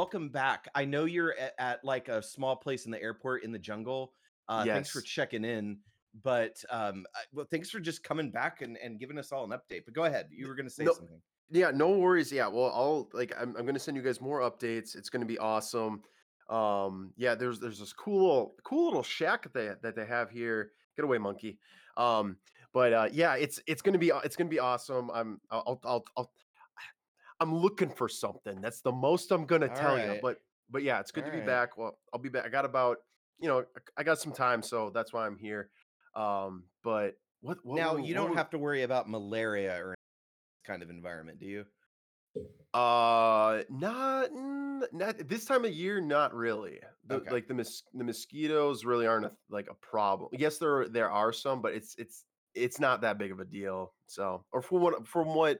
welcome back. I know you're at, at like a small place in the airport in the jungle. Uh, Thanks for checking in, but um, I- well, thanks for just coming back and, and giving us all an update. But go ahead, you were going to say No, something. Yeah, no worries. Yeah, well, I'll like I'm, I'm gonna send you guys more updates. It's gonna be awesome. Um, yeah, there's there's this cool little cool little shack that they that they have here. Get away, monkey. Um, but uh, yeah, it's it's gonna be it's gonna be awesome. I'm I'll I'll, I'll I'm looking for something. That's the most I'm gonna All tell you. But but yeah, it's good all to be right. back. Well, I'll be back. I got about you know I got some time, so that's why I'm here. Um, but what what Now were you don't have to worry about malaria or kind of environment, do you? Uh, not, not this time of year. Not really. The Okay. like the mos- the mosquitoes really aren't a, like a problem. Yes, there there are some, but it's it's it's not that big of a deal. So, or from what from what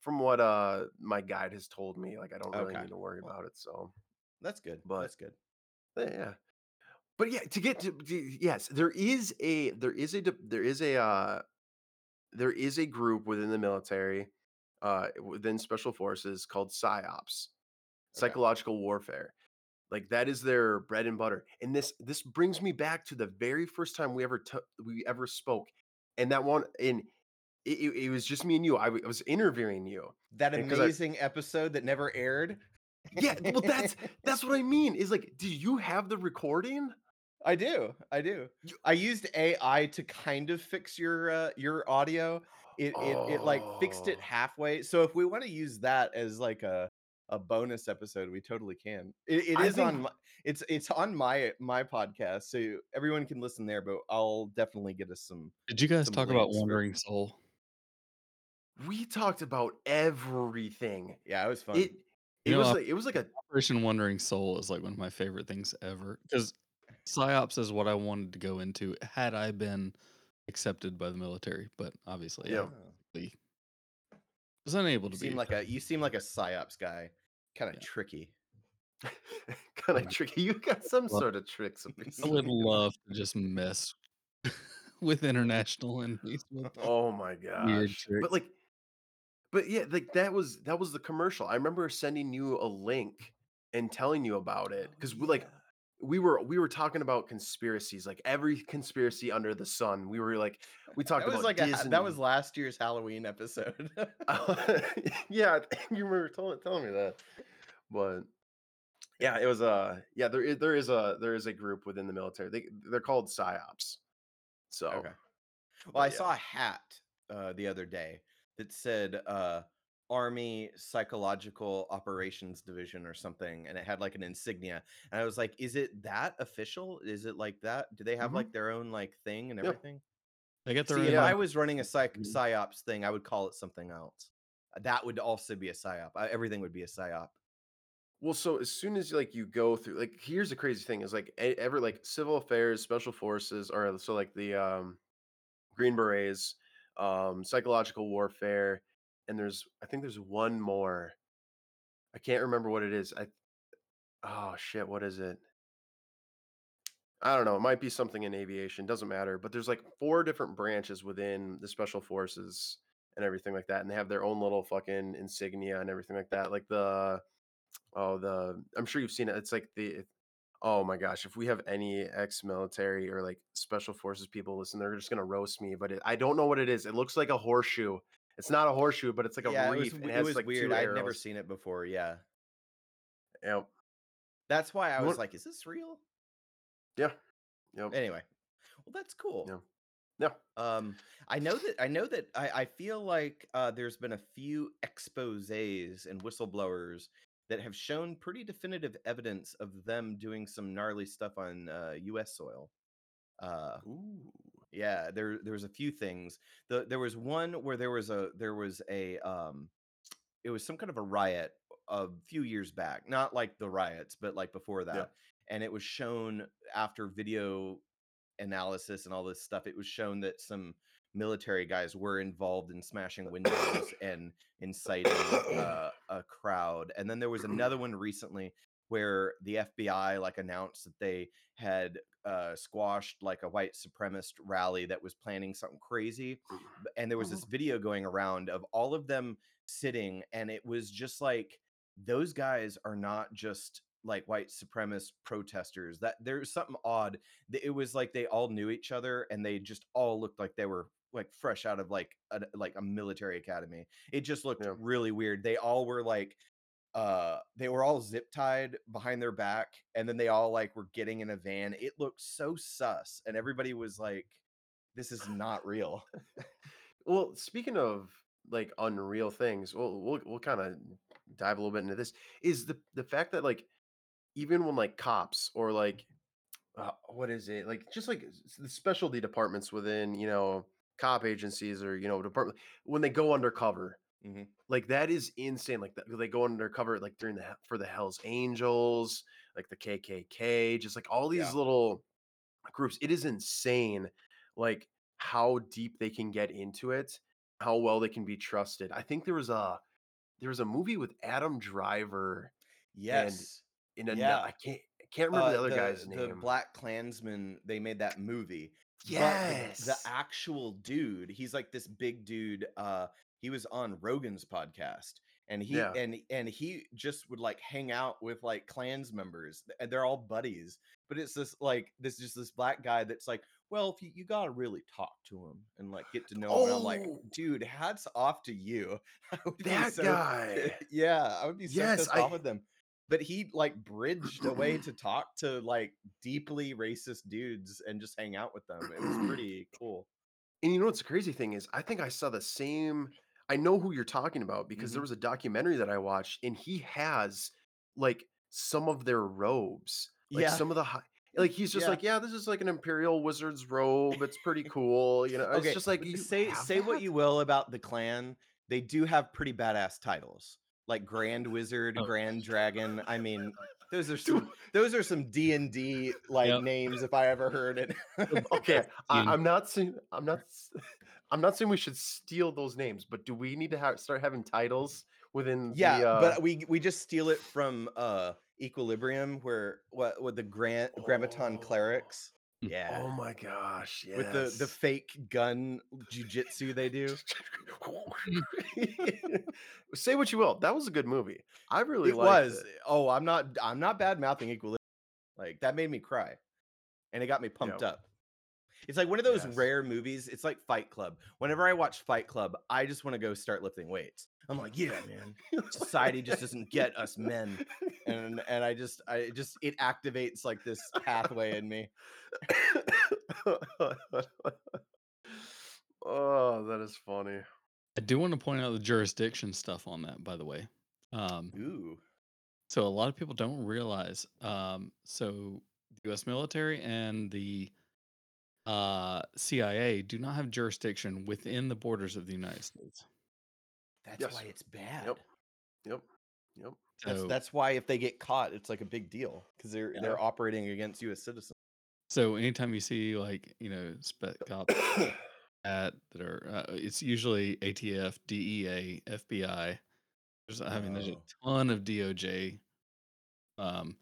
from what uh my guide has told me, like I don't really Okay. need to worry Well, about it. So, that's good. but That's good. yeah, but yeah, to get to, to yes, there is a there is a there is a uh there is a group within the military, uh within special forces called PSYOPs Okay. psychological warfare like that is their bread and butter and this this brings me back to the very first time we ever took we ever spoke and that one and it, it, it was just me and you I, w- I was interviewing you That and because i amazing episode that never aired. yeah well that's that's what i mean is like do you have the recording I do. I do. you, I used AI to kind of fix your uh, your audio. It, it it like fixed it oh halfway. So if we want to use that as like a a bonus episode, we totally can. It, it i is think on my, it's it's on my my podcast, so everyone can listen there. But I'll definitely get us some Did you guys talk about Wandering Soul? We talked about everything yeah, it was fun. it it know, was Op- like it was like a Operation Wandering Soul is like one of my favorite things ever because psyops is what I wanted to go into had I been accepted by the military, but obviously I yeah really was unable You to seem be. like a you seem like a psyops guy, kind of Yeah. tricky. kind of tricky you got some love- sort of tricks I would love to just mess with international enemies with Oh my weird gosh. But like but yeah, like that was that was the commercial. I remember sending you a link and telling you about it Oh cuz we like we were we were talking about conspiracies, like every conspiracy under the sun. We were like we talked That was about like a that was last year's Halloween episode. yeah, you remember telling telling me that. But yeah, it was uh yeah, there is there is a there is a group within the military. They they're called psyops. So, okay. Well, I yeah. saw a hat uh, the other day that said uh, Army Psychological Operations Division or something, and it had like an insignia. And I was like, "Is it that official? Is it like that? Do they have Mhm. like their own like thing and Yeah. everything?" They get their See, own if. I was running a psych Mhm. psyops thing, I would call it something else. That would also be a psyop. Uh, Everything would be a psyop. Well, so as soon as like you go through, like, here's the crazy thing is like ever like civil affairs, special forces, or so like the um Green Berets, um, psychological warfare, and there's I think there's one more. I can't remember what it is. I oh shit, what is it? I don't know. It might be something in aviation. Doesn't matter. But there's like four different branches within the special forces and everything like that, and they have their own little fucking insignia and everything like that. Like the oh the I'm sure you've seen it. It's like the oh my gosh, if we have any ex-military or like special forces people listen, they're just gonna roast me. But it, I don't know what it is. It looks like a horseshoe. It's not a horseshoe, but it's like a yeah, it was reef. and w- it it has was like weird. I'd never seen it before. Yeah, Yep. that's why I was want- like, "Is this real?" Yeah. Yep. Anyway, well, that's cool. Yeah. Yeah. Um, I know that I know that I, I feel like uh, there's been a few exposés and whistleblowers that have shown pretty definitive evidence of them doing some gnarly stuff on uh, U.S. soil. Uh, Ooh. yeah, there there was a few things. The there was one where there was a there was a um, it was some kind of a riot a few years back, not like the riots, but like before that, Yeah. and it was shown after video analysis and all this stuff, it was shown that some military guys were involved in smashing windows and inciting uh, a crowd. And then there was another one recently where the FBI like announced that they had uh, squashed like a white supremacist rally that was planning something crazy. And there was this video going around of all of them sitting, and it was just like those guys are not just like white supremacist protesters. That there's something odd. It was like they all knew each other and they just all looked like they were like fresh out of like a, like a military academy. It just looked Yeah. really weird. They all were like uh they were all zip tied behind their back and then they all like were getting in a van it looked so sus and everybody was like this is not real Well, speaking of like unreal things, we'll we'll, we'll kind of dive a little bit into this. Is the the fact that like even when like cops or like uh, what is it like just like the specialty departments within you know cop agencies or you know department when they go undercover Mhm. like that is insane like that they go undercover like during the for the hells angels like the kkk just like all these Yeah. little groups it is insane like how deep they can get into it how well they can be trusted i think there was a there was a movie with adam driver yes in a Yeah. i can't I can't remember Uh, the other guy's the name black klansman they made that movie but the- yes the, actual dude he's like this big dude uh he was on rogan's podcast and he Yeah. and and he just would like hang out with like clans members and they're all buddies but it's this like this just this black guy that's like well if you, you gotta really talk to him and like get to know him and i'm like Oh. dude hats off to you I would be that so- guy yeah i would be so Yes, pissed I- off with them but he like bridged a way to talk to like deeply racist dudes and just hang out with them it was pretty cool And you know what's the crazy thing is, I think I saw the same. I know who you're talking about because Mm-hmm. there was a documentary that I watched, and he has like some of their robes, like Yeah. some of the high. Like he's just Yeah. like, yeah, this is like an imperial wizard's robe. It's pretty cool, you know. It's okay just like say say what you will about the Klan they do have pretty badass titles like grand wizard Oh. grand dragon i mean those are some those are some d&d like Yep. names if i ever heard it Okay, I, I'm not saying I'm not I'm not saying we should steal those names, but do we need to have, start having titles within? yeah the, uh, but we we just steal it from uh equilibrium where what with the grant grammaton Oh. clerics yeah oh my gosh, yes. with the the fake gun jujitsu they do Say what you will. That was a good movie. I really it was it. oh i'm not i'm not bad mouthing equilibrium like that made me cry and it got me pumped up it's like one of those Yes. rare movies it's like fight club whenever i watch fight club i just want to go start lifting weights i'm like yeah man society just doesn't get us men and and i just i just it activates like this pathway in me oh, that is funny. I do want to point out the jurisdiction stuff on that, by the way. Um, ooh so a lot of people don't realize. Um, so the U.S. military and the uh, CIA do not have jurisdiction within the borders of the United States. that's Yes. why it's bad Yep. Yep. Yep. that's So, that's why if they get caught it's like a big deal because they're Yeah. they're operating against u.s citizens so anytime you see like you know spec ops at that are uh, it's usually ATF, DEA, FBI. There's I mean there's a Oh. ton of DOJ um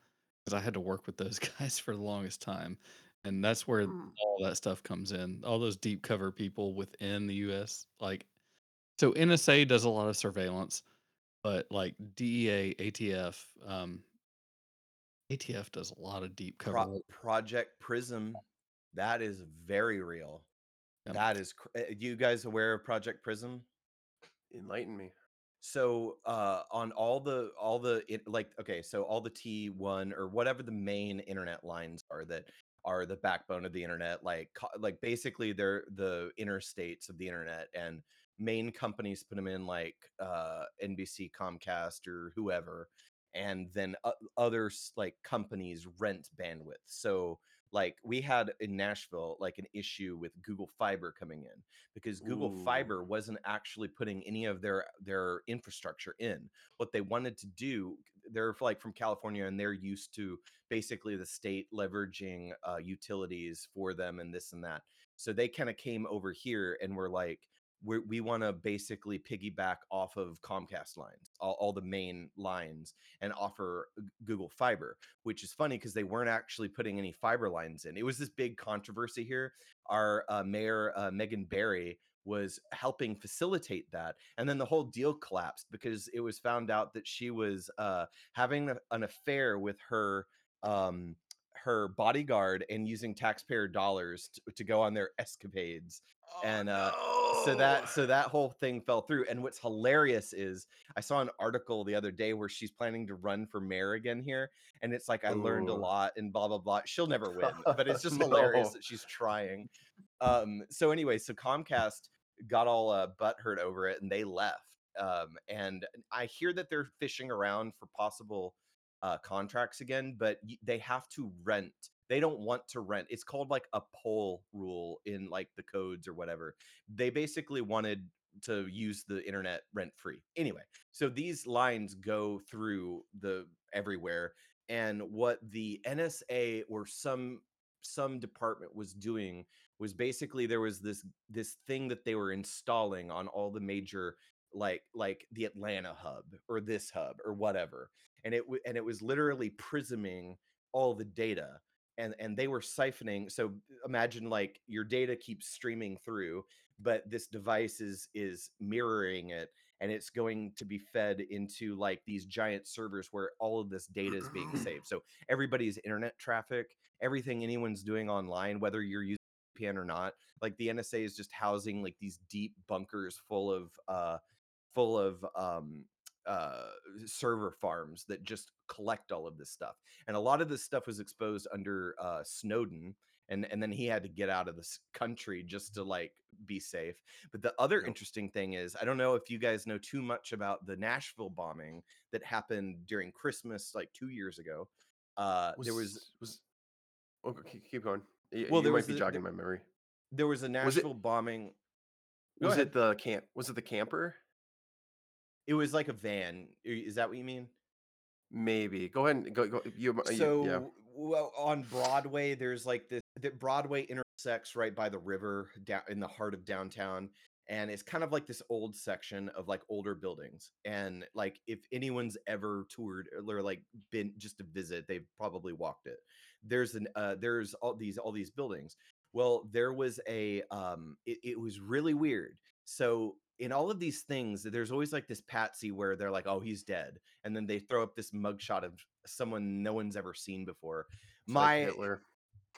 because I had to work with those guys for the longest time and that's where Mm. all that stuff comes in. All those deep cover people within the US like so NSA does a lot of surveillance but like DEA, ATF um ATF does a lot of deep cover. Pro- project prism that is very real Yep. that is cr- uh, you guys aware of project prism Enlighten me. so uh on all the all the it, like okay so all the t1 or whatever the main internet lines are that are the backbone of the internet like co- like basically they're the interstates of the internet and main companies put them in like uh nbc comcast or whoever and then o- other like companies rent bandwidth so like we had in nashville like an issue with google fiber coming in because Google Ooh. Fiber wasn't actually putting any of their their infrastructure in. What they wanted to do, they're like from California and they're used to basically the state leveraging uh, utilities for them and this and that. So they kind of came over here and were like, we're, we want to basically piggyback off of Comcast lines, all, all the main lines, and offer Google Fiber, which is funny because they weren't actually putting any fiber lines in. It was this big controversy here our uh, mayor uh, Megan Barry was helping facilitate that and then the whole deal collapsed because it was found out that she was uh having a- an affair with her um her bodyguard and using taxpayer dollars to, to go on their escapades. And uh so that so that whole thing fell through and what's hilarious is i saw an article the other day where she's planning to run for mayor again here and it's like i learned a lot and blah blah blah. She'll never win but it's just No. hilarious that she's trying. Um so anyway so comcast got all uh butthurt over it and they left um and i hear that they're fishing around for possible uh contracts again but they have to rent they don't want to rent it's called like a pole rule in like the codes or whatever they basically wanted to use the internet rent free anyway so these lines go through the everywhere and what the nsa or some some department was doing was basically there was this this thing that they were installing on all the major like like the Atlanta hub or this hub or whatever and it w- and it was literally prisming all the data and and they were siphoning so imagine like your data keeps streaming through but this device is is mirroring it and it's going to be fed into like these giant servers where all of this data is being saved so everybody's internet traffic everything anyone's doing online whether you're using Or not like the NSA is just housing like these deep bunkers full of uh full of um uh server farms that just collect all of this stuff and a lot of this stuff was exposed under uh Snowden and and then he had to get out of this country just to like be safe but the other Yep. interesting thing is i don't know if you guys know too much about the Nashville bombing that happened during Christmas like 2 years ago uh there was was okay, keep- keep going. Y- Well, you there might was be the- jogging my memory. there was a Was it- Nashville bombing Go Was ahead. it the camp? Was it the camper? it was like a van is that what you mean Maybe. Go ahead and go. go you, uh, you- so yeah. well on broadway there's like this that broadway intersects right by the river down in the heart of downtown and it's kind of like this old section of like older buildings and like if anyone's ever toured or like been just to visit they've probably walked it there's an uh there's all these all these buildings. Well there was a um it, it was really weird. So in all of these things there's always like this patsy where they're like oh he's dead and then they throw up this mugshot of someone no one's ever seen before. It's like my Hitler.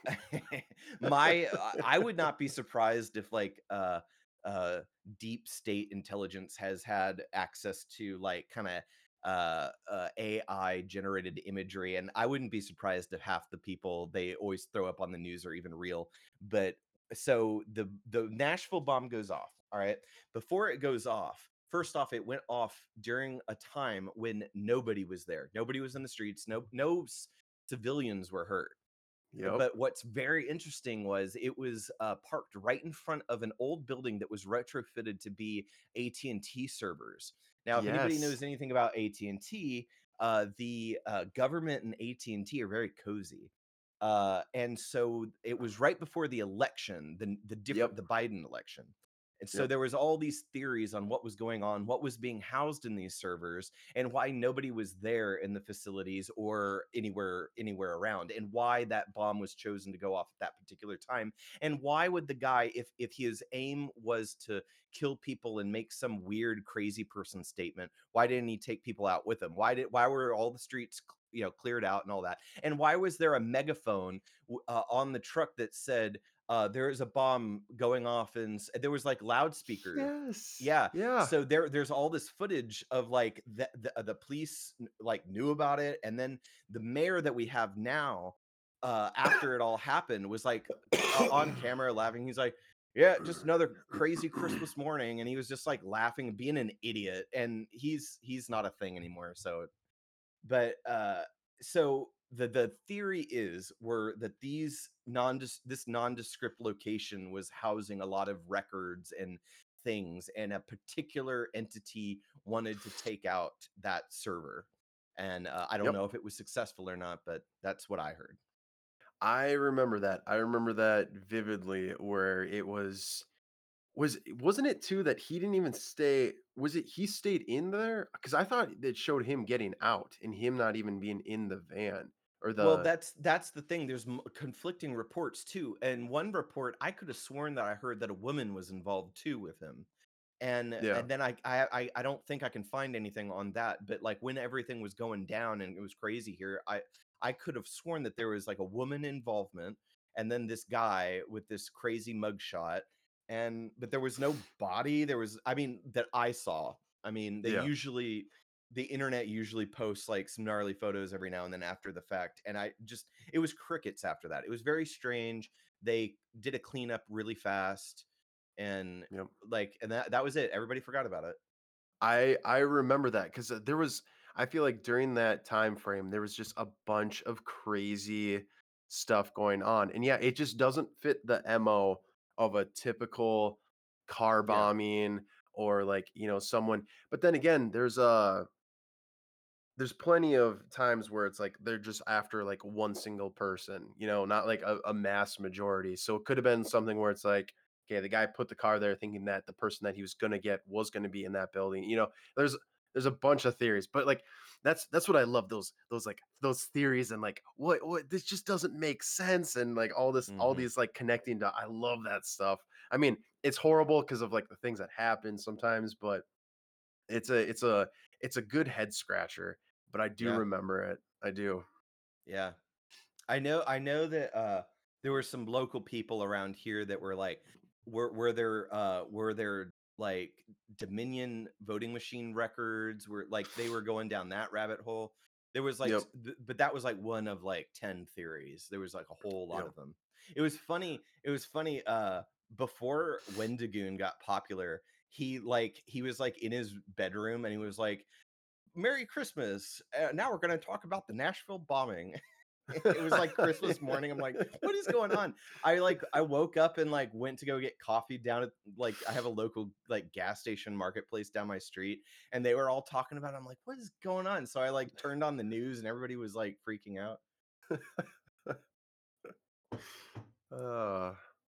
my uh, i would not be surprised if like uh uh deep state intelligence has had access to like kind of uh, uh ai generated imagery and i wouldn't be surprised if half the people they always throw up on the news are even real but so the the nashville bomb goes off all right before it goes off first off it went off during a time when nobody was there nobody was in the streets no no civilians were hurt Yep. but what's very interesting was it was uh, parked right in front of an old building that was retrofitted to be AT&T servers. Now, if anybody knows anything about AT&T, uh, the uh, government and AT&T are very cozy. Uh, and so it was right before the election, the the different Yep. the Biden election. And so Yep. there was all these theories on what was going on, what was being housed in these servers, and why nobody was there in the facilities or anywhere anywhere around, and why that bomb was chosen to go off at that particular time, and why would the guy, if if his aim was to kill people and make some weird crazy person statement, why didn't he take people out with him? Why did why were all the streets you know cleared out and all that? And why was there a megaphone uh, on the truck that said? Uh, there is a bomb going off, and there was like loudspeakers. Yes. Yeah. Yeah. So there, there's all this footage of like the, the uh, the police like knew about it, and then the mayor that we have now, uh, after it all happened, was like uh, on camera laughing. He's like, "Yeah, just another crazy Christmas morning," and he was just like laughing and being an idiot. And he's he's not a thing anymore. So, but uh, so the the theory is were that these non this nondescript location was housing a lot of records and things and a particular entity wanted to take out that server and uh, i don't Yep. know if it was successful or not but that's what i heard I remember that. I remember that vividly where it was was wasn't it too that he didn't even stay was it he stayed in there cuz I thought it showed him getting out and him not even being in the van. Or the well, that's that's the thing. There's m- conflicting reports too, and one report I could have sworn that I heard that a woman was involved too with him, and yeah and then I I I I don't think I can find anything on that. But like when everything was going down and it was crazy here, I I could have sworn that there was like a woman involvement, and then this guy with this crazy mugshot, and but there was no body. There was I mean that I saw. I mean they yeah usually the internet usually posts like some gnarly photos every now and then after the fact and i just it was crickets after that. It was very strange. They did a cleanup really fast and yep. like and that that was it. Everybody forgot about it. I I remember that because uh, there was I feel like during that time frame there was just a bunch of crazy stuff going on, and yeah, it just doesn't fit the mo of a typical car yeah. bombing or like you know someone. But then again, there's a there's plenty of times where it's like they're just after like one single person, you know, not like a, a mass majority. So it could have been something where it's like, okay, the guy put the car there thinking that the person that he was gonna get was gonna be in that building. You know, there's there's a bunch of theories, but like that's that's what I love those those like those theories and like what what this just doesn't make sense and like all this all hmm these like connecting to I love that stuff. I mean, it's horrible because of like the things that happen sometimes, but it's a it's a it's a good head scratcher, but I do yeah remember it. I do. yeah I know I know that uh there were some local people around here that were like were were there uh were there like Dominion voting machine records were like they were going down that rabbit hole. There was like Yep. th- but that was like one of like 10 theories. There was like a whole lot Yep. of them. It was funny. It was funny uh before Wendigoon got popular, he like he was like in his bedroom and he was like Merry Christmas. Uh, now we're going to talk about the Nashville bombing. it was like Christmas morning. I'm like, what is going on? I like I woke up and like went to go get coffee down at like I have a local like gas station marketplace down my street and they were all talking about it. I'm like, what is going on? So I like turned on the news and everybody was like freaking out, uh,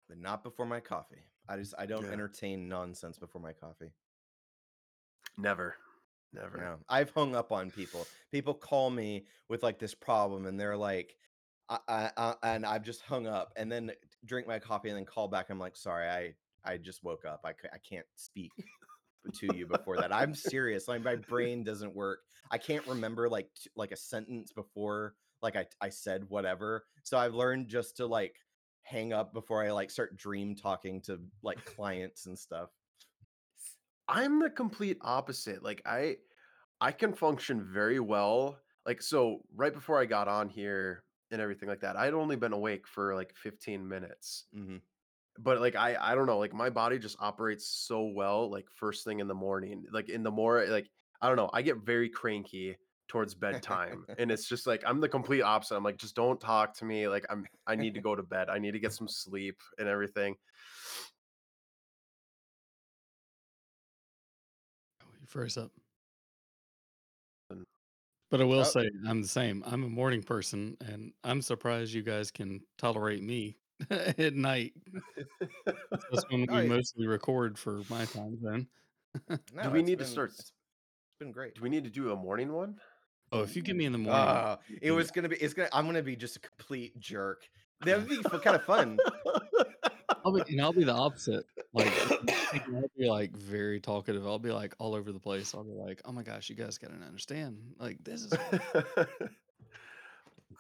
but not before my coffee. I just I don't yeah. entertain nonsense before my coffee. Never. Never. No, I've hung up on people. People call me with like this problem, and they're like, I, I, I, and I've just hung up, and then drink my coffee, and then call back. I'm like, sorry, I, I just woke up. I, I can't speak to you before that. I'm serious. Like my brain doesn't work. I can't remember like t- like a sentence before like I, I said whatever. So I've learned just to like hang up before I like start dream talking to like clients and stuff. I'm the complete opposite. Like I I can function very well. Like so right before I got on here and everything like that, I'd only been awake for like 15 minutes. hmm But like I I don't know, like my body just operates so well like first thing in the morning. Like in the more like I don't know, I get very cranky towards bedtime and it's just like I'm the complete opposite. I'm like just don't talk to me. Like I'm I need to go to bed. I need to get some sleep and everything. You froze up. But I will Oh, say I'm the same. I'm a morning person, and I'm surprised you guys can tolerate me at night. That's when no, we it- mostly record for my time zone. do we it's need to start it's, it's been great. do we need to do a morning one? oh, if you give me in the morning, Uh, it was gonna be. It's gonna. I'm gonna be just a complete jerk. That would be kind of fun. I'll be, and I'll be the opposite. Like I'll be like very talkative. I'll be like all over the place. I'll be like, oh my gosh, you guys gotta understand. Like this is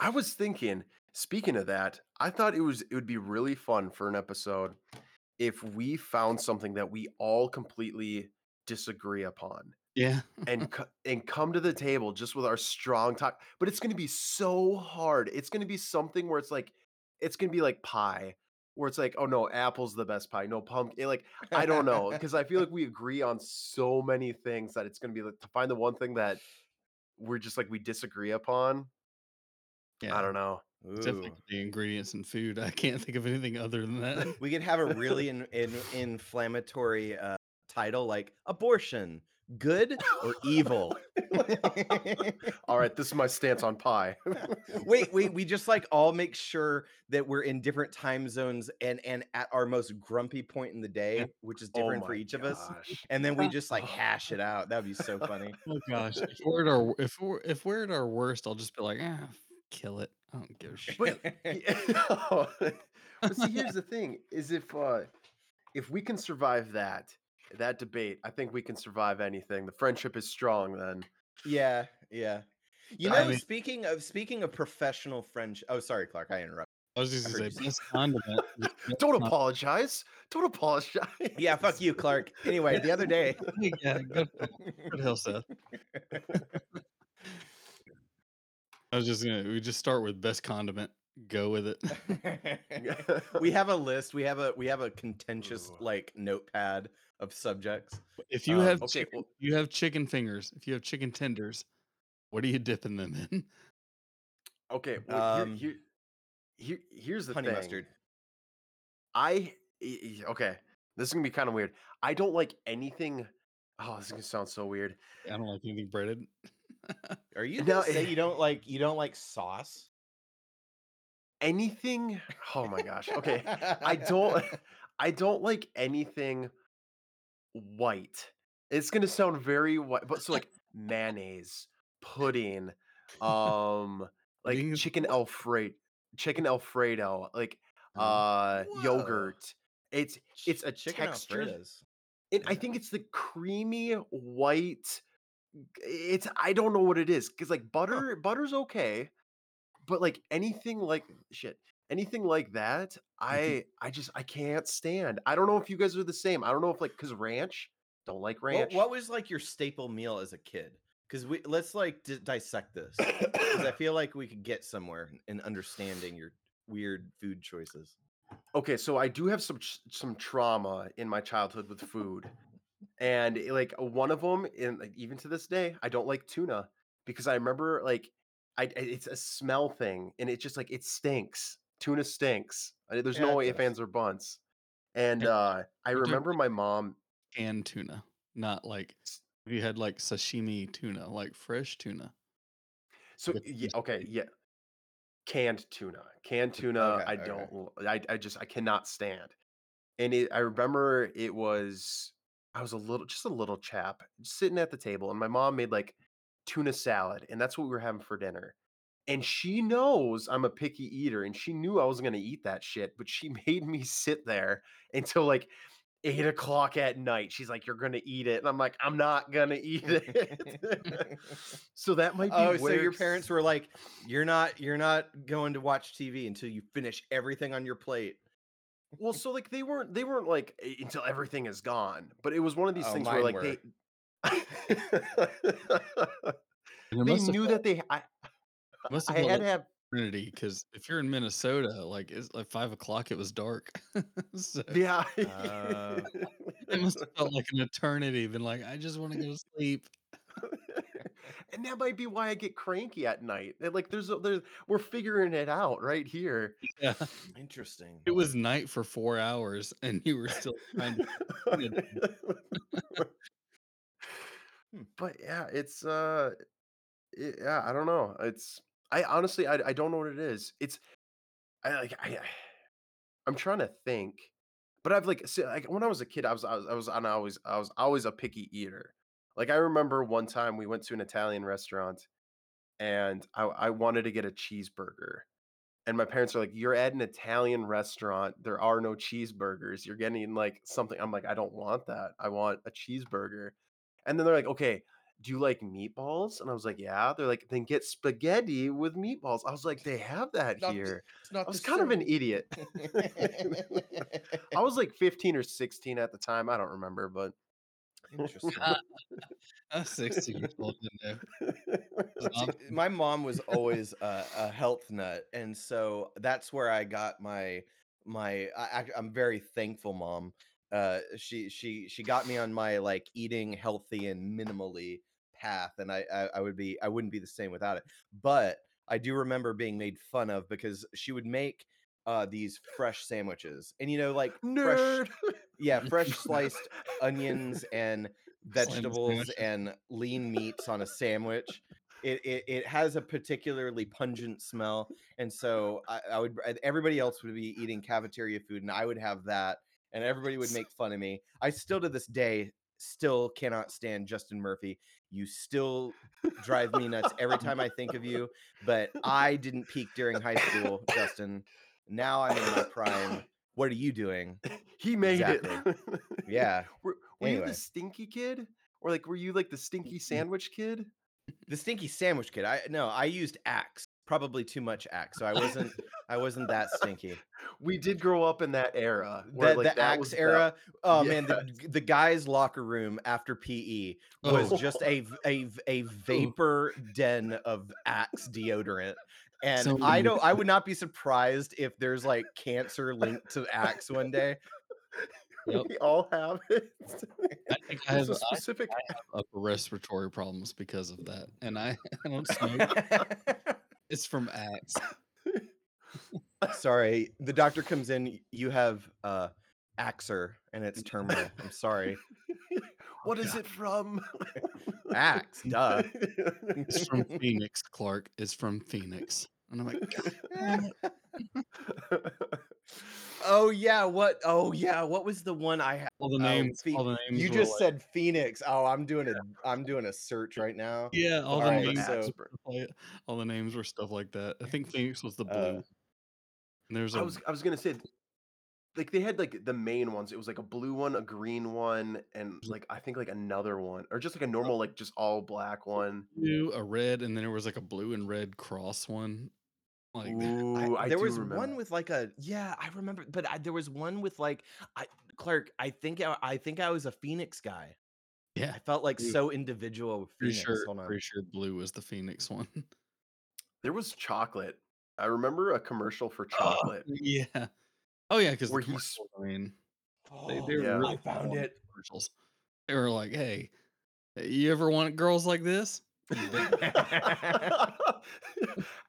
I was thinking, speaking of that, I thought it was it would be really fun for an episode if we found something that we all completely disagree upon yeah. and co- and come to the table just with our strong talk. But it's going to be so hard. It's going to be something where it's like it's going to be like pie where it's like, oh no, apple's the best pie. No pumpkin. Like I don't know because I feel like we agree on so many things that it's going to be like to find the one thing that we're just like we disagree upon. Yeah. I don't know. Definitely Ooh. the ingredients in food. I can't think of anything other than that. We could have a really in, in, inflammatory uh, title like abortion, good or evil. All right, this is my stance on pie. wait, wait. We just like all make sure that we're in different time zones and and at our most grumpy point in the day, which is Oh different for my each of us. And then we just like hash it out. That would be so funny. Oh gosh, if we're at our if we're if we're at our worst, I'll just be like, ah, kill it. I don't give a shit. But but see, here's the thing: is if uh, if we can survive that that debate, I think we can survive anything. The friendship is strong. Then yeah, yeah. You I know, mean- speaking of speaking of professional friendship. Oh, sorry, Clark. I interrupted. I was just gonna say best condiment. don't apologize. Don't apologize. Yeah, fuck you, Clark. Anyway, the other day. yeah, good, good hell, Seth. I was just gonna we just start with best condiment. Go with it. we have a list. We have a we have a contentious Ooh. like notepad of subjects. If you Um, have okay, chicken, well- you have chicken fingers. If you have chicken tenders, what are you dipping them in? Okay, well, Um, here, here, here, here's the Honey thing. mustard. I okay. This is gonna be kind of weird. I don't like anything. Oh, this is gonna sound so weird. I don't like anything breaded. Are you No, say you don't like you don't like sauce? Anything. Oh my gosh. Okay. I don't. I don't like anything white. It's gonna sound very white, but so like mayonnaise, pudding, um, like chicken alfredo, chicken alfredo, like Mhm. uh, Whoa. yogurt. It's it's a chicken texture. Alfredos. And I think it's the creamy white. It's I don't know what it is because like butter butter's okay, but like anything like shit anything like that I I just I can't stand. I don't know if you guys are the same. I don't know if like because ranch don't like ranch. what was like your staple meal as a kid? Because we let's like di- dissect this. Because I feel like we could get somewhere in understanding your weird food choices. okay, so I do have some some trauma in my childhood with food, and eh, like one of them, in like, even to this day, I don't like tuna because I remember like I I- it's a smell thing, and it just like it stinks. Tuna stinks. There's Yeah, no way ifs ands or bunts. And uh, I remember my mom. Canned tuna, not like if you had like sashimi tuna, like fresh tuna. So yeah, okay, yeah, canned tuna, canned tuna. Okay, I don't. I, I just I cannot stand. And it, I remember it was I was a little just a little chap sitting at the table, and my mom made like tuna salad, and that's what we were having for dinner. And she knows I'm a picky eater, and she knew I was gonna eat that shit, but she made me sit there until like eight o'clock at night. She's like, "You're gonna eat it," and I'm like, "I'm not gonna eat it." so that might be. Oh, so your parents were like, "You're not, you're not going to watch TV until you finish everything on your plate." Well, so like they weren't they weren't like "Eh, until everything is gone, but it was one of these Oh, things where like were. they they knew felt- that they I, must I have felt had to have eternity because if you're in Minnesota, like it's like five o'clock, it was dark. so yeah. Uh, it must have felt like an eternity. Been like, I just want to go to sleep. and that might be why I get cranky at night. Like there's a, there's we're figuring it out right here. Yeah, Interesting. it was night for four hours, and you were still trying to. Hmm. but yeah, it's uh it- yeah, I don't know. It's I honestly I I don't know what it is. It's I like I I'm trying to think. But I've like see, like when I was a kid, I was I was I was I always I was always a picky eater. Like I remember one time we went to an Italian restaurant and I, I wanted to get a cheeseburger. And my parents are like, You're at an Italian restaurant. There are no cheeseburgers. You're getting like something. I'm like, I don't want that. I want a cheeseburger. And then they're like, Okay, do you like meatballs? And I was like, Yeah. They're like, Then get spaghetti with meatballs. I was like, They have that Not here. It's not I was the kind of an idiot. I was like 15 or 16 at the time. I don't remember, but Interesting. Uh, I was sixteen years old. Didn't know. See, um my mom was always a, a health nut, and so that's where I got my my. I, I- I'm very thankful, mom. Uh, she she she got me on my like eating healthy and minimally path, and I, I I would be I wouldn't be the same without it. But I do remember being made fun of because she would make uh these fresh sandwiches, and you know like fresh yeah fresh sliced onions and vegetables and lean meats on a sandwich. It, it, it has a particularly pungent smell, and so I, I would everybody else would be eating cafeteria food, and I would have that, and everybody would make fun of me. I still to this day still cannot stand Justin Murphy. You still drive me nuts every time I think of you. But I didn't peak during high school, Justin. Now I'm in my prime. What are you doing? he made it. Yeah. were were you the stinky kid? Or like were you like the stinky sandwich kid? The stinky sandwich kid. I no, I used axe. Probably too much axe. So I wasn't I wasn't that stinky. We did grow up in that era. The, like, the that axe was the- era. Oh man, the, the guys' locker room after PE was Oh. just a oh. vapor den of axe deodorant. And So I many- don't I would not be surprised if there's like cancer linked to axe one day. Yep. we all have it. I think I There's have, a I specific have upper respiratory problems because of that, and I, I don't smoke. It's from Axe. sorry. The doctor comes in, you have uh axer and it's terminal. I'm sorry. what is it from? Axe, duh. It's from Phoenix, Clark. It's from Phoenix, and I'm like, "God damn it." Oh yeah, what? Oh yeah, what was the one I had? all the Oh, names, Phe- all the names. You just like- said Phoenix. Oh, I'm doing a I'm doing a search right now. yeah, all the Alright, names. so- were all the names were stuff like that. I think Phoenix was the blue. Uh, and there's a I was I was gonna say like they had like the main ones. It was like a blue one, a green one, and like I think like another one. Or just like a normal, like just all black one. blue, a red, and then there was like a blue and red cross one. Like Ooh, I, there do was remember. one with like a yeah, I remember, but I, there was one with like I Clark. I think I, I think I was a Phoenix guy. yeah, I felt like Ooh. so individual with pretty sure, Hold on. pretty sure blue was the Phoenix one. there was chocolate. I remember a commercial for oh, chocolate. yeah. Oh yeah, because Where the he's- I mean, they, Oh, they were Yeah. really I found it. Commercials. They were like, "Hey, you ever want girls like this?"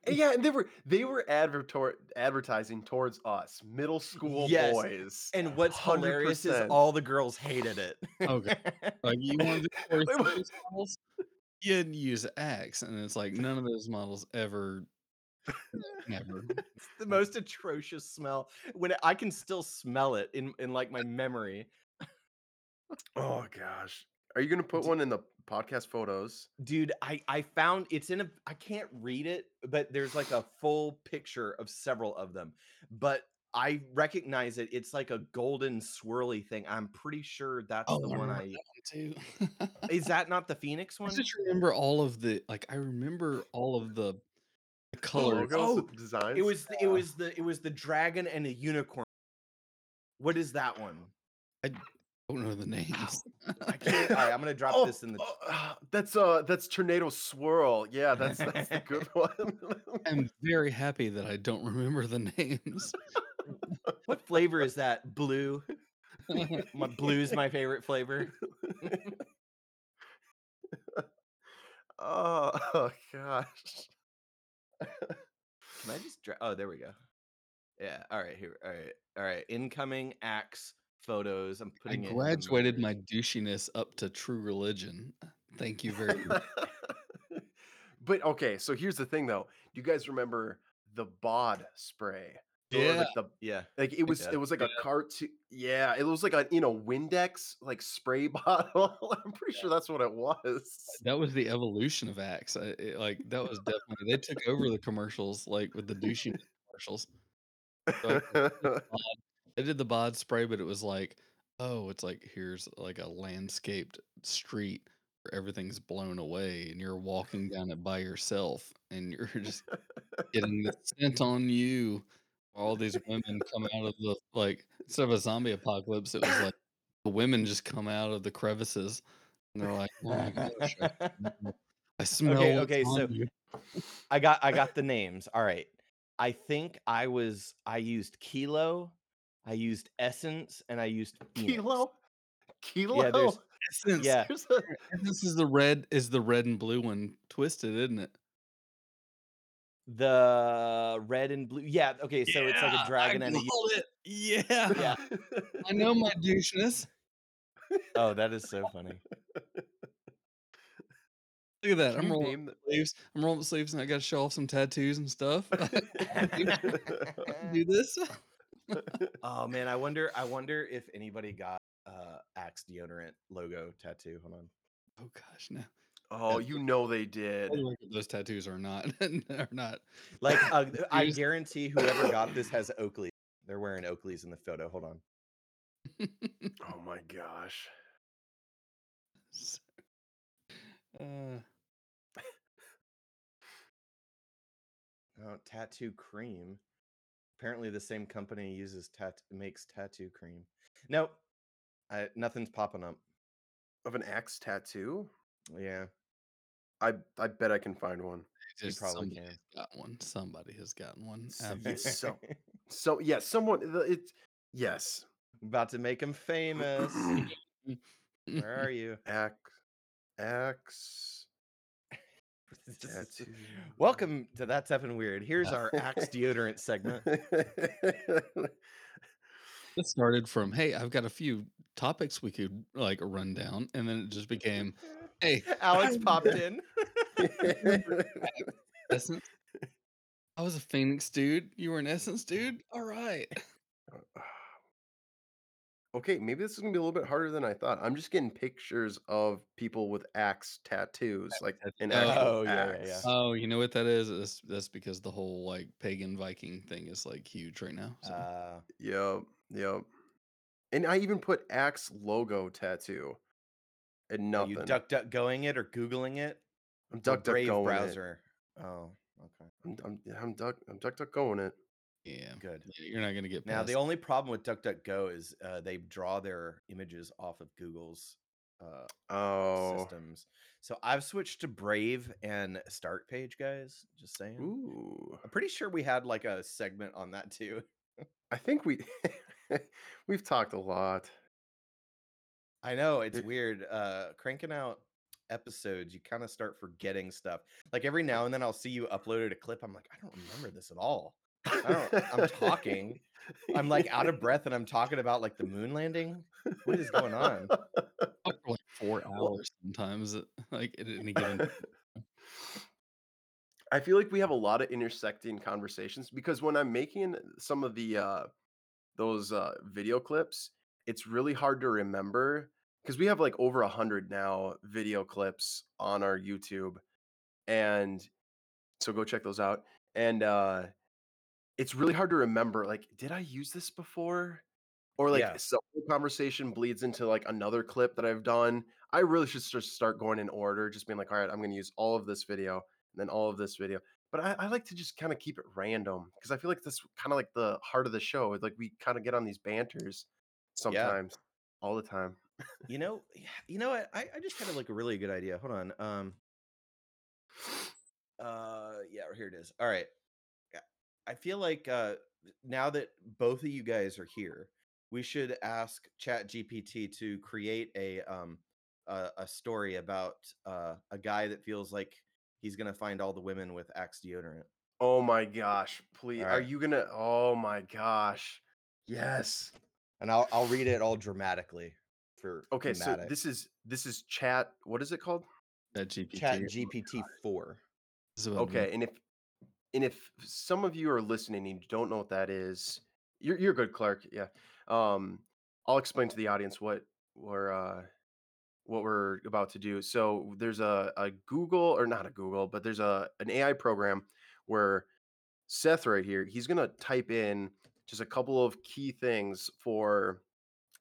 Yeah, and they were they were advertor- advertising towards us, middle school Yes, boys. And what's hilarious is all the girls hated it. Okay. Like you wanted to Toy Wait, models, you had to use Axe, and it's like none of those models ever, never. it's the most atrocious smell. When it- I can still smell it in in like my memory. oh gosh, are you gonna put one in the podcast photos? Dude, I I found it's in a I can't read it, but there's like a full picture of several of them. But I recognize it. It's like a golden swirly thing. I'm pretty sure that's Oh, the I one I too. Is that not the Phoenix I one? just remember all of the like. I remember all of the, the The colors. logos, Oh, the designs. It was the, it was the it was the dragon and a unicorn. What is that one? I don't know the names. I can't. All right, I'm gonna drop Oh, this in the. oh, ah, that's uh that's tornado swirl. Yeah, that's that's the good one. I'm very happy that I don't remember the names. What flavor is that? Blue. My blue's my favorite flavor. oh, oh gosh. Can I just? Dra- oh, there we go. Yeah. All right. Here. All right. All right. Incoming axe photos. I'm putting I graduated my douchiness up to true religion. Thank you very much. but okay, so here's the thing though. Do you guys remember the bod spray? Yeah. like, the Yeah. like it was Yeah. it was like a cartoon yeah it was like a you know windex like spray bottle i'm pretty sure that's what it was That was the evolution of Axe. I, it- like that was definitely they took over the commercials, like with the douchey commercials. They did the bod spray, but it was like, oh, it's like here's like a landscaped street where everything's blown away, and you're walking down it by yourself, and you're just getting the scent on you. All these women come out of the like instead of a zombie apocalypse, it was like the women just come out of the crevices, and they're like, oh my gosh, I, I smell. Okay, okay, so- you." I got I got the names. All right. I think I was I used Kilo, I used Essence, and I used Phoenix. kilo kilo Yeah, there's- Essence. Yeah. A- This is the red is the red and blue one twisted, isn't it? The red and blue. Yeah, okay, so it's like a dragon I and a u- called it. Yeah. Yeah. I know my doucheness. Oh, that is so funny. Look at that. I'm rolling name up sleeves. I'm rolling up sleeves and I gotta show off some tattoos and stuff. Do this. oh man, I wonder I wonder if anybody got uh Axe deodorant logo tattoo. Hold on. Oh gosh, no. Oh, you know they did. For the record, Those tattoos are not are not. Like uh, I guarantee whoever got this has Oakley. They're wearing Oakleys in the photo. Hold on. Oh my gosh. Uh, Oh, tattoo cream. Apparently, the same company uses tat makes tattoo cream. Nope, I, nothing's popping up. Of an axe tattoo? Yeah, I I bet I can find one. you probably somebody can. has got one. Somebody has gotten one. S- so so yeah, someone the- it's yes. About to make him famous. Where are you? Axe axe This is- tattoo. Welcome to That's Effin Weird. Here's our Axe deodorant segment. It started from, hey, I've got a few topics we could like run down, and then it just became, hey, Alex popped in. Essence. I was a Phoenix dude. You were an Essence dude. All right. Okay, maybe this is gonna be a little bit harder than I thought. I'm just getting pictures of people with axe tattoos, like an Oh, actual yeah, yeah, axe. yeah. Oh, you know what that is? That's, that's because the whole like pagan Viking thing is like huge right now. So. Uh, Yep, yep. And I even put axe logo tattoo. And are nothing. you duck duck going it or googling it? I'm Or duck duck Brave going it. browser. Oh, okay, I'm, I'm, yeah, I'm duck I'm duck duck going it. Yeah. good. You're not gonna get Now past the only problem with DuckDuckGo is uh, they draw their images off of Google's uh, Oh. systems. So I've switched to Brave and Start Page, guys. Just saying. Ooh. I'm pretty sure we had like a segment on that too. I think we we've talked a lot. I know it's weird. Uh, cranking out episodes, you kind of start forgetting stuff. Like every now and then, I'll see you uploaded a clip. I'm like, I don't remember this at all. I don't, I'm talking. I'm like out of breath, and I'm talking about like the moon landing. What is going on? for like four hours sometimes. at- Like at any given. I feel like we have a lot of intersecting conversations because when I'm making some of the uh those uh video clips, it's really hard to remember because we have like over a hundred now video clips on our YouTube. And so go check those out. And uh it's really hard to remember like, did I use this before? Or like Yeah. some the conversation bleeds into like another clip that I've done. I really should just start going in order, just being like, all right, I'm gonna use all of this video and then all of this video. But I, I like to just kind of keep it random because I feel like that's kind of like the heart of the show. Like we kind of get on these banters sometimes, all the time. You know, you know? I, I just had like a really good idea. Hold on. Um. Uh. Yeah. Here it is. All right. Yeah. I feel like uh now that both of you guys are here, we should ask Chat GPT to create a um a, a story about uh a guy that feels like he's gonna find all the women with Axe deodorant. Oh my gosh, please. Are you gonna? Oh my gosh. Yes. And I'll I'll read it all dramatically for Okay, so this is this is chat. What is it called? That GPT. Chat GPT four. This is what I'm Okay, and if and if some of you are listening and you don't know what that is, you're you're good, Clark. Yeah. Um, I'll explain to the audience what we're uh what we're about to do. So there's a, a Google or not a Google, but there's a an AI program where Seth right here, he's gonna type in just a couple of key things for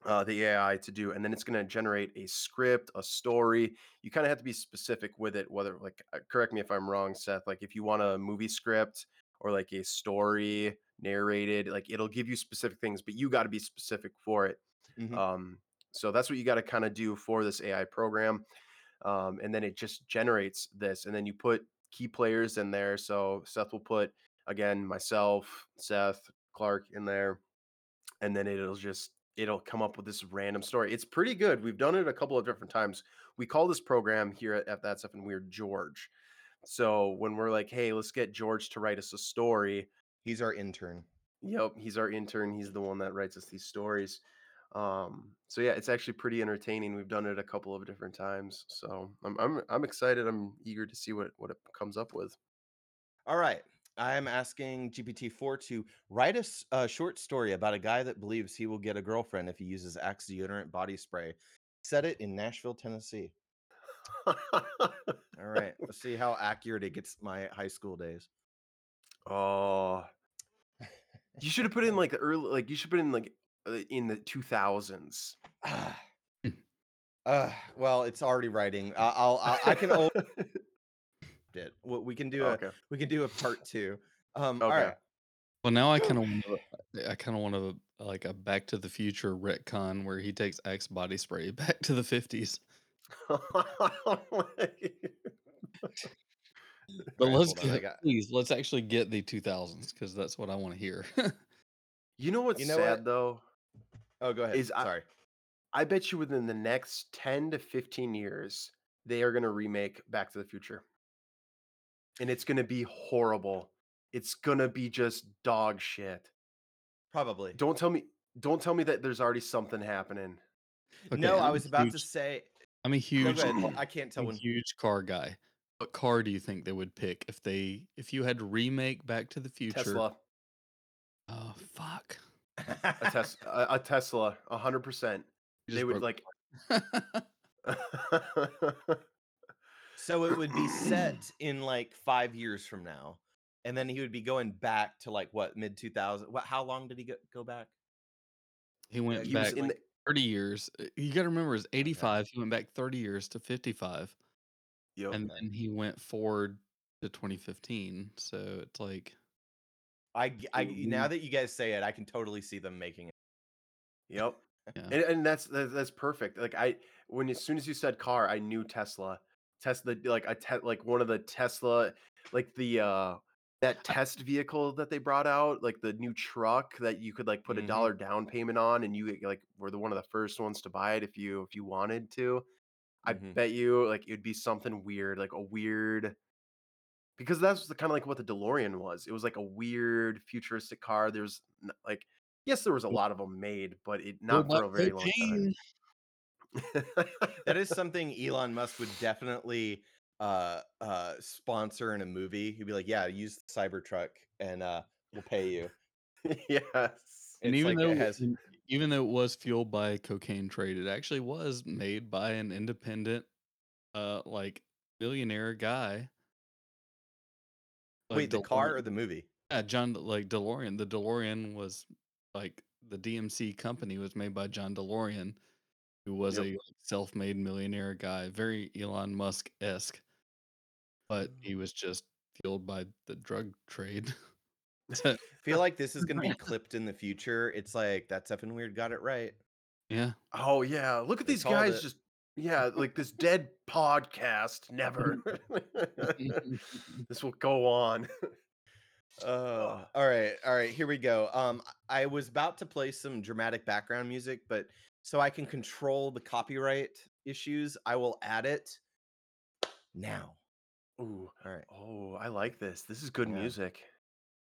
uh, the AI to do, and then it's gonna generate a script, a story. You kind of have to be specific with it. Whether like, uh, correct me if I'm wrong, Seth. Like if you want a movie script or like a story narrated, like it'll give you specific things, but you got to be specific for it. Mhm. Um, so that's what you got to kind of do for this AI program. Um, and then it just generates this, and then you put key players in there. So Seth will put again myself, Seth, Clark in there, and then it'll just it'll come up with this random story. It's pretty good. We've done it a couple of different times. We call this program here at, at That's Effin Weird George. So when we're like, hey, let's get George to write us a story, He's our intern. Yep, he's our intern. He's the one that writes us these stories. Um, so yeah, it's actually pretty entertaining. We've done it a couple of different times. So I'm I'm I'm excited. I'm eager to see what what it comes up with. All right. I'm asking GPT-4 to write a, s- a short story about a guy that believes he will get a girlfriend if he uses Axe deodorant body spray Set it in Nashville, Tennessee. All right. Let's see how accurate it gets my high school days. oh, you should have put in like the early, like you should put in like uh, in the two thousands. Ah. uh, well, it's already writing. I- I'll, I'll I can hold it. Well, We can do a we can do a part two. Um, Okay. all right. Well, now I kind of I kind of want to like a Back to the Future retcon where he takes Axe body spray back to the fifties. But Alright, let's on, get, got- please let's actually get the two thousands because that's what I want to hear. you know what's You know sad what? though? Oh, go ahead. Is I- Sorry. I bet you within the next 10 to 15 years, they are going to remake Back to the Future. And it's going to be horrible. It's going to be just dog shit. Probably. Don't tell me don't tell me that there's already something happening. no, Okay, I I'm was a about to say. I'm a huge. I can't tell I'm a when. huge car guy. What car do you think they would pick if they if you had to remake Back to the Future? Tesla, Oh fuck! a, tes- a, Tesla, a Tesla, 100%. They would broke like so it would be set in like five years from now, and then he would be going back to like what mid two thousand. What? How long did he go, go back? he went he was back in the, thirty years. Uh, You got to remember, it's eighty five. He went back thirty years to fifty five, Yep. and then he went forward to twenty fifteen. So it's like I, g- I now that you guys say it, I can totally see them making it. Yep. Yeah. And, and that's that, that's perfect. Like I when as soon as you said car, I knew Tesla. Tesla like a te- like one of the Tesla like the uh that test vehicle that they brought out, like the new truck that you could like put Mhm. a dollar down payment on and you like were the one of the first ones to buy it if you if you wanted to. I Mhm. bet you like it'd be something weird, like a weird because that's the kind of like what the DeLorean was. It was like a weird futuristic car. There's like yes, there was a lot of them made, but it not for a very long time. That is something Elon Musk would definitely uh uh sponsor in a movie. He'd be like, "Yeah, use the Cybertruck, and uh we'll pay you." yes. and It's even like though it has- even though it was fueled by cocaine trade, it actually was made by an independent, uh, like billionaire guy. Like Wait, the car or the movie? Yeah, John like DeLorean. The DeLorean was like the DMC company was made by John DeLorean, who was Yep. a self-made millionaire guy, very Elon Musk esque, but he was just fueled by the drug trade. I feel like this is gonna be clipped in the future. It's like that's effing weird. Got it right. yeah, Oh yeah. Look at They these guys it- just yeah, like this dead podcast. Never. this will go on. Uh, all right, all right. Here we go. Um, I was about to play some dramatic background music, but so I can control the copyright issues, I will add it now. Ooh. All right. Oh, I like this. This is good Yeah. music.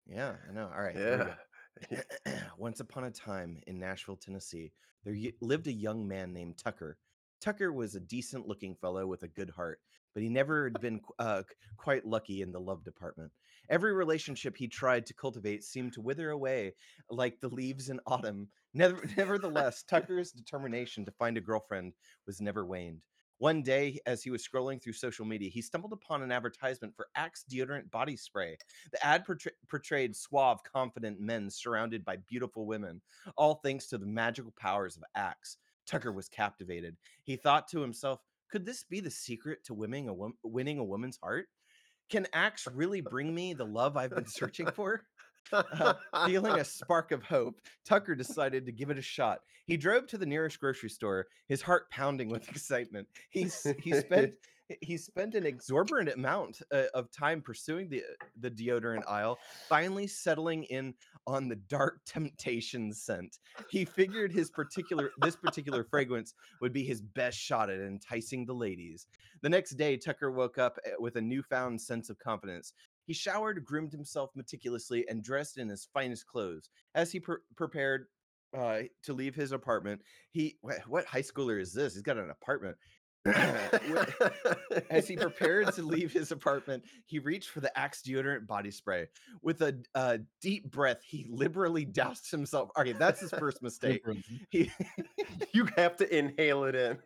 Yeah, I know. All right. here we go. Yeah. Once upon a time in Nashville, Tennessee, there lived a young man named Tucker. Tucker was a decent looking fellow with a good heart, but he never had been uh, quite lucky in the love department. Every relationship he tried to cultivate seemed to wither away like the leaves in autumn. Never, nevertheless, Tucker's determination to find a girlfriend was never waned. One day, as he was scrolling through social media, he stumbled upon an advertisement for Axe deodorant body spray. The ad portray- portrayed suave, confident men surrounded by beautiful women, all thanks to the magical powers of Axe. Tucker was captivated. He thought to himself, could this be the secret to winning a, wom- winning a woman's heart? Can Axe really bring me the love I've been searching for? Uh, feeling a spark of hope, Tucker decided to give it a shot. He drove to the nearest grocery store, his heart pounding with excitement. He he spent he spent an exorbitant amount uh, of time pursuing the the deodorant aisle, finally settling in on the dark temptation scent. He figured his particular this particular fragrance would be his best shot at enticing the ladies. The next day, Tucker woke up uh, with a newfound sense of confidence. He showered, groomed himself meticulously, and dressed in his finest clothes. As he pre- prepared uh, to leave his apartment, he wha- what high schooler is this? He's got an apartment. As he prepared to leave his apartment, he reached for the Axe deodorant body spray. With a uh, deep breath, he liberally doused himself. Okay, that's his first mistake. He, you have to inhale it in.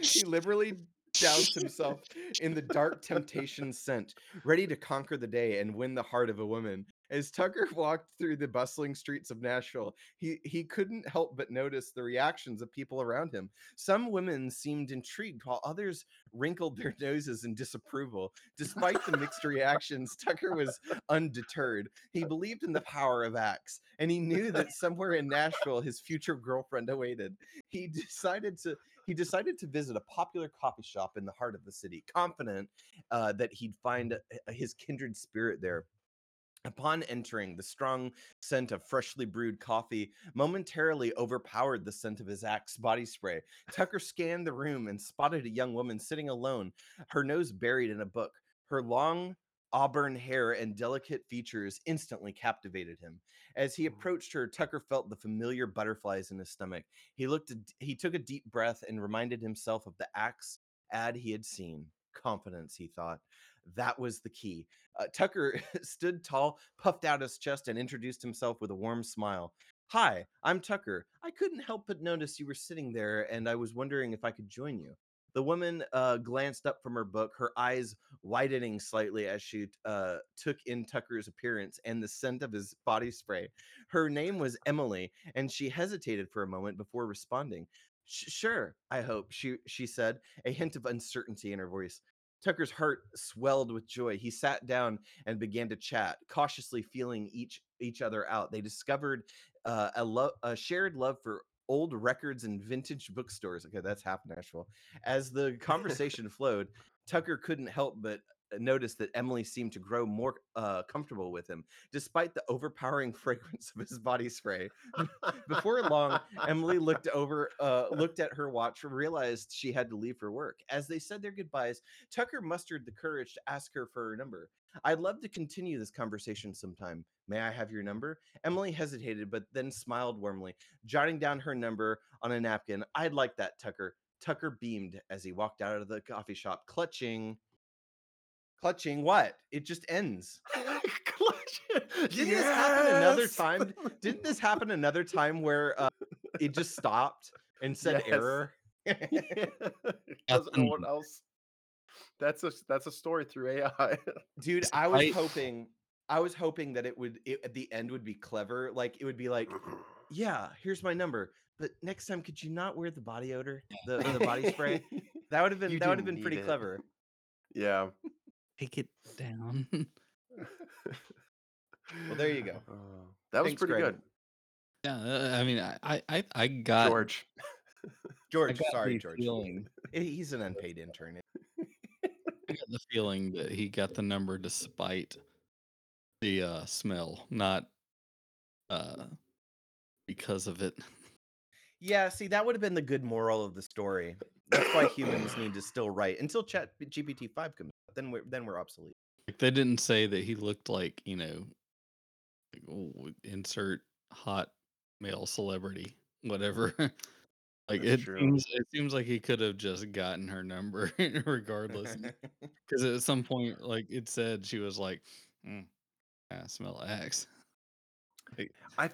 he liberally doused himself in the dark temptation scent, ready to conquer the day and win the heart of a woman. As Tucker walked through the bustling streets of Nashville, he, he couldn't help but notice the reactions of people around him. Some women seemed intrigued, while others wrinkled their noses in disapproval. Despite the mixed reactions, Tucker was undeterred. He believed in the power of Axe, and he knew that somewhere in Nashville his future girlfriend awaited. He decided to he decided to visit a popular coffee shop in the heart of the city, confident uh, that he'd find uh, his kindred spirit there. Upon entering, the strong scent of freshly brewed coffee momentarily overpowered the scent of his Axe body spray. Tucker scanned the room and spotted a young woman sitting alone, her nose buried in a book. Her long auburn hair and delicate features instantly captivated him. As he Mm. approached her, Tucker felt the familiar butterflies in his stomach. He looked d- he took a deep breath and reminded himself of the Axe ad he had seen. Confidence, he thought. That was the key. Uh, Tucker stood tall, puffed out his chest, and introduced himself with a warm smile. Hi, I'm Tucker. I couldn't help but notice you were sitting there, and I was wondering if I could join you. The woman uh, glanced up from her book, her eyes widening slightly as she uh, took in Tucker's appearance and the scent of his body spray. Her name was Emily, and she hesitated for a moment before responding. Sure, I hope, she, she said, a hint of uncertainty in her voice. Tucker's heart swelled with joy. He sat down and began to chat, cautiously feeling each each other out. They discovered uh, a, lo- a shared love for old records and vintage bookstores. Okay, that's half Nashville. As the conversation flowed, Tucker couldn't help but uh, notice that Emily seemed to grow more uh, comfortable with him, despite the overpowering fragrance of his body spray. Before long, Emily looked over, uh, looked at her watch, realized she had to leave for work. As they said their goodbyes, Tucker mustered the courage to ask her for her number. I'd love to continue this conversation sometime. May I have your number? Emily hesitated, but then smiled warmly, jotting down her number on a napkin. I'd like that, Tucker. Tucker beamed as he walked out of the coffee shop, clutching. Clutching what? It just ends. Didn't this happen another time? Didn't this happen another time where uh, it just stopped and said Yes. error? Doesn't know what else. That's a that's a story through AI. Dude, I was I- hoping I was hoping that it would it, at the end would be clever. Like it would be like, yeah, here's my number. But next time, could you not wear the body odor, the, the body spray? That would have been You that would have been pretty it. clever. yeah. Take it down. Well, there you go. Uh, that was pretty Greg. good, yeah, uh, I mean, I, I, I, I got, George. George, got sorry, George. feeling, He's an unpaid intern. I got the feeling that he got the number despite the uh, smell, not uh, because of it. Yeah, see, that would have been the good moral of the story. That's why humans need to still write until Chat GPT five comes. Then we're then we're obsolete. Like they didn't say that he looked like you know, like, oh, insert hot male celebrity, whatever. like That's it true. seems, it seems like he could have just gotten her number regardless, because at some point, like it said, she was like, mm, "I smell Axe." I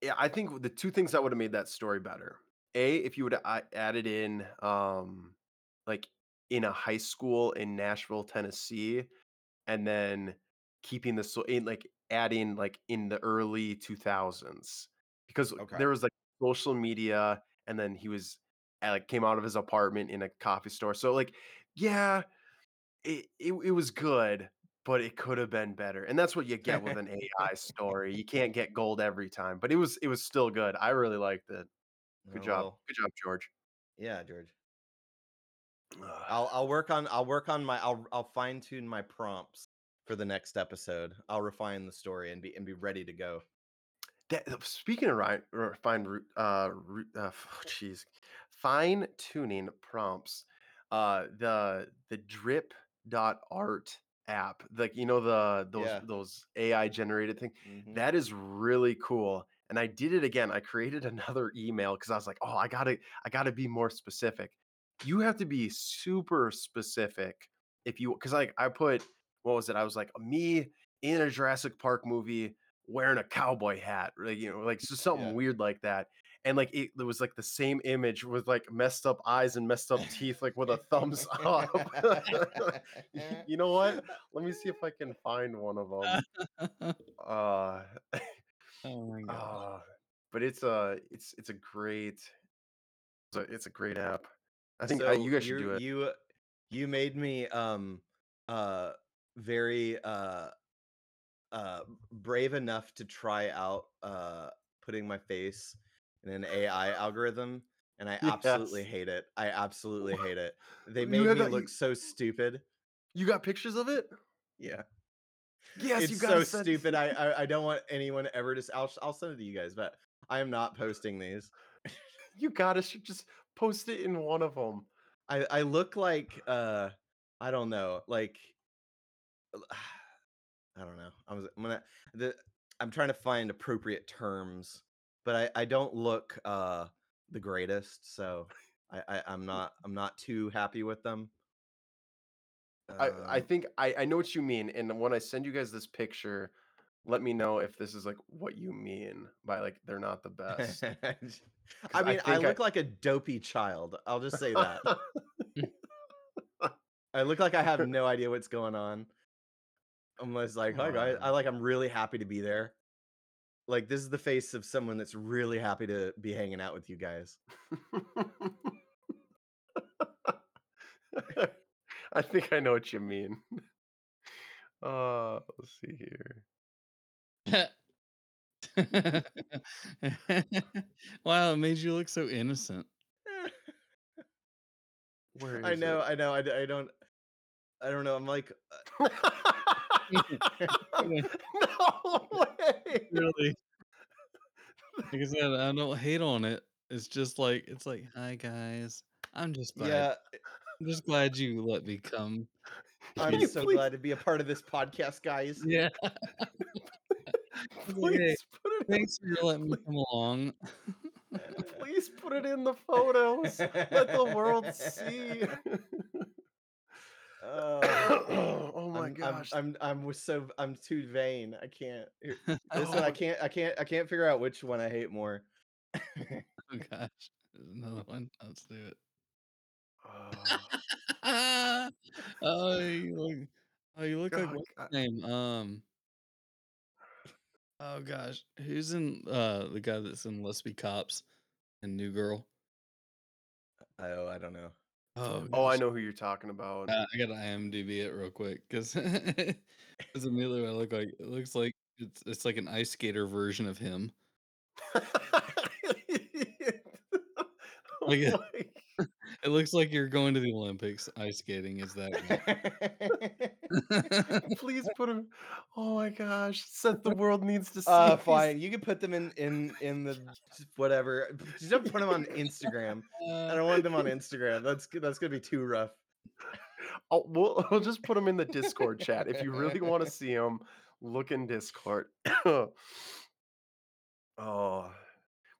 yeah, I think the two things that would have made that story better. A, if you would have added in um like in a high school in Nashville, Tennessee, and then keeping the so in like adding like in the early 2000s because Okay. there was like social media and then he was like came out of his apartment in a coffee store. So like yeah, it, it it was good, but it could have been better. And that's what you get with an AI story. You can't get gold every time, but it was it was still good. I really liked it. Good Oh, job. well, Good job, George. yeah, George. I'll I'll work on I'll work on my I'll I'll fine tune my prompts for the next episode. I'll refine the story and be and be ready to go. That, uh, speaking of right, fine, uh, uh, jeez, fine tuning prompts. Uh, the the drip dot art app, like you know the those Yeah. those AI generated thing. Mhm. That is really cool. and I did it again. I created another email because I was like, oh, I gotta, I gotta be more specific. You have to be super specific if you, because like I put, what was it? I was like, me in a Jurassic Park movie wearing a cowboy hat, like you know, like just something Yeah. weird like that. And like it, it was like the same image with like messed up eyes and messed up teeth, like with a thumbs up. you know what? Let me see if I can find one of them. Uh, oh my god. uh but it's a it's it's a great it's a, it's a great app. I think uh, you guys should you- do it. You you made me um uh very uh uh brave enough to try out uh putting my face in an AI algorithm and I absolutely Yes. hate it. I absolutely hate it. They made me that- look you- so stupid. You got pictures of it? Yeah. Yes, you it's got so stupid. I, I I don't want anyone ever to I'll I'll send it to you guys, but I am not posting these. you gotta just post it in one of them. I I look like uh I don't know, like I don't know. I was I'm gonna the I'm trying to find appropriate terms, but I I don't look uh the greatest, so I, I I'm not I'm not too happy with them. I, I Um, think I, I know what you mean. And when I send you guys this picture, let me know if this is like what you mean by like they're not the best. I mean, I, I- look like a dopey child. I'll just say that. I look like I have no idea what's going on. I'm just like, hi guys. I like I'm really happy to be there. Like this is the face of someone that's really happy to be hanging out with you guys. I think I know what you mean. Uh, let's see here. wow, it made you look so innocent. Where is I know, it? I know. I, I don't I don't know. I'm like uh no way. Really? Like I said, I don't hate on it. It's just like it's like, hi guys. I'm just glad. yeah, eh I'm just glad you let me come. I'm so glad to be a part of this podcast, guys. Yeah. It's hey, Please put it. thanks for letting me come along. Please put it in the photos. Let the world see. Oh, oh my I'm, gosh. I'm, I'm I'm so I'm too vain. I can't. Here, This one Oh. I can't I can't I can't figure out which one I hate more. Oh gosh. There's another one. Let's do it. Oh, oh, you look, oh, you look like what's God. name? Um. Oh gosh, who's in uh the guy that's in Let's Be Cops and New Girl? oh, I don't know. Oh, Oh, I gosh. know who you're talking about. Uh, I gotta IMDb it real quick because because immediately what I look like it looks like it's it's like an ice skater version of him. Oh Like my- It looks like you're going to the Olympics ice skating. Is that guy. Please put him. Oh my gosh! Said the world needs to see. uh, these- fine. You can put them in in in the whatever. Just don't put them on Instagram. I don't want them on Instagram. That's g- that's gonna be too rough. Oh, we'll, we'll just put them in the Discord chat. If you really want to see them, look in Discord. oh,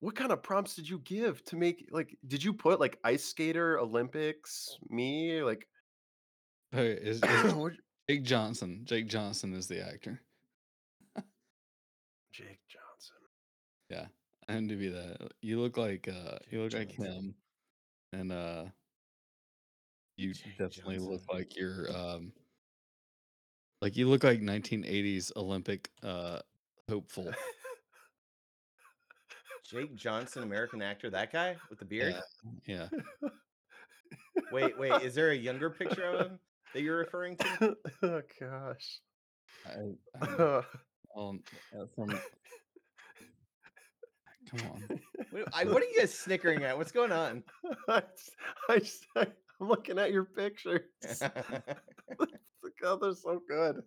what kind of prompts did you give to make like? Did you put like ice skater Olympics? Me like? Okay, is, is Jake Johnson? Jake Johnson is the actor. Jake Johnson. Yeah, i to be that. You look like uh, you look like him, and uh, you Jake definitely look like you're um, like you look like 1980s Olympic uh hopeful. Jake Johnson, American actor, that guy with the beard. Yeah, Wait, wait. Is there a younger picture of him that you're referring to? oh gosh. I, I, um, uh, from. Come on. What, I, what are you guys snickering at? What's going on? I just, I just, I, am looking at your pictures. God, they're so good.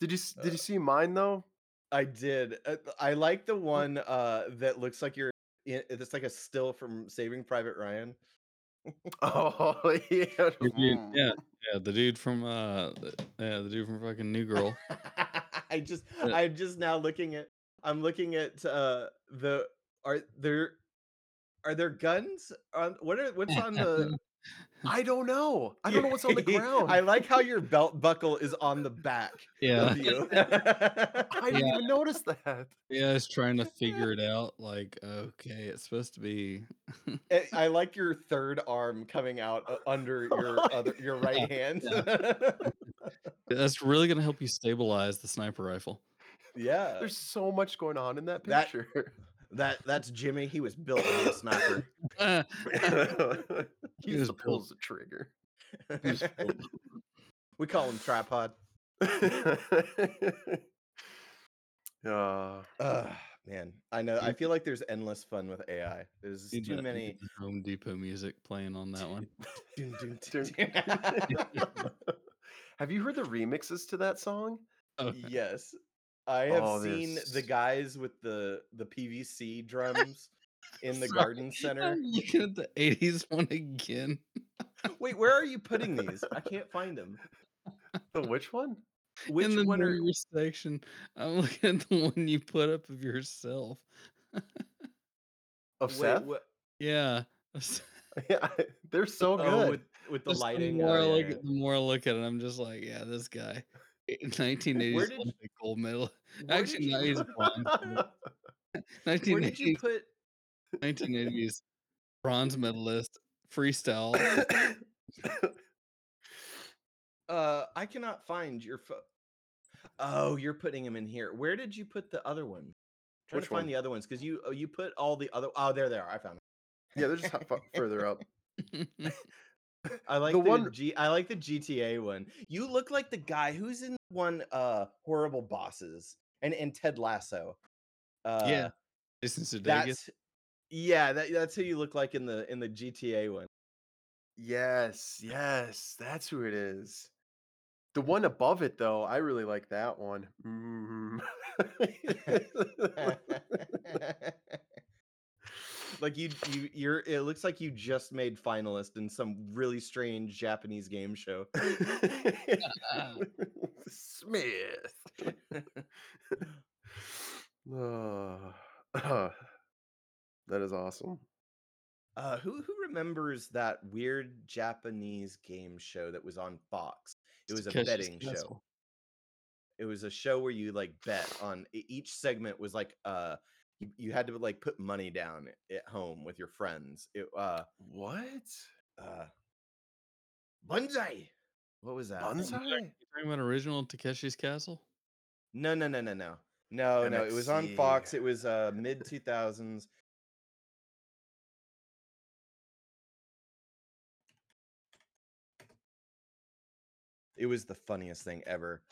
Did you did you see mine though? I did. Uh, I like the one uh, that looks like you're. In, it's like a still from Saving Private Ryan. Oh yeah, dude- mm. yeah, yeah, the dude from uh, the, yeah, the dude from fucking New Girl. I just, Uh, I'm just now looking at I'm looking at uh the are there are there guns on what are what's on the I don't know. I don't know what's on the ground. I like how your belt buckle is on the back Yeah. of you. I didn't Yeah. even notice that. Yeah, I was trying to figure it out. Like, okay, it's supposed to be. I- I like your third arm coming out uh, under your other your right hand. That's really gonna help you stabilize the sniper rifle. yeah. There's so much going on in that That- picture. That that's Jimmy. He was built to be a sniper. he was just pulls the trigger. we call him tripod. uh, Ugh, man, I know. I feel like there's endless fun with AI. There's too the- many. Home Depot music playing on that one. Have you heard the remixes to that song? Oh, yes, I have Oh, seen the guys with the the PVC drums in the Sorry, garden center. I'm looking at the '80s one again. Wait, where are you putting these? I can't find them. The which one? Which in the one are? New section. I'm looking at the one you put up of yourself. Of Seth? Yeah. Yeah, they're so oh, good. Oh, with with the lighting. The more, oh, I look yeah. at, the more I look at it, I'm just like, yeah, this guy. 1980s Where did- Olympic gold medal. Actually, did no, you- he's bronze. medal. Where did you 1980s, put? 1980s bronze medalist freestyle. Uh, I cannot find your phone. Oh, you're putting him in here. Where did you put the other one? Trying Which to find one? the other ones because you oh, you put all the other. Oh, there they are. I found. them. yeah, they're just fu- further up. I like the, The one- G. I like the GTA one. You look like the guy who's in one. Uh, horrible bosses and and Ted Lasso. Uh, yeah. Jason Sudeikis. that's yeah. That, that's who you look like in the in the GTA one. Yes, yes, that's who it is. The one above it, though, I really like that one. Mm. like you you you're it looks like you just made finalist in some really strange Japanese game show. Smith. Oh, that is awesome. Uh who who remembers that weird Japanese game show that was on Fox? It was a betting show. It was a show where you like bet on each segment was like uh you, you had to like put money down at home with your friends. It uh What? uh Banzai. What was that? Banzai? You talking about original Takeshi's Castle? No, no, no, no, no. No, no. It was on Fox. It was uh mid 2000s. It was the funniest thing ever.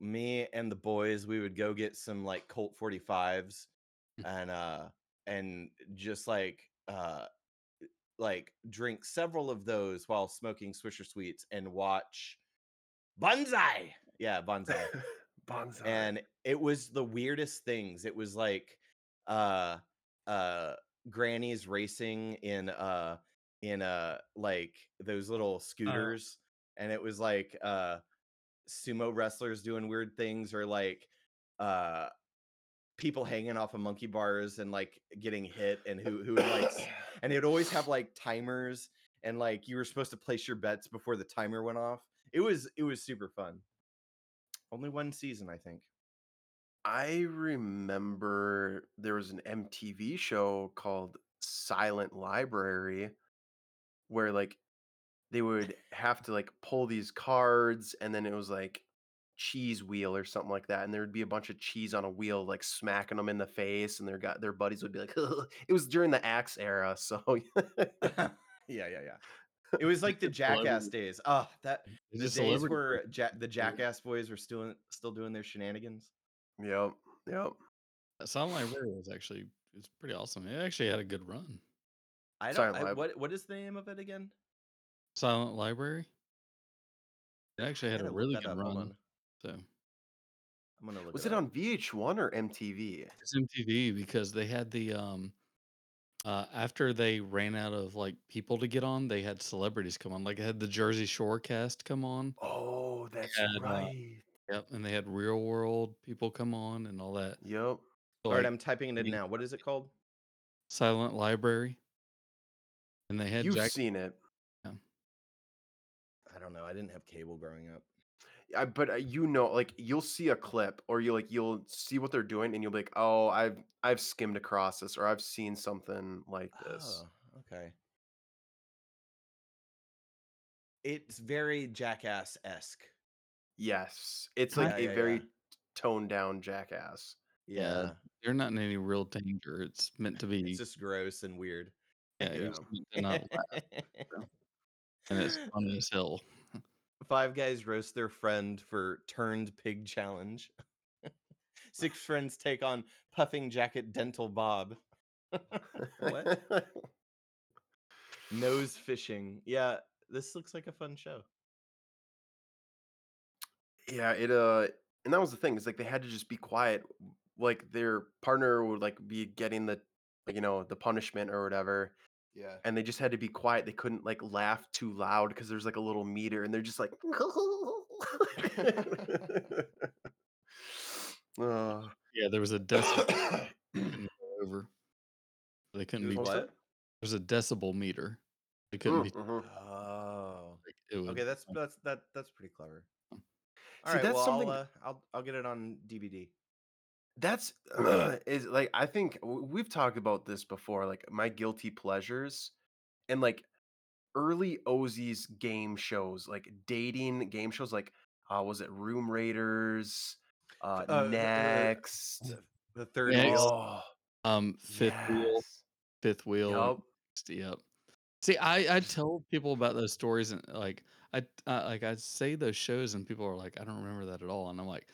Me and the boys, we would go get some like Colt 45s and uh and just like uh like drink several of those while smoking Swisher Sweets and watch Banzai. Yeah, Banzai Bonsai. and it was the weirdest things it was like uh uh grannies racing in uh in uh like those little scooters and it was like uh sumo wrestlers doing weird things or like uh people hanging off of monkey bars and like getting hit and who who would, like and it would always have like timers and like you were supposed to place your bets before the timer went off. It was it was super fun. Only one season i think. I remember there was an MTV show called Silent Library where like they would have to like pull these cards and then it was like cheese wheel or something like that and there would be a bunch of cheese on a wheel like smacking them in the face and their got their buddies would be like it was during the axe era so yeah yeah yeah it was like the jackass days oh that Is the days celebrity? where ja- the jackass boys were still still doing their shenanigans yep yep Silent Library was actually it's pretty awesome. It actually had a good run. i don't I, Lib- what what is the name of it again Silent Library. It actually had a really good up, hold run. So i'm gonna look was it it on VH1 or MTV it's MTV because they had the um uh after they ran out of like people to get on, they had celebrities come on. Like I had the Jersey Shore cast come on. oh that's had, uh, right Yep, and they had real world people come on and all that. yep All right, like I'm typing it in now. What is it called? Silent Library, and they had You've Jack. seen it, I don't know. I didn't have cable growing up. I, but uh, you know, like you'll see a clip, or you like you'll see what they're doing, and you'll be like, "Oh, I've I've skimmed across this, or I've seen something like this." Oh, okay. It's very jackass esque. Yes, it's like Yeah, a yeah, very yeah. toned down jackass. Yeah. They're not in any real danger. It's meant to be. It's just gross and weird. yeah, it's meant to not laugh, and it's funny as hell. Five guys roast their friend for turned pig challenge. Six friends take on puffing jacket dental Bob. what? Nose fishing. Yeah, this looks like a fun show. yeah, it uh, and that was the thing. Is like they had to just be quiet. Like their partner would like be getting the, you know, the punishment or whatever, Yeah. and they just had to be quiet. They couldn't like laugh too loud because there's like a little meter, and they're just like. uh, Yeah, there was a decibel over. They couldn't be. There's what? There's a decibel meter. They couldn't be. mm, mhm. Oh. Like, Okay, that's that's that that's pretty clever. All See, right, that's well, something- I'll, uh, I'll I'll get it on DVD. That's is like I think we've talked about this before. Like my guilty pleasures, and like early Ozzy's game shows, like dating game shows, like uh, was it Room Raiders, uh, Uh, uh, Next, The, the third Next. wheel. oh, um fifth wheel, fifth wheel. Yup. Yep. See, I I tell people about those stories and like I uh, like I say those shows and people are like, I don't remember that at all, and I'm like,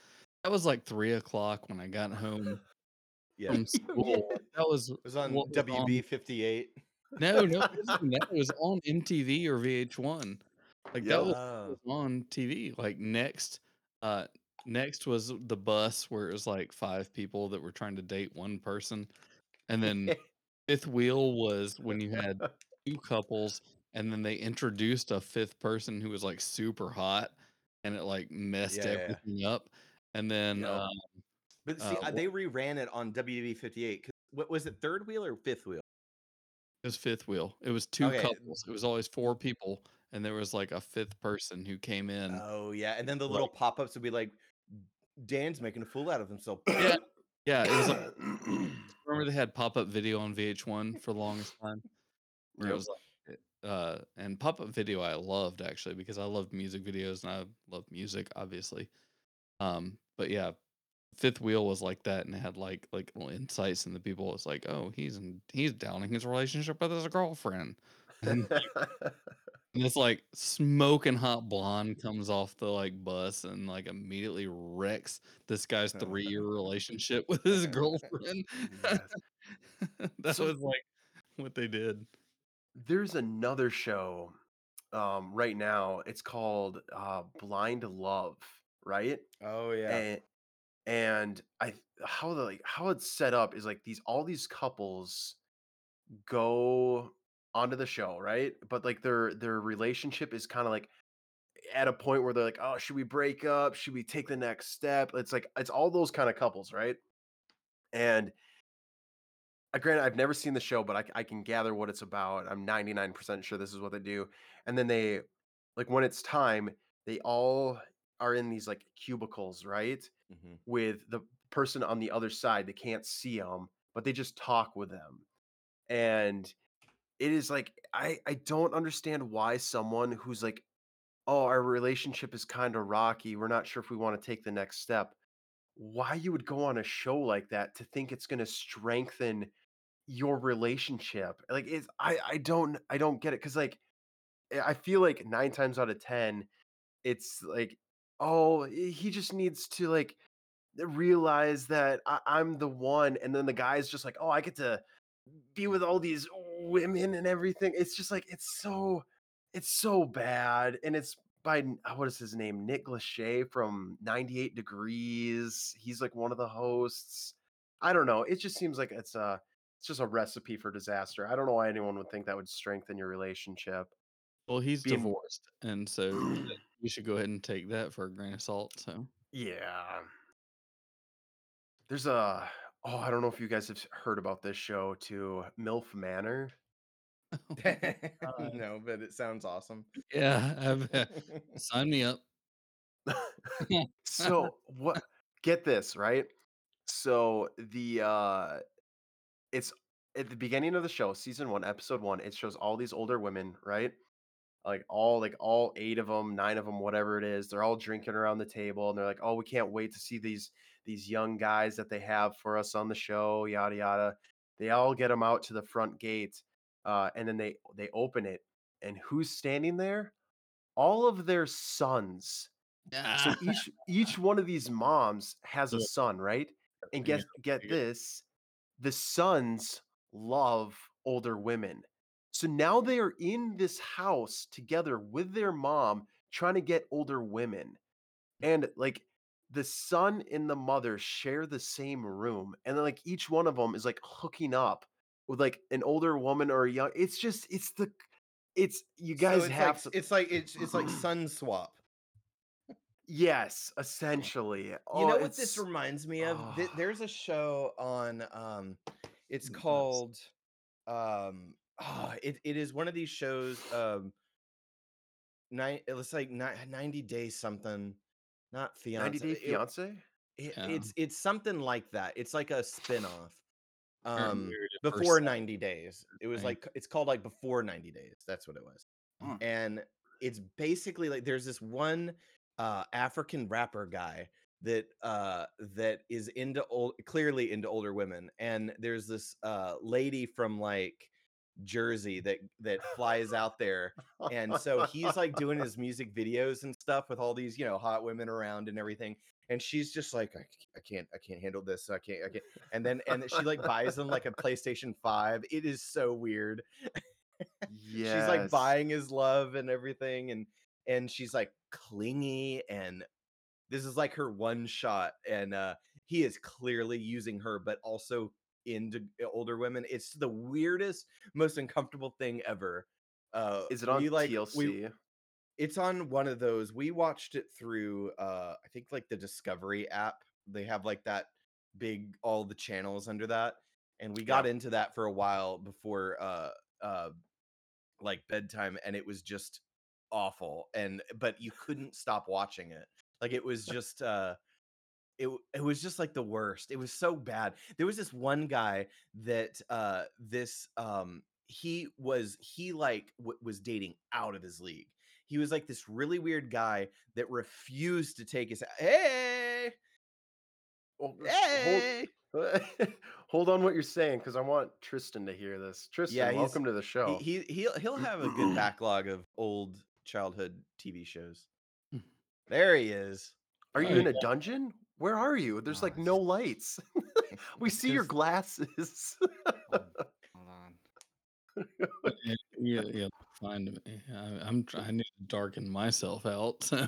that was like three o'clock when I got home Yeah. from school. That was It was on what was on- WB fifty eight. No, no, it wasn't that. Was on MTV or VH1. Like that was, Oh. was on TV. Like next, uh, next was the bus where it was like five people that were trying to date one person, and then fifth wheel was when you had two couples, and then they introduced a fifth person who was like super hot, and it like messed yeah. everything up. And then um, But see, Uh, they reran it on WB fifty eight. What was it? Third wheel or fifth wheel? It was fifth wheel. It was two Okay. couples. It was always four people, and there was like a fifth person who came in. Oh yeah, and then the little pop ups would be like, Dan's making a fool out of himself. yeah, yeah. It was. Like, remember they had pop up video on VH1 for the longest time. Where it was like, uh, and pop up video I loved actually because I loved music videos and I love music obviously. Um, but yeah, fifth wheel was like that and it had like like little insights and the people was like, oh, he's in, he's downing his relationship with his girlfriend. And And this like smoking hot blonde comes off the like bus and like immediately wrecks this guy's three year relationship with his girlfriend. That So- was like what they did. There's another show um, right now. It's called uh, Blind Love, right? Oh yeah. and and I how the like how it's set up is like these all these couples go onto the show, right? But like their their relationship is kind of like at a point where they're like, oh, should we break up? Should we take the next step? It's like it's all those kind of couples, right? And uh, granted, I've never seen the show, but I, I can gather what it's about. I'm 99% sure this is what they do. And then they, like, when it's time, they all are in these like cubicles, right? Mhm. With the person on the other side. They can't see them, but they just talk with them. And it is like, I, I don't understand why someone who's like, oh, our relationship is kind of rocky. We're not sure if we want to take the next step. Why you would go on a show like that to think it's going to strengthen your relationship? Like it's I I don't I don't get it cuz like I feel like 9 times out of 10 it's like oh, he just needs to like realize that I, I'm the one and then the guy's just like, "Oh, I get to be with all these women and everything." It's just like it's so it's so bad and it's by what is his name nick lachey from 98 degrees. He's like one of the hosts. I don't know it just seems like it's a it's just a recipe for disaster. I don't know why anyone would think that would strengthen your relationship Well, he's Being- divorced, and so we should go ahead and take that for a grain of salt. So yeah there's a Oh, I don't know if you guys have heard about this show too. MILF Manor. no, but it sounds awesome. Yeah, I've, uh, sign me up. so what get this, right? So the uh it's at the beginning of the show, season 1, episode 1, it shows all these older women, right? Like all like all 8 of them, 9 of them, whatever it is. They're all drinking around the table and they're like, "Oh, we can't wait to see these these young guys that they have for us on the show, yada yada." They all get them out to the front gate uh and then they they open it and who's standing there? All of their sons Yeah. so each each one of these moms has a son, right? And guess get this, the sons love older women. So now they are in this house together with their mom trying to get older women. And like the son and the mother share the same room and then like each one of them is like hooking up with like an older woman or a young it's just it's the it's you So guys it's have like to it's like it's it's like sun swap. yes essentially You oh know what this reminds me of? Ah. There's a show on um it's called um oh, it, it is one of these shows um nine it was like ni- 90 days something not 90 fiance Day it- Fiance? it- Yeah. it's it's something like that it's like a spin-off um we were at first before 90 days it was thing. like it's called like before 90 days that's what it was and it's basically like there's this one uh african rapper guy that uh that is into old clearly into older women and there's this uh lady from like jersey that that flies out there and so he's like doing his music videos and stuff with all these you know hot women around and everything and she's just like I can't i can't handle this i can't i can't and then and she like buys them like a playstation 5 it is so weird yes. she's like buying his love and everything and and she's like clingy and this is like her one shot and uh he is clearly using her but also into older women it's the weirdest most uncomfortable thing ever uh Is it on we, like TLC? we it's on one of those we watched it through uh i think like the discovery app they have like that big all the channels under that and we got Yeah. into that for a while before uh uh like bedtime and it was just awful and but you couldn't stop watching it like it was just uh it, it was just like the worst it was so bad there was this one guy that uh this um he was he like w- was dating out of his league he was like this really weird guy that refused to take his hey Oh, hey hold, hold on what you're saying because I want Tristan to hear this. Tristan, Yeah, welcome to the show. he, he he'll he'll have a good backlog of old childhood tv shows Hmm. there he is are you Oh, in a dungeon? Where are you? There's like no lights. we see your glasses. Hold, hold on. Yeah, yeah, yeah, find me. I, I'm trying to darken myself out. So.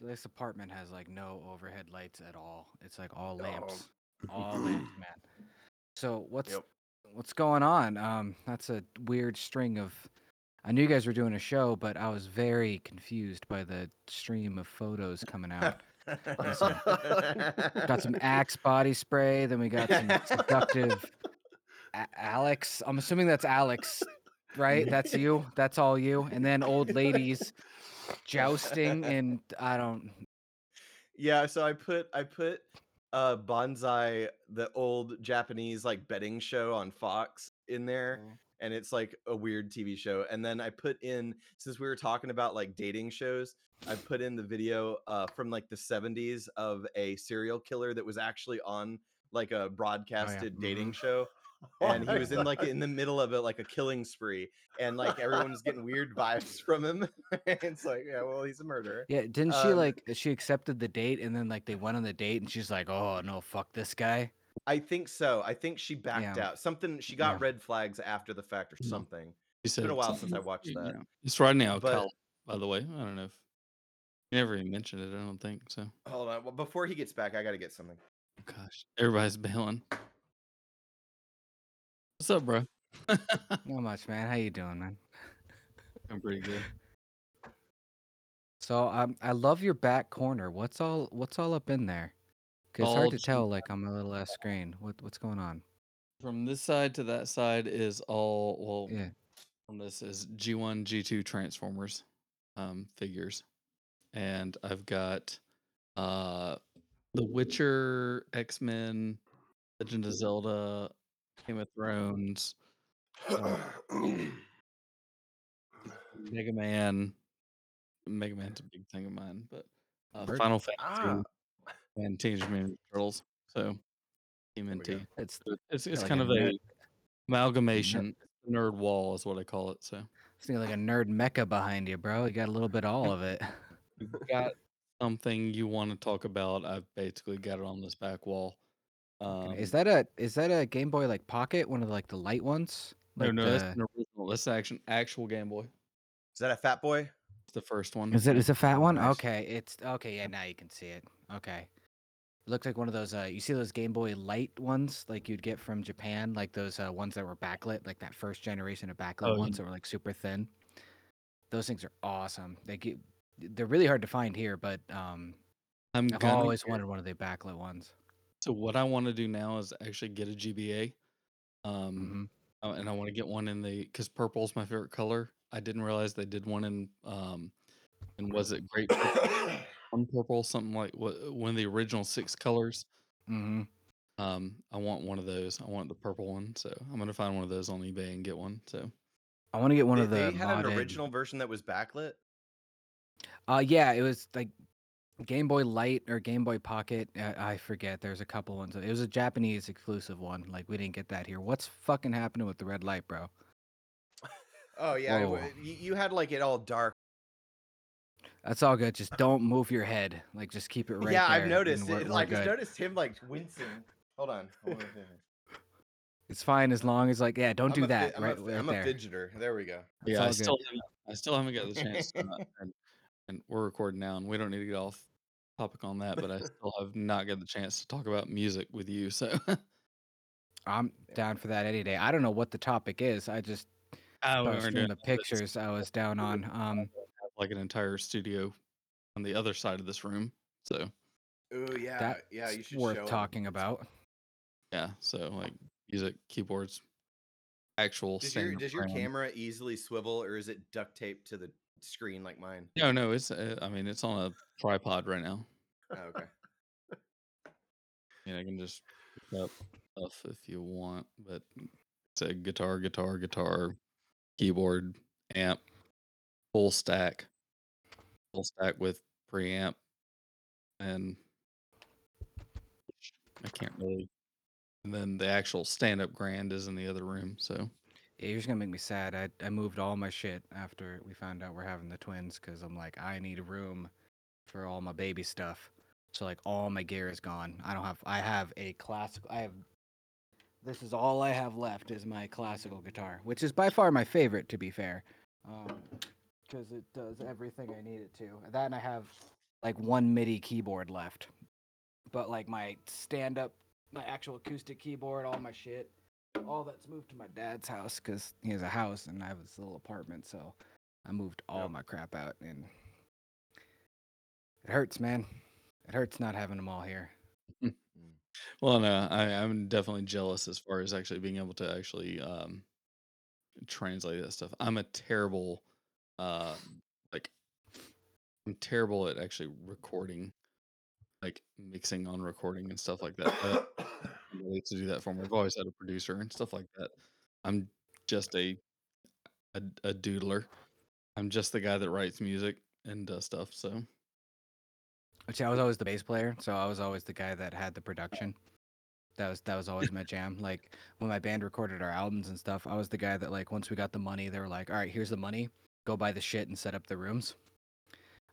This apartment has like no overhead lights at all. It's like all Oh. lamps. All lamps, man. So what's Yep. what's going on? Um, that's a weird string of. I knew you guys were doing a show, but I was very confused by the stream of photos coming out. got some Axe body spray, then we got some seductive A- Alex. I'm assuming that's Alex, right? That's you. That's all you. And then old ladies jousting, and I don't. yeah so i put i put uh Banzai the old japanese like betting show on fox in there and it's like a weird tv show and then i put in since we were talking about like dating shows i put in the video uh from like the 70s of a serial killer that was actually on like a broadcasted dating show and he was in like in the middle of it like a killing spree and like everyone's getting weird vibes from him it's like yeah well he's a murderer. Yeah, didn't she Um, like she accepted the date, and then like they went on the date, and she's like, "Oh no, fuck this guy." I think so. I think she backed Yeah. out. Something she got Yeah. red flags after the fact or Mm. something. It's been a while since I watched that. It's right now, But- by the way. I don't know if you never even mentioned it. I don't think so. Hold on. Well, before he gets back, I got to get something. Gosh, everybody's bailing. What's up, bro? Not much, man. How you doing, man? I'm pretty good. So um, I love your back corner. What's all What's all up in there? 'Cause it's hard to tell, like on my little ass screen. What what's going on? From this side to that side is all well. Yeah. On this is G1, G2 Transformers um, figures, and I've got uh, The Witcher, X Men, Legend of Zelda, Game of Thrones, uh, Mega Man. Mega Man's a big thing of mine, but uh, Final Fantasy ah, and Teenage Mutant Ninja Turtles. So we go. TMNT. It's It's it's like kind of nerd- a amalgamation. Nerd wall is what I call it. So it's like a nerd mecca behind you, bro. You got a little bit of all of it. you got something you want to talk about, I've basically got it on this back wall. Um, is that a is that a Game Boy like Pocket? One of the, like the light ones? no, Like no, that's the- an original. That's action actual Game Boy. Is that a Fat Boy? It's the first one. Is it is a fat one? Okay, it's okay. Yeah, now you can see it. Okay, it looks like one of those. Uh, you see those Game Boy Light ones, like you'd get from Japan, like those uh, ones that were backlit, like that first generation of backlit Oh, ones that were like super thin. Those things are awesome. They get, they're really hard to find here, but um, I'm I've always get- wanted one of the backlit ones. So what I want to do now is actually get a GBA. Um, hmm uh, and I want to get one in the because purple's my favorite color. I didn't realize they did one in um, and was it great on purple something like what one of the original six colors. hmm Um, I want one of those. I want the purple one, so I'm gonna find one of those on eBay and get one. So I want to get one they, of the they had modded. an original version that was backlit. Uh, yeah, it was like Game Boy Light or Game Boy Pocket. Uh, I forget. There's a couple ones. It was a Japanese exclusive one. Like we didn't get that here. What's fucking happening with the red light, bro? Oh yeah, it you, you had like it all dark. That's all good. Just don't move your head. Like just keep it right yeah, there. I've noticed we're- it. we're Like I good. noticed him like wincing. Hold on. hold on a second. It's fine as long as like yeah, don't I'm do a fi- that. I'm right, a, right I'm there. a fidgeter. There we go. It's yeah, I still haven't, I still haven't got the chance. To, uh, and, and we're recording now, and we don't need to get off topic on that, but I still have not got the chance to talk about music with you. So I'm down for that any day. I don't know what the topic is. I just I saw a stream of pictures I was down on. Um, like an entire studio on the other side of this room. So Oh yeah, that's yeah. You should worth show 'em. talking about. yeah, so like music, keyboards, actual. Does your does your camera easily swivel, or is it duct taped to the screen like mine? No, no, it's. Uh, I mean, it's on a tripod right now. Oh, okay. yeah, I can just pick up stuff if you want, but it's a guitar, guitar, guitar, keyboard, amp, full stack, full stack with preamp, and I can't really. And then the actual stand-up grand is in the other room. So Yeah, you're just gonna make me sad. I I moved all my shit after we found out we're having the twins because I'm like I need a room for all my baby stuff. So like all my gear is gone. I don't have. I have a classical. I have. This is all I have left is my classical guitar, which is by far my favorite, to be fair, um, because it does everything I need it to. That and I have like one MIDI keyboard left, but like my stand-up, my actual acoustic keyboard, all my shit all that's moved to my dad's house because he has a house and I have this little apartment. So I moved all Yep. my crap out, and it hurts, man. It hurts not having them all here. Well, no, I, I'm definitely jealous as far as actually being able to actually um, translate that stuff. I'm a terrible, uh, like, I'm terrible at actually recording, like mixing on recording and stuff like that. Uh, somebody to do that for me. I've always had a producer and stuff like that. I'm just a, a a doodler. I'm just the guy that writes music and does stuff. So Which I was always the bass player, so I was always the guy that had the production. That was that was always my jam. Like when my band recorded our albums and stuff, I was the guy that like once we got the money, they were like, "All right, here's the money. Go buy the shit and set up the rooms."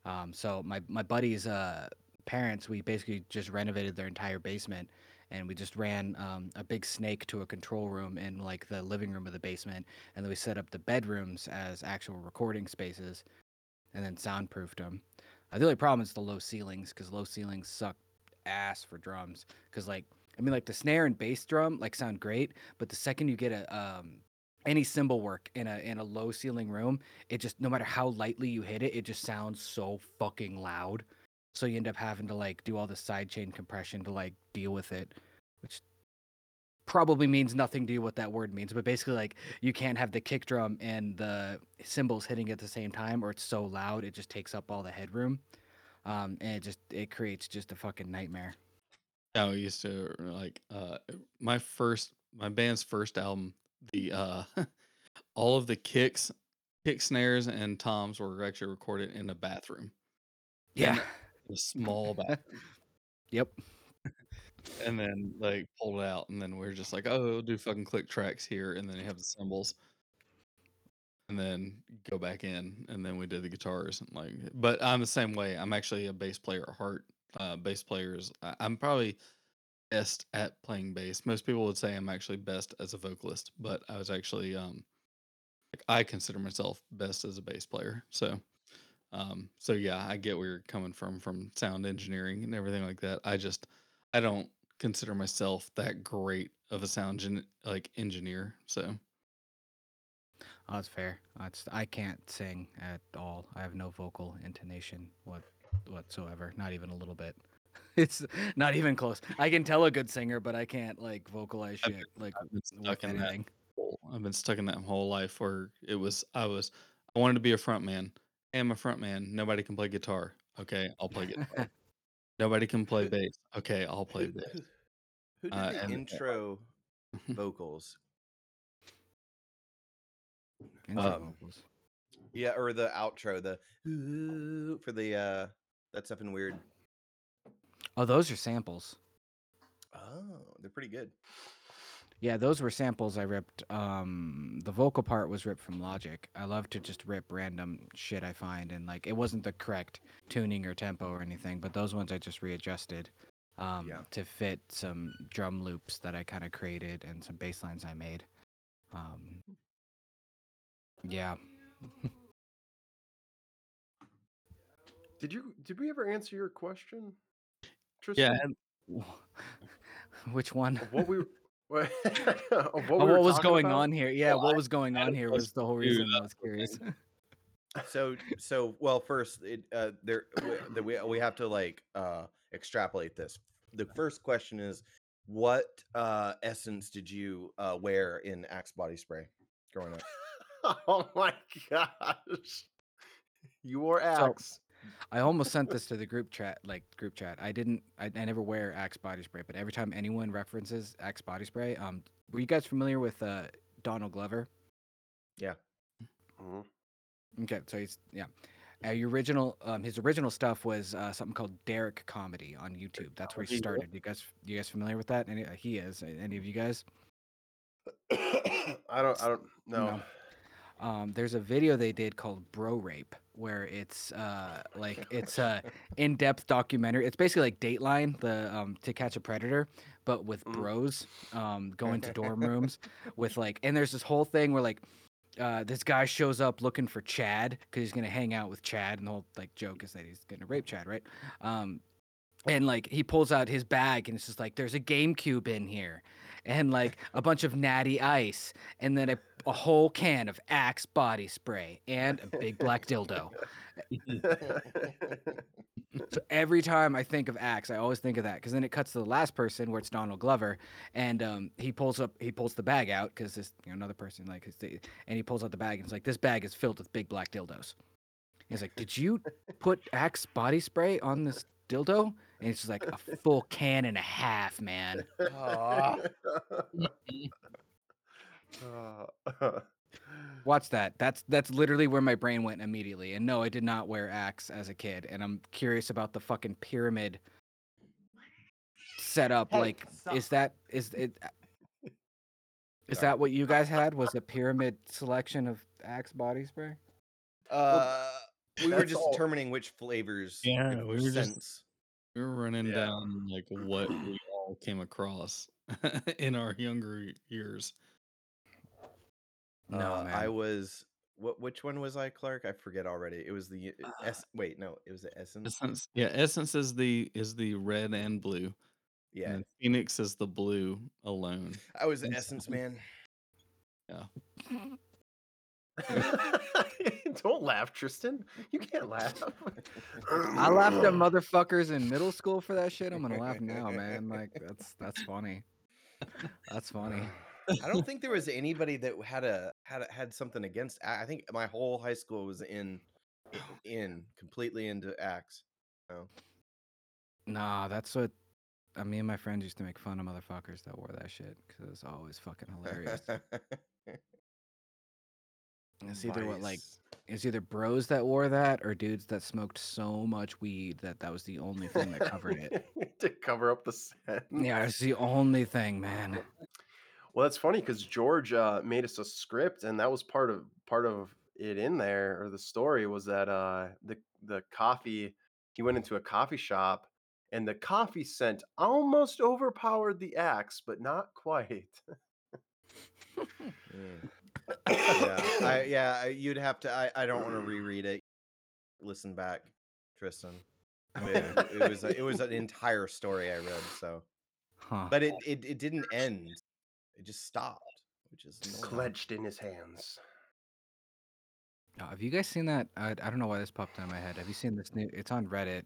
Um, so my my buddy's uh, parents, we basically just renovated their entire basement, and we just ran um, a big snake to a control room in like the living room of the basement, and then we set up the bedrooms as actual recording spaces, and then soundproofed them. Uh, the only problem is the low ceilings because low ceilings suck ass for drums. Because like I mean, like the snare and bass drum like sound great, but the second you get a um any cymbal work in a in a low ceiling room, it just no matter how lightly you hit it, it just sounds so fucking loud. So you end up having to like do all the sidechain compression to like deal with it, which probably means nothing to you what that word means. But basically, like you can't have the kick drum and the cymbals hitting at the same time, or it's so loud it just takes up all the headroom, um, and it just it creates just a fucking nightmare. I used to like uh my first my band's first album, the uh all of the kicks, kick snares and toms were actually recorded in a bathroom. Yeah. A small bathroom. Yep. and then like pulled it out and then we are just like, oh, we'll do fucking click tracks here and then you have the cymbals. And then go back in and then we did the guitars and like but I'm the same way. I'm actually a bass player at heart. Uh bass players I- I'm probably best at playing bass. Most people would say I'm actually best as a vocalist, but I was actually um like I consider myself best as a bass player. So um so yeah, I get where you're coming from from sound engineering and everything like that. I just I don't consider myself that great of a sound gen- like engineer. So Oh, that's fair. That's I can't sing at all. I have no vocal intonation what whatsoever. Not even a little bit. It's not even close. I can tell a good singer, but I can't like vocalize shit like I've been stuck in that anything. hole. I've been stuck in that whole life where it was I was I wanted to be a front man. I'm a front man. Nobody can play guitar. Okay, I'll play guitar. Nobody can play bass. Okay, I'll play bass. who- did Uh, the intro vocals? Intro Um, vocals. Yeah, or the outro, the for the uh that's something weird. Oh, those are samples. Oh, they're pretty good. Yeah, those were samples I ripped. Um, the vocal part was ripped from Logic. I love to just rip random shit I find, and like it wasn't the correct tuning or tempo or anything, but those ones I just readjusted um, Yeah. to fit some drum loops that I kind of created and some bass lines I made. Um, yeah, Did you did we ever answer your question? Tristan? Yeah, and which one? What we what, what, we what was going about? on here? Yeah, Well, what was going had on a here was the whole reason I was curious. So so well first it uh there we, the, we we have to like uh extrapolate this. The first question is what uh essence did you uh wear in Axe body spray growing up? oh my gosh. You wore So- axe. I almost sent this to the group chat, like group chat. I didn't. I, I never wear Axe body spray, but every time anyone references Axe body spray, um, were you guys familiar with uh Donald Glover? Yeah. Mm-hmm. Okay, so he's yeah. Uh, your original, um, his original stuff was uh, something called Derrick Comedy on YouTube. That's where he he started. You guys, you guys familiar with that? Any, uh, he is. Any of you guys? I don't I don't know. No. um, there's a video they did called Bro Rape, where it's uh, like it's a in-depth documentary. It's basically like Dateline, the um, To Catch a Predator, but with Mhm. bros um, going to dorm rooms with like, and there's this whole thing where like. Uh, this guy shows up looking for Chad because he's gonna hang out with Chad, and the whole like joke is that he's gonna rape Chad, right? Um, and like he pulls out his bag, and it's just like there's a GameCube in here, and like a bunch of Natty Ice, and then a, a whole can of Axe body spray and a big black dildo. So every time I think of Axe, I always think of that because then it cuts to the last person where it's Donald Glover, and um, he pulls up, he pulls the bag out because this you know, another person like, and he pulls out the bag and it's like this bag is filled with big black dildos. He's like, "Did you put Axe body spray on this dildo?" And it's just like a full can and a half, man. Aw. Uh, Watch that. That's that's literally where my brain went immediately. And no, I did not wear axe as a kid. And I'm curious about the fucking pyramid setup. Hey, like, stop. is that is it? Is Sorry. that what you guys had? Was a pyramid selection of axe body spray? Uh we were just all- determining which flavors Yeah, we were just- we were running Yeah. down like what we all came across in our younger years. No, uh, I was what which one was I, Clark? I forget already. It was the uh, S wait, no, it was the Essence. Essence, yeah, Essence is the is the red and blue. Yeah. And Phoenix is the blue alone. I was the Essence something- man. Don't laugh, Tristan. You can't laugh. I laughed at motherfuckers in middle school for that shit. I'm gonna laugh now, man. Like that's that's funny. That's funny. I don't think there was anybody that had a had a, had something against. I think my whole high school was in oh. in completely into Axe. So. Nah, that's what. I me and my friends used to make fun of motherfuckers that wore that shit because it was always fucking hilarious. it's either what like it's either bros that wore that or dudes that smoked so much weed that that was the only thing that covered it. to cover up the set. Yeah, it's the only thing, man. Well, that's funny because George uh, made us a script, and that was part of part of it in there, or the story was that uh, the the coffee. He went into a coffee shop, and the coffee scent almost overpowered the axe, but not quite. Mm. yeah, I, yeah, you'd have to. I, I don't want to reread it. Listen back, Tristan. It, it was a, it was an entire story I read. So, Huh. but it, it it didn't end. It just stopped, which is annoying. Clenched in his hands. Uh, have you guys seen that? I, I don't know why this popped in my head. Have you seen this new? It's on Reddit.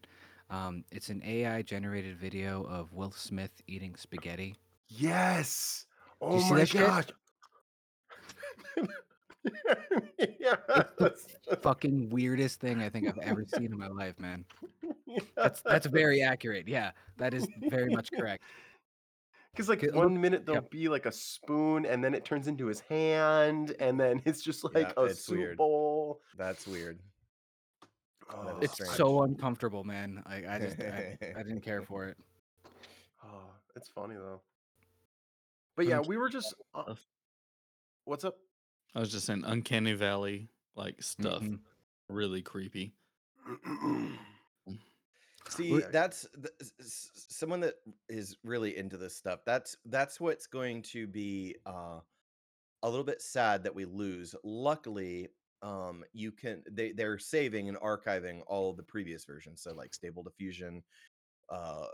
Um, it's an AI generated video of Will Smith eating spaghetti. Yes. Oh you my that gosh. yeah, that's, Fucking weirdest thing I think I've ever seen in my life, man. That's that's very accurate. Yeah, that is very much correct. Because like one minute there'll yep. be like a spoon, and then it turns into his hand, and then it's just like Yeah, a soup weird. bowl. That's weird. Oh, It's strange. so uncomfortable, man. I, I just I, I didn't care for it. oh, it's funny though. But yeah, we were just. Uh, what's up? I was just saying, Uncanny Valley like stuff, Mhm. really creepy. See, that's th- s- s- someone that is really into this stuff. That's that's what's going to be uh, a little bit sad that we lose. Luckily, um, you can they they're saving and archiving all the previous versions. So like Stable Diffusion, uh,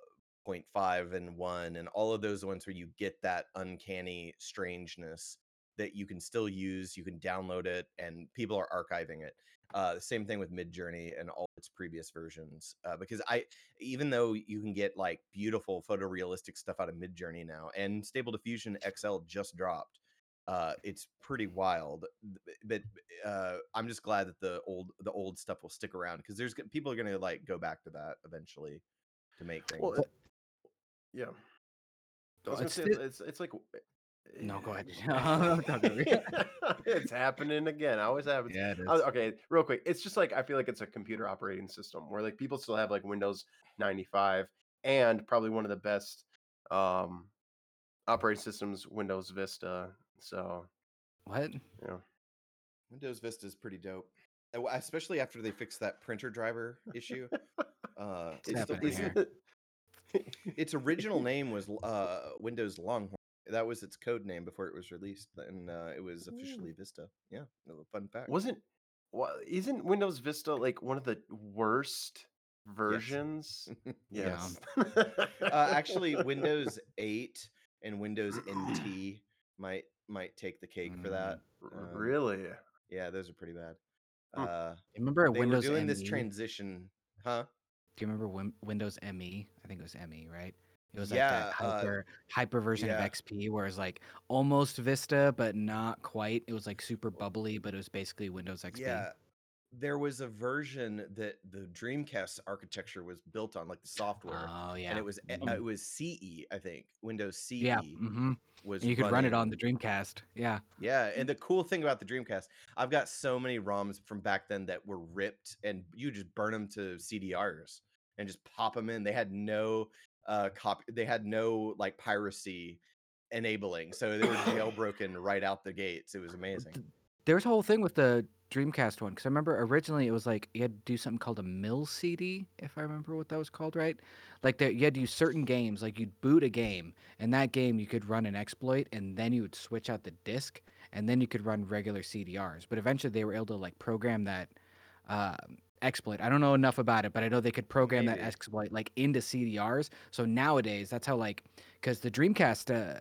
0.5 and one, and all of those ones where you get that uncanny strangeness that you can still use. You can download it, and people are archiving it. Uh, same thing with Midjourney and all its previous versions. Uh, because I, even though you can get like beautiful photorealistic stuff out of Midjourney now, and Stable Diffusion XL just dropped, uh, it's pretty wild. But uh, I'm just glad that the old the old stuff will stick around because there's people are gonna like go back to that eventually to make things. Well, yeah. I was gonna say still- it's, it's like. No, go ahead. I'm talking it's happening again. I Always happens. Yeah, it is. Okay, real quick. It's just like I feel like it's a computer operating system where like people still have like Windows 95 and probably one of the best um operating systems, Windows Vista. So What? yeah. Windows Vista is pretty dope, Uh, especially after they fixed that printer driver issue. Uh, What's it's, it's, its original name was uh, Windows Longhorn. That was its code name before it was released, and uh, it was officially Vista. Yeah, a fun fact. Wasn't well, isn't Windows Vista like one of the worst versions? Yeah. Yes. uh, actually, Windows 8 and Windows NT might might take the cake for that. R- um, really? Yeah, those are pretty bad. Uh, You remember they Windows were doing ME? this transition, huh? Do you remember Win- Windows ME? I think it was ME, right? It was Yeah, like that uh, hyper hyper version yeah. of XP, where it's like almost Vista, but not quite. It was like super bubbly, but it was basically Windows XP. Yeah. There was a version that the Dreamcast architecture was built on, like the software, Oh yeah. and it was uh, Mhm. it was CE, I think. Windows CE yeah. hmm was. And you could run it on the Dreamcast. Yeah. Yeah, and the cool thing about the Dreamcast, I've got so many ROMs from back then that were ripped, and you just burn them to CDRs and just pop them in. They had no uh copy. They had no like piracy enabling, so they were jailbroken right out the gates. It was amazing. There was a whole thing with the Dreamcast one because I remember originally it was like you had to do something called a MIL-CD, if I remember what that was called, right? Like that you had to use certain games, like you'd boot a game, and that game you could run an exploit, and then you would switch out the disc, and then you could run regular CDRs. But eventually they were able to like program that uh, exploit. I don't know enough about it, but I know they could program that exploit like into CDRs. So nowadays that's how like because the Dreamcast uh,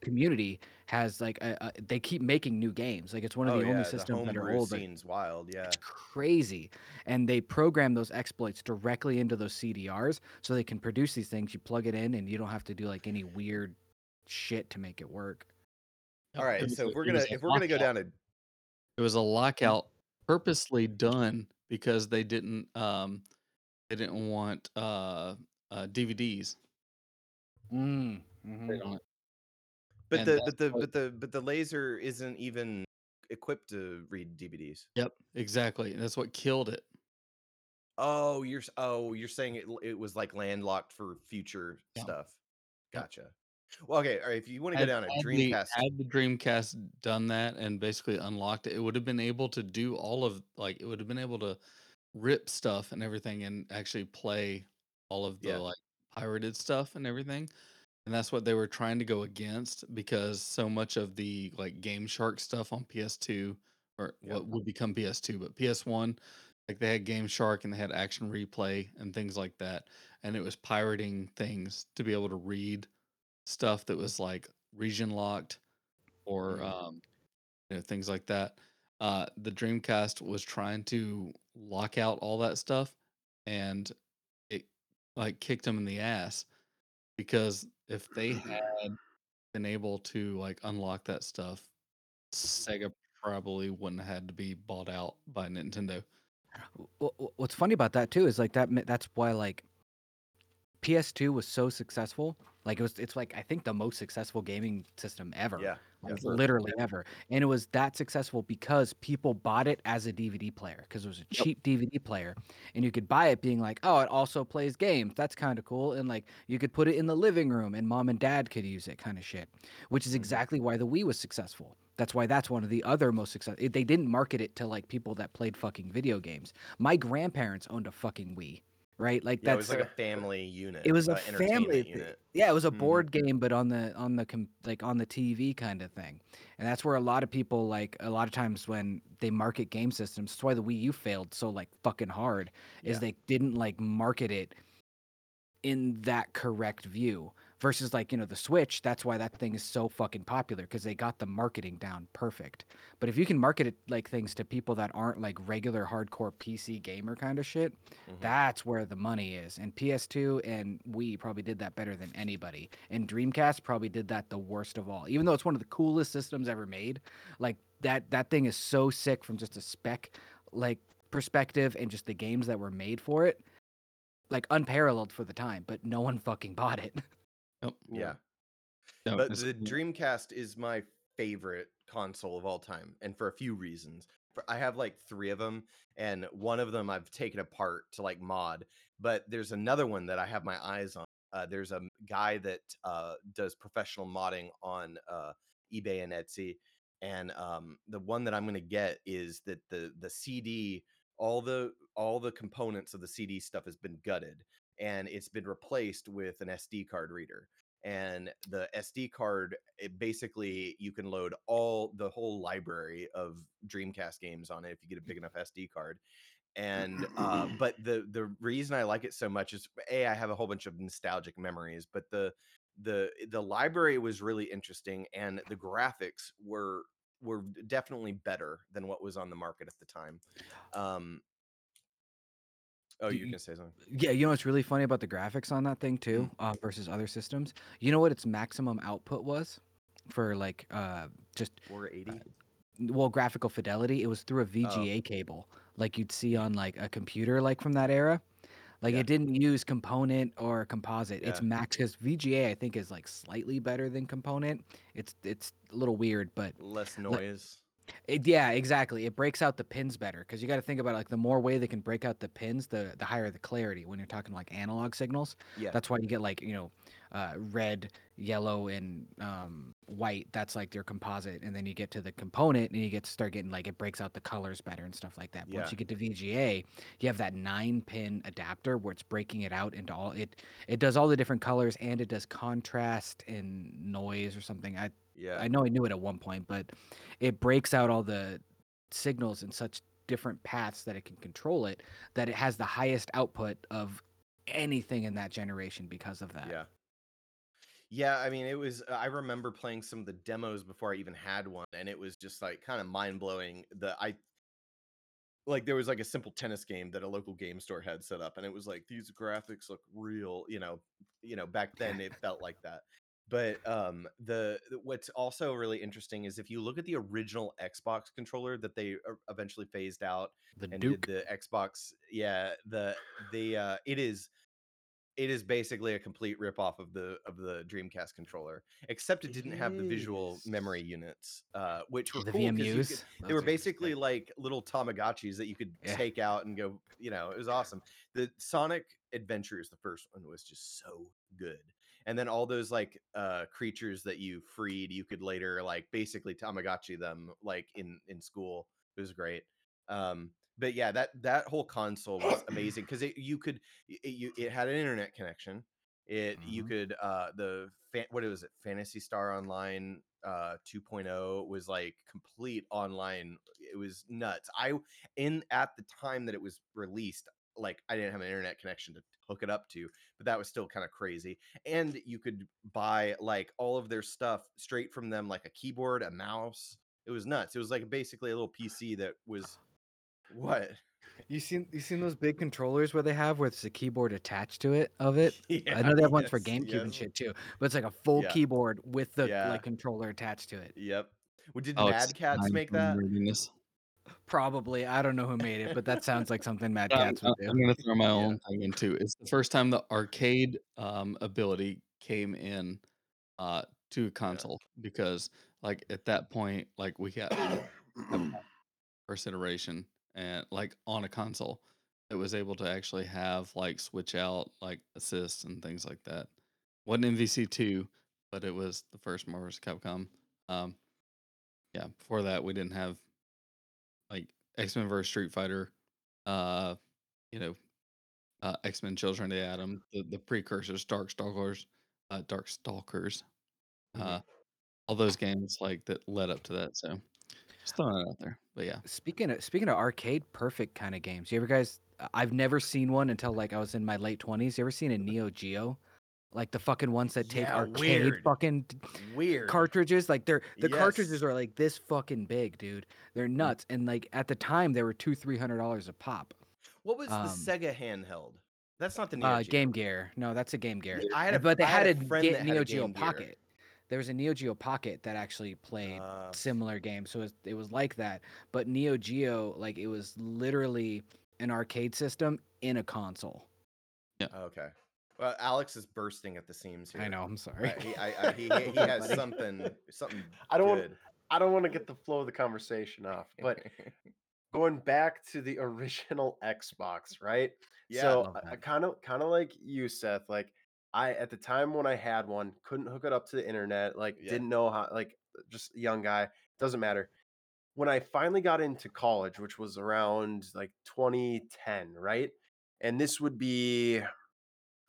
community has like a, a, they keep making new games. Like it's one of oh the yeah, only the systems that are old. that- scene's wild. Yeah. It's crazy. And they program those exploits directly into those CDRs so they can produce these things. You plug it in and you don't have to do like any weird shit to make it work. All It right. was So if we're gonna if we're gonna go down to It was a lockout purposely done because they didn't um they didn't want uh, uh DVDs Mm, mhm. it. but and the but the what- but the but the laser isn't even equipped to read DVDs. Yep, exactly. and That's what killed it. Oh, you're oh you're saying it it was like landlocked for future Yeah. stuff. Gotcha. Well, okay. All right. If you want to go Had, down a had the, Dreamcast, had the Dreamcast done that and basically unlocked it, it would have been able to do all of like it would have been able to rip stuff and everything and actually play all of the Yeah. like pirated stuff and everything. And that's what they were trying to go against because so much of the like GameShark stuff on PS2 or what would become PS2, but PS1, like they had GameShark and they had Action Replay and things like that. And it was pirating things to be able to read stuff that was like region locked or Mhm. um, you know, things like that. Uh, the Dreamcast was trying to lock out all that stuff, and it like kicked them in the ass because if they had been able to like unlock that stuff, Sega probably wouldn't have had to be bought out by Nintendo. Wh- wh- What's funny about that too is like that. That's why like PS2 was so successful. Like it was, it's like I think the most successful gaming system ever. yeah, like, yeah. literally ever. And it was that successful because people bought it as a DVD player because it was a Yep. cheap DVD player, and you could buy it being like, oh, it also plays games. That's kind of cool. And like you could put it in the living room, and mom and dad could use it, kind of shit. Which is Mhm. exactly why the Wii was successful. That's why that's one of the other most successful. They didn't market it to like people that played fucking video games. My grandparents owned a fucking Wii, right? Like Yeah, it that's was like a family unit. it was a family thi- unit. yeah it was a Mhm. board game but on the on the com- like on the tv kind of thing and that's where a lot of people like a lot of times when they market game systems that's why the wii u failed so like fucking hard is Yeah. they didn't like market it in that correct view versus like you know the switch that's why that thing is so fucking popular because they got the marketing down perfect but if you can market it like things to people that aren't like regular hardcore pc gamer kind of shit Mhm. that's where the money is. And PS2 and Wii probably did that better than anybody. And Dreamcast probably did that the worst of all. Even though it's one of the coolest systems ever made, like that that thing is so sick from just a spec like perspective and just the games that were made for it. Like unparalleled for the time, but no one fucking bought it. Yep. Yeah. No, but the Dreamcast is my favorite console of all time, and for a few reasons. I have like three of them, and one of them I've taken apart to like mod. But there's another one that I have my eyes on. Uh, there's a guy that uh, does professional modding on uh, eBay and Etsy, and um, the one that I'm going to get is that the the CD, all the all the components of the CD stuff has been gutted, and it's been replaced with an SD card reader and the SD card it basically you can load all the whole library of Dreamcast games on it if you get a big enough SD card. And uh, but the the reason I like it so much is a I have a whole bunch of nostalgic memories, but the the the library was really interesting and the graphics were were definitely better than what was on the market at the time. Um, oh, you can say something. yeah, you know what's really funny about the graphics on that thing too, Mm. uh, versus other systems? You know what its maximum output was for like uh just 480. well graphical fidelity it was through a Oh. vga cable like you'd see on like a computer like from that era like Yeah. it didn't use component or composite it's max because vga i think is like slightly better than component it's it's a little weird but Less noise. It, yeah exactly it breaks out the pins better because you got to think about it, like the more way they can break out the pins the the higher the clarity when you're talking like analog signals Yeah. that's why you get like you know uh, red yellow and um, white that's like your composite and then you get to the component and you get to start getting like it breaks out the colors better and stuff like that Yeah. once you get to vga you have that nine pin adapter where it's breaking it out into all it it does all the different colors and it does contrast and noise or something i yeah. i know i knew it at one point but it breaks out all the signals in such different paths that it can control it that it has the highest output of anything in that generation because of that Yeah. Yeah, I mean, it was. I remember playing some of the demos before I even had one, and it was just like kind of mind blowing. The I like there was like a simple tennis game that a local game store had set up, and it was like these graphics look real. You know, you know, back then it felt like that. But um, the what's also really interesting is if you look at the original Xbox controller that they eventually phased out, The and Duke. did the Xbox. Yeah, the the uh, it is it is basically a complete rip off of the of the Dreamcast controller, except it didn't have the visual memory units, uh, which were the cool VMUs. could- they were basically like little Tamagotchis that you could Yeah. take out and go. You know, it was awesome. The Sonic Adventures, the first one, was just so good. And then all those like uh creatures that you freed, you could later like basically Tamagotchi them like in in school. It was great. Um, but yeah, that that whole console was amazing because it you could it, you, it had an internet connection. It you Mhm. could uh the fan, what was it Phantasy Star Online uh 2.0 was like complete online. It was nuts. I in at the time that it was released, like I didn't have an internet connection to hook it up to, but that was still kind of crazy. And you could buy like all of their stuff straight from them, like a keyboard, a mouse. It was nuts. It was like basically a little PC that was what? You seen you seen those big controllers where they have where there's a keyboard attached to it of it? Yeah, I know they have ones for yes, GameCube and shit too, but it's like a full Yeah. keyboard with the Yeah. like controller attached to it. Yep. Well, did Oh, Mad it's Cats make for that? Probably, I don't know who made it, but that sounds like something Mad I'm, Cats would do. I'm gonna throw my own thing in too. It's the first time the arcade um, ability came in uh, to a console because, like, at that point, like we had first iteration and like on a console that was able to actually have like switch out like assists and things like that. wasn't MVC two, but it was the first Marvel vs. Capcom. Um, yeah, before that we didn't have X Men vs Street Fighter, uh, you know, uh, X Men Children of the Atom, the, the precursors, Darkstalkers, uh, Darkstalkers, Mhm. uh, all those games like that led up to that. So just throwing it out there. But yeah, Speaking of speaking of arcade perfect kind of games, you ever guys? I've never seen one until like I was in my late twenties. You ever seen a Neo Geo? Like the fucking ones that take Yeah, arcade weird. fucking Weird. cartridges. Like they're the cartridges are like this fucking big, dude. They're nuts. And like at the time they were two, three hundred dollars a pop. What was um, the Sega handheld? That's not the Neo Uh, Geo. Game Gear. No, that's a Game Gear. I had a, but they I had, had a, friend Ge- that had Neo a Geo Game Gear. Pocket. There was a Neo Geo Pocket that actually played Uh, similar games, so it was, it was like that. But Neo Geo, like it was literally an arcade system in a console. Yeah. Okay. Well, Alex is bursting at the seams here. I know. I'm sorry. Uh, he, I, I, he, he he has something something I don't want- I don't want to get the flow of the conversation off, but going back to the original Xbox, right? Yeah, so love I that. kind of kind of like you, Seth. Like I at the time when I had one, couldn't hook it up to the internet. Like Yeah. didn't know how. Like just a young guy. Doesn't matter. When I finally got into college, which was around like 2010, right? And this would be,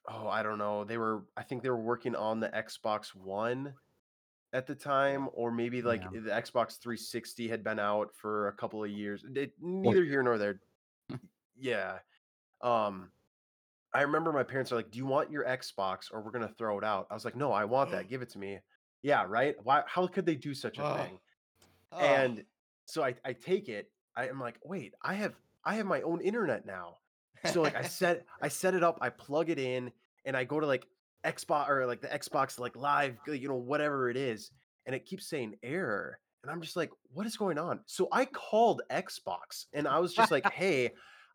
oh, I don't know. They were, I think they were working on the Xbox One at the time, or maybe like Yeah. the Xbox 360 had been out for a couple of years. It, neither here nor there. yeah. Um, I remember my parents are like, "Do you want your Xbox, or we're gonna throw it out?" I was like, "No, I want that. Give it to me." Yeah, right. Why? How could they do such a Oh. thing? Oh, And so I, I take it. I am like, wait, I have I have my own internet now. So like I set I set it up, I plug it in, and I go to like Xbox or like the Xbox like live, you know, whatever it is, and it keeps saying error. And I'm just like, what is going on? So I called Xbox and I was just like, hey,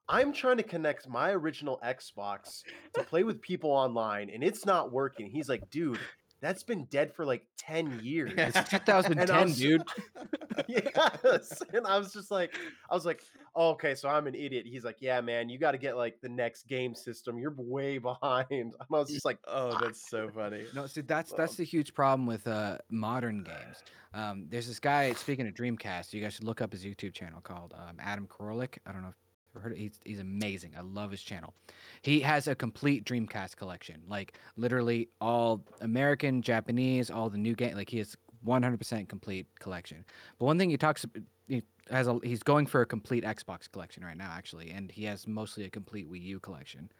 I'm trying to connect my original Xbox to play with people online and it's not working. He's like, dude, that's been dead for like 10 years. It's 2010, was- dude. yes. And I was just like, I was like, oh, okay, so I'm an idiot. He's like, yeah, man, you got to get like the next game system. You're way behind. And I was just like, oh, that's so funny. No, see that's that's the huge problem with uh modern games. Um, there's this guy speaking of Dreamcast. You guys should look up his YouTube channel called um, Adam Koralik. I don't know if you've heard. He's he's amazing. I love his channel. He has a complete Dreamcast collection, like literally all American, Japanese, all the new game. Like he has 100% complete collection. But one thing he talks he has a he's going for a complete Xbox collection right now actually, and he has mostly a complete Wii U collection.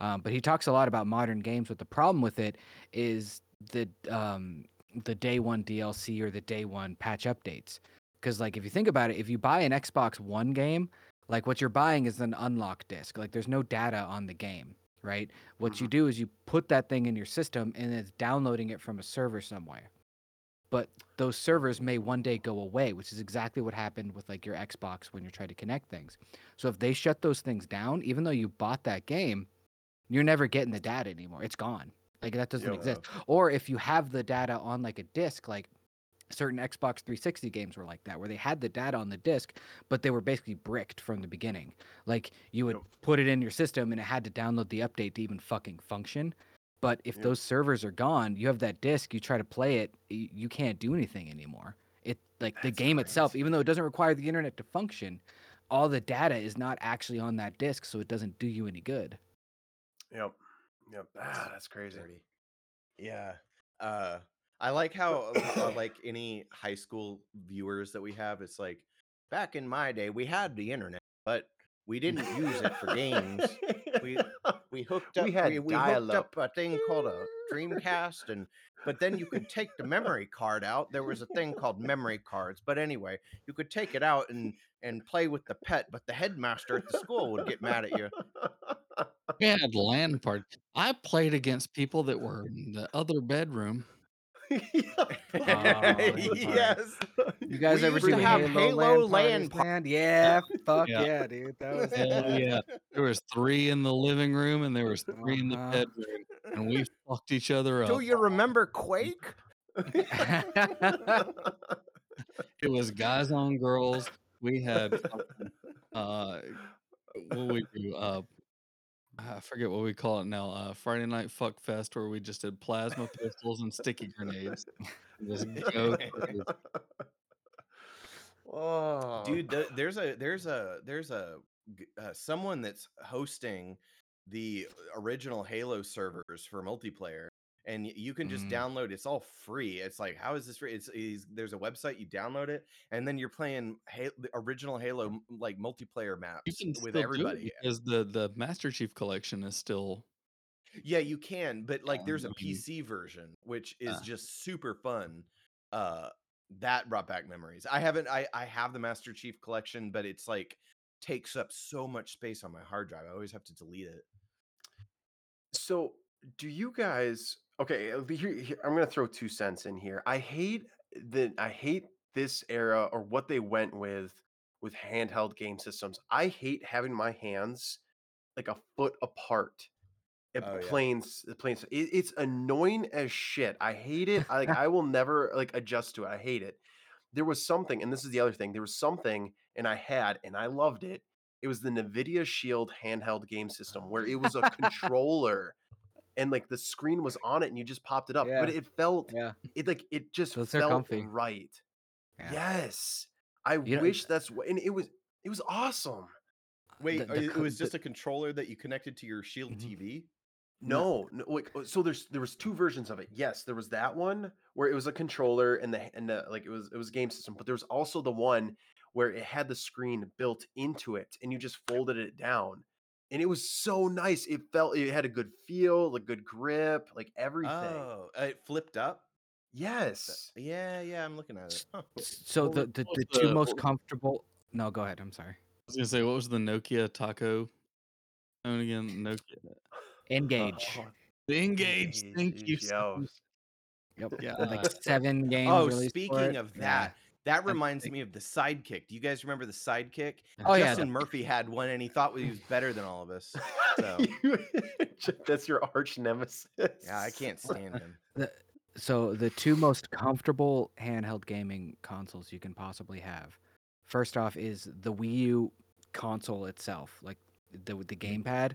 Um, but he talks a lot about modern games. But the problem with it is the um the day one DLC or the day one patch updates. Because like if you think about it, if you buy an Xbox One game, like what you're buying is an unlock disc. Like there's no data on the game, right? What you mm-hmm. do is you put that thing in your system and it's downloading it from a server somewhere. But those servers may one day go away, which is exactly what happened with like your Xbox when you're trying to connect things. So if they shut those things down, even though you bought that game, you're never getting the data anymore. It's gone. Like that doesn't exist. Or if you have the data on like a disc, like certain Xbox 360 games were like that, where they had the data on the disc, but they were basically bricked from the beginning. Like you would Yep. put it in your system and it had to download the update to even fucking function. But if Yep. those servers are gone, you have that disc, you try to play it, you can't do anything anymore. It like the That's game itself, even though it doesn't require the internet to function, all the data is not actually on that disc, so it doesn't do you any good. Yep. Yep. Ah, that's crazy. Dirty. Yeah. Uh I like how uh, like any high school viewers that we have, it's like back in my day we had the internet, but we didn't use it for games. We we hooked up We we, had we, hooked dial-up. a thing called a Dreamcast and but then you could take the memory card out. There was a thing called memory cards. But anyway, you could take it out and and play with the pet, but the headmaster at the school would get mad at you. We had LAN party. I played against people that were in the other bedroom. yes. You guys We ever used see to have Halo, Halo LAN LAN parties. Yeah, fuck Yeah. yeah. dude. That was Hell yeah. There was three in the living room and there was three in the Uh-huh. bedroom. And we fucked each other up. Do you remember Quake? It was guys on girls. We had uh what we do uh I forget what we call it now. Uh Friday night fuck fest where we just did plasma pistols and sticky grenades. Just go crazy. oh, dude th- there's a there's a there's a uh, someone that's hosting the original halo servers for multiplayer and you can just Mm. download it's all free it's like how is this free it's, it's there's a website you download it and then you're playing ha- the original halo like multiplayer maps with everybody because the the Master Chief collection is still yeah you can but like there's a pc version which is Ah. just super fun uh that brought back memories i haven't i i have the master chief collection but it's like takes up so much space on my hard drive i always have to delete it So, do you guys? Okay, uh, here, here- I'm gonna throw two cents in here. I hate that. I hate this era or what they went with with handheld game systems. I hate having my hands like a foot apart. It Oh, yeah. planes, the planes. It, it's annoying as shit. I hate it. I like. I will never like adjust to it. I hate it. There was something, and this is the other thing. There was something, and I had, and I loved it. It was the Nvidia Shield handheld game system where it was a controller and like the screen was on it and you just popped it up. But it felt yeah. it like it just Those felt comfy. right. Yeah. Yes. I You know, wish that's what and it was it was awesome. wait The- the it co- was the- just a controller that you connected to your shield Mhm. tv No, no like uh, so there's there was two versions of it. Yes, there was that one where it was a controller and the and the like it was it was a game system, but there was also the one where it had the screen built into it and you just folded it down. And it was so nice. It felt it had a good feel, like good grip, like everything. oh uh, it flipped up yes. yeah yeah i'm looking at it Huh. So the, the, the two most comfortable. No, go ahead. I'm sorry. I was gonna say what was the Nokia taco phone again? Nokia. N-Gage. Oh, The N-Gage. Thank you. So yo. Yep. Yeah. with Like seven games. oh released speaking it. of Yeah. that that reminds me of the sidekick do you guys remember the sidekick Oh yeah. justin murphy had one and he thought he was better than all of us So- That's your arch nemesis. yeah i can't stand him the, so the two most comfortable handheld gaming consoles you can possibly have. First off is the Wii U console itself, like the the gamepad.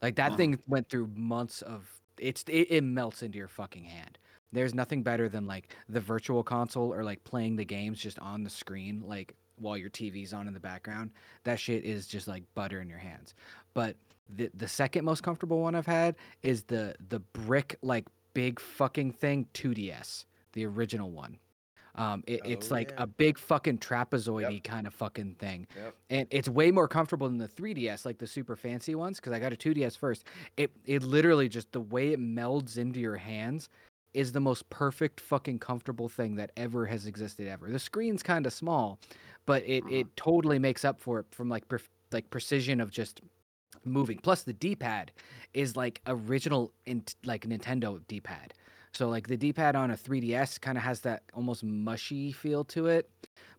Like that Uh-huh. thing went through months of it's it, it melts into your fucking hand. There's nothing better than like the virtual console or like playing the games just on the screen, like while your TV's on in the background. That shit is just like butter in your hands. But the the second most comfortable one I've had is the the brick like big fucking thing 2DS, the original one. Um, it, it's Oh, like yeah. a big fucking trapezoidy kind of fucking thing, Yep. and it's way more comfortable than the 3DS, like the super fancy ones. Because I got a 2DS first. It it literally just the way it melds into your hands, is the most perfect fucking comfortable thing that ever has existed ever. The screen's kind of small, but it Mhm. it totally makes up for it from like like precision of just moving. Plus the D-pad is like original in like Nintendo D-pad. So like the D-pad on a 3DS kind of has that almost mushy feel to it.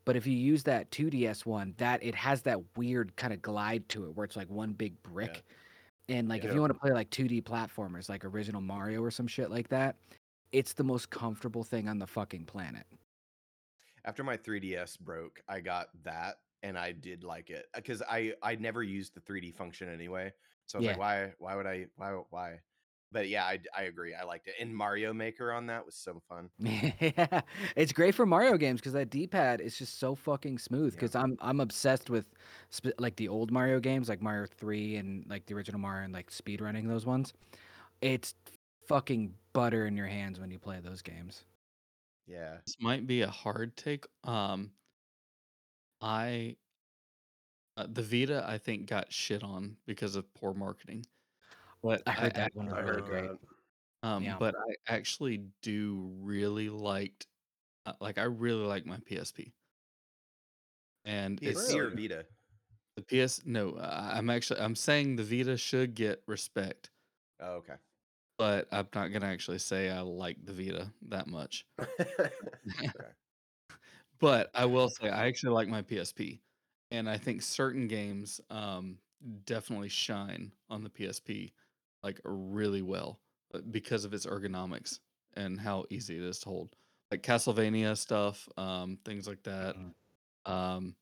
But if you use that 2DS one, that it has that weird kind of glide to it where it's like one big brick. And like if you want to play like 2D platformers like original Mario or some shit like that, it's the most comfortable thing on the fucking planet. After my 3DS broke, I got that and I did like it uh, because I I never used the 3D function anyway. So I was Yeah. like, why why would I why why? But yeah, I, I agree. I liked it. And Mario Maker on that was so fun. yeah, it's great for Mario games because that D-pad is just so fucking smooth. Yeah. Because I'm I'm obsessed with sp- like the old Mario games, like Mario Three and like the original Mario, and like speed running those ones. It's fucking butter in your hands when you play those games. Yeah. This might be a hard take. Um, I uh, the Vita I think got shit on because of poor marketing, but I heard I, that one I really heard great. that. Um, Yeah. but I actually do really liked, uh, like I really like my PSP, and it's PSP or Vita? the PS. No, I- I'm actually I'm saying the Vita should get respect, Oh, okay. But I'm not gonna actually say I like the Vita that much. but I will say I actually like my PSP, and I think certain games um, definitely shine on the PSP like really well uh, because of its ergonomics and how easy it is to hold, like Castlevania stuff, um, things like that. Mhm. Um,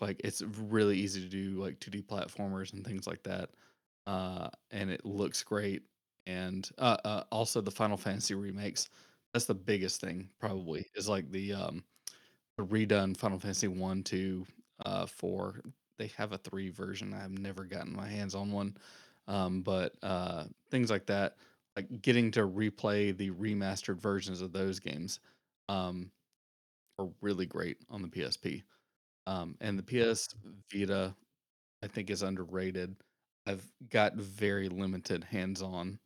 like it's really easy to do like 2D platformers and things like that, uh, and it looks great. And uh, uh, also the Final Fantasy remakes. That's the biggest thing probably is like the um, the redone Final Fantasy one, two, uh, four. They have a three version. I've never gotten my hands on one, um, but uh, things like that, like getting to replay the remastered versions of those games, um, are really great on the PSP. Um, and the PS Vita, I think, is underrated. I've got very limited hands-on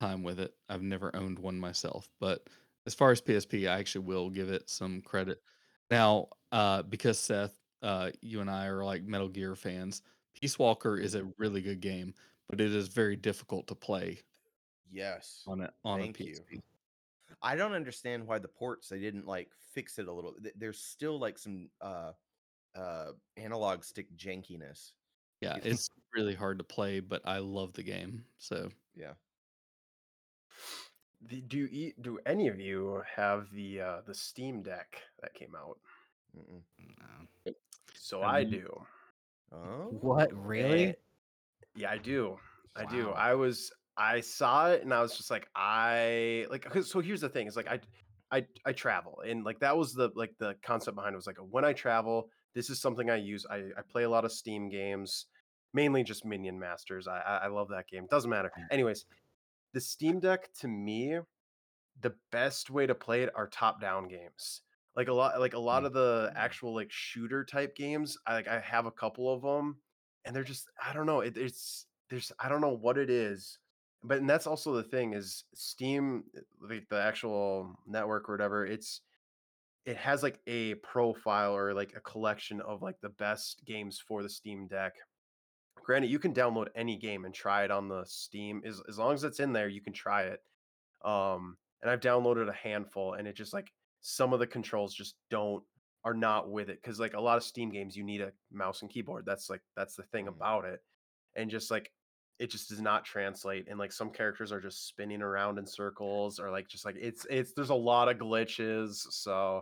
time with it. I've never owned one myself, but as far as PSP, I actually will give it some credit. Now, uh, because Seth, uh, you and I are like Metal Gear fans, Peace Walker is a really good game, but it is very difficult to play Yes. on it on Thank a you. I don't understand why the ports they didn't like fix it a little. There's still like some uh uh analog stick jankiness. Yeah, it's really hard to play, but I love the game. So Yeah. The- do you eat, do any of you have the uh, the Steam Deck that came out? Mm-mm. No. So Have I do. Oh. What really? Yeah, I do. I do. I was I saw it and I was just like I like so here's the thing is like I I I travel and like that was the like the concept behind it was like when I travel this is something I use I I play a lot of Steam games mainly just Minion Masters I I, I love that game doesn't matter anyways the Steam Deck to me the best way to play it are top down games like a lot like a lot Mm. of the actual like shooter type games I like I have a couple of them and they're just I don't know it, it's there's I don't know what it is but and that's also the thing is Steam like the actual network or whatever it's it has like a profile or like a collection of like the best games for the Steam Deck. Granted, you can download any game and try it on the Steam as as long as it's in there, you can try it. Um, and I've downloaded a handful, and it just like some of the controls just don't are not with it because like a lot of Steam games you need a mouse and keyboard. That's like that's the thing Mhm. about it, and just like it just does not translate and like some characters are just spinning around in circles or like just like it's it's there's a lot of glitches so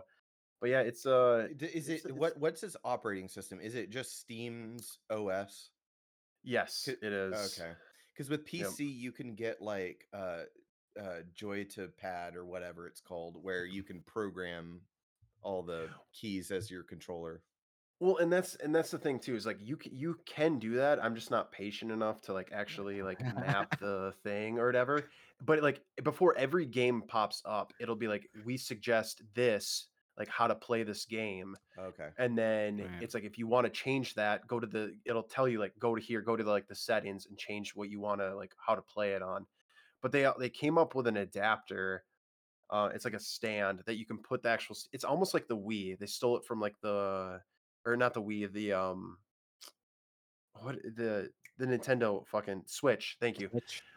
but yeah it's uh Is it it's- what? What's its operating system? Is it just Steam's OS? Yes it is Okay, because with Yep. PC you can get like uh, uh, Joy to Pad or whatever it's called, where you can program all the keys as your controller. well and that's and that's the thing too is like you you can do that i'm just not patient enough to like actually like map the thing or whatever but like before every game pops up it'll be like we suggest this like how to play this game Okay. and then Right. it's like if you want to change that go to the it'll tell you like go to here go to the, like the settings and change what you want to like how to play it on but they uh, they came up with an adapter Uh, it's like a stand that you can put the actual. It's almost like the Wii. They stole it from like the, or not the Wii, the um, what the the Nintendo fucking Switch. Thank you.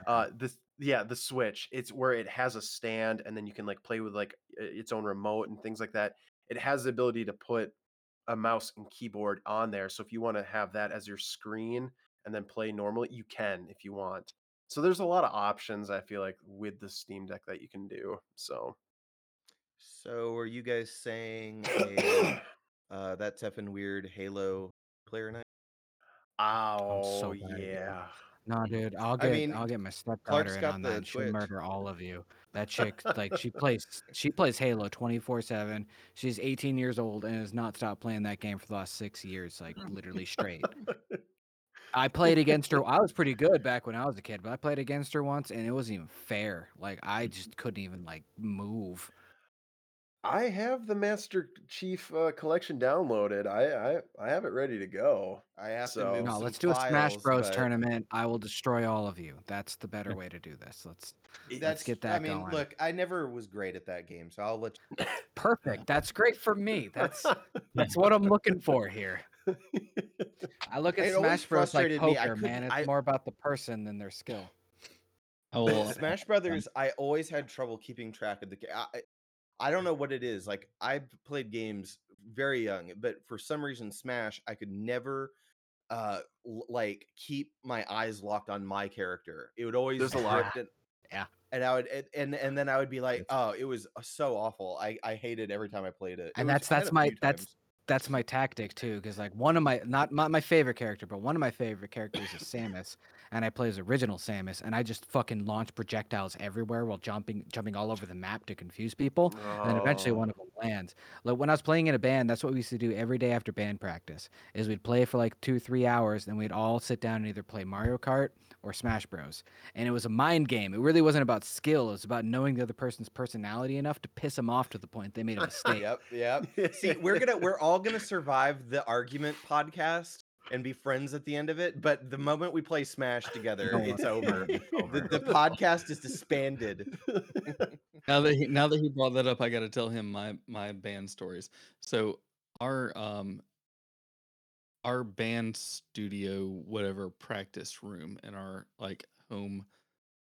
Uh, this yeah, the Switch. It's where it has a stand, and then you can like play with like its own remote and things like that. It has the ability to put a mouse and keyboard on there. So if you want to have that as your screen and then play normally, you can if you want. So there's a lot of options I feel like with the Steam Deck that you can do. So So, are you guys saying a, uh, that's effing weird Halo player night? oh so yeah. No, dude, I'll I get mean, I'll get my stepdaughter Clark's in got on the that. and She'll Twitch. murder all of you. That chick, like, she plays she plays Halo twenty four seven. She's eighteen years old and has not stopped playing that game for the last six years, like literally straight. I played against her. I was pretty good back when I was a kid, but I played against her once, and it wasn't even fair. Like I just couldn't even like move. I have the Master Chief uh, collection downloaded. I, I I have it ready to go. I have So- to move No, let's do a Smash Bros but tournament. I will destroy all of you. That's the better way to do this. Let's That's, get I that mean, going. look, I never was great at that game, so I'll let you. perfect. That's great for me. That's that's what I'm looking for here. I look at It Smash Bros like frustrated me. I poker, man. It's I- more about the person than their skill. I will. Smash Brothers, I always had trouble keeping track of the. I, I don't know what it is. Like I played games very young, but for some reason, Smash, I could never uh l- like keep my eyes locked on my character. It would always There's a lot. and- Yeah. And I would and- and and then I would be like, oh, it was uh, so awful. I I hated every time I played it. It And that's- that's my- that's- times. That's my tactic too, because like one of my not my, my favorite character, but one of my favorite characters is Samus, and I play as original Samus, and I just fucking launch projectiles everywhere while jumping jumping all over the map to confuse people. and then eventually Oh. one of them lands. Like when I was playing in a band, that's what we used to do every day after band practice. Is we'd play for like two, three hours, then we'd all sit down and either play Mario Kart or Smash Bros. And it was a mind game. It really wasn't about skill. It was about knowing the other person's personality enough to piss them off to the point they made a mistake. Yep, yep. See, we're gonna we're all gonna survive the argument podcast and be friends at the end of it. But the moment we play Smash together, it's over. it's The, over. the podcast is disbanded. now that he now that he brought that up, I got to tell him my my band stories. So our um our band studio whatever practice room in our like home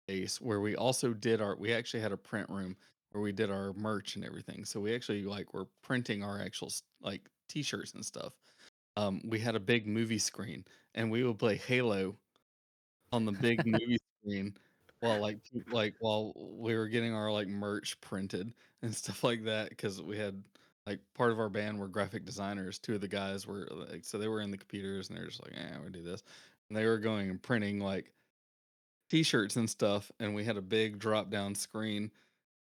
base where we also did our we actually had a print room where we did our merch and everything. So we actually like were printing our actual like t-shirts and stuff. Um we had a big movie screen and we would play Halo on the big movie screen while like like while we were getting our like merch printed and stuff like that because we had like part of our band were graphic designers two of the guys were like so they were in the computers and they're just like yeah we do this. And they were going and printing like t-shirts and stuff and we had a big drop down screen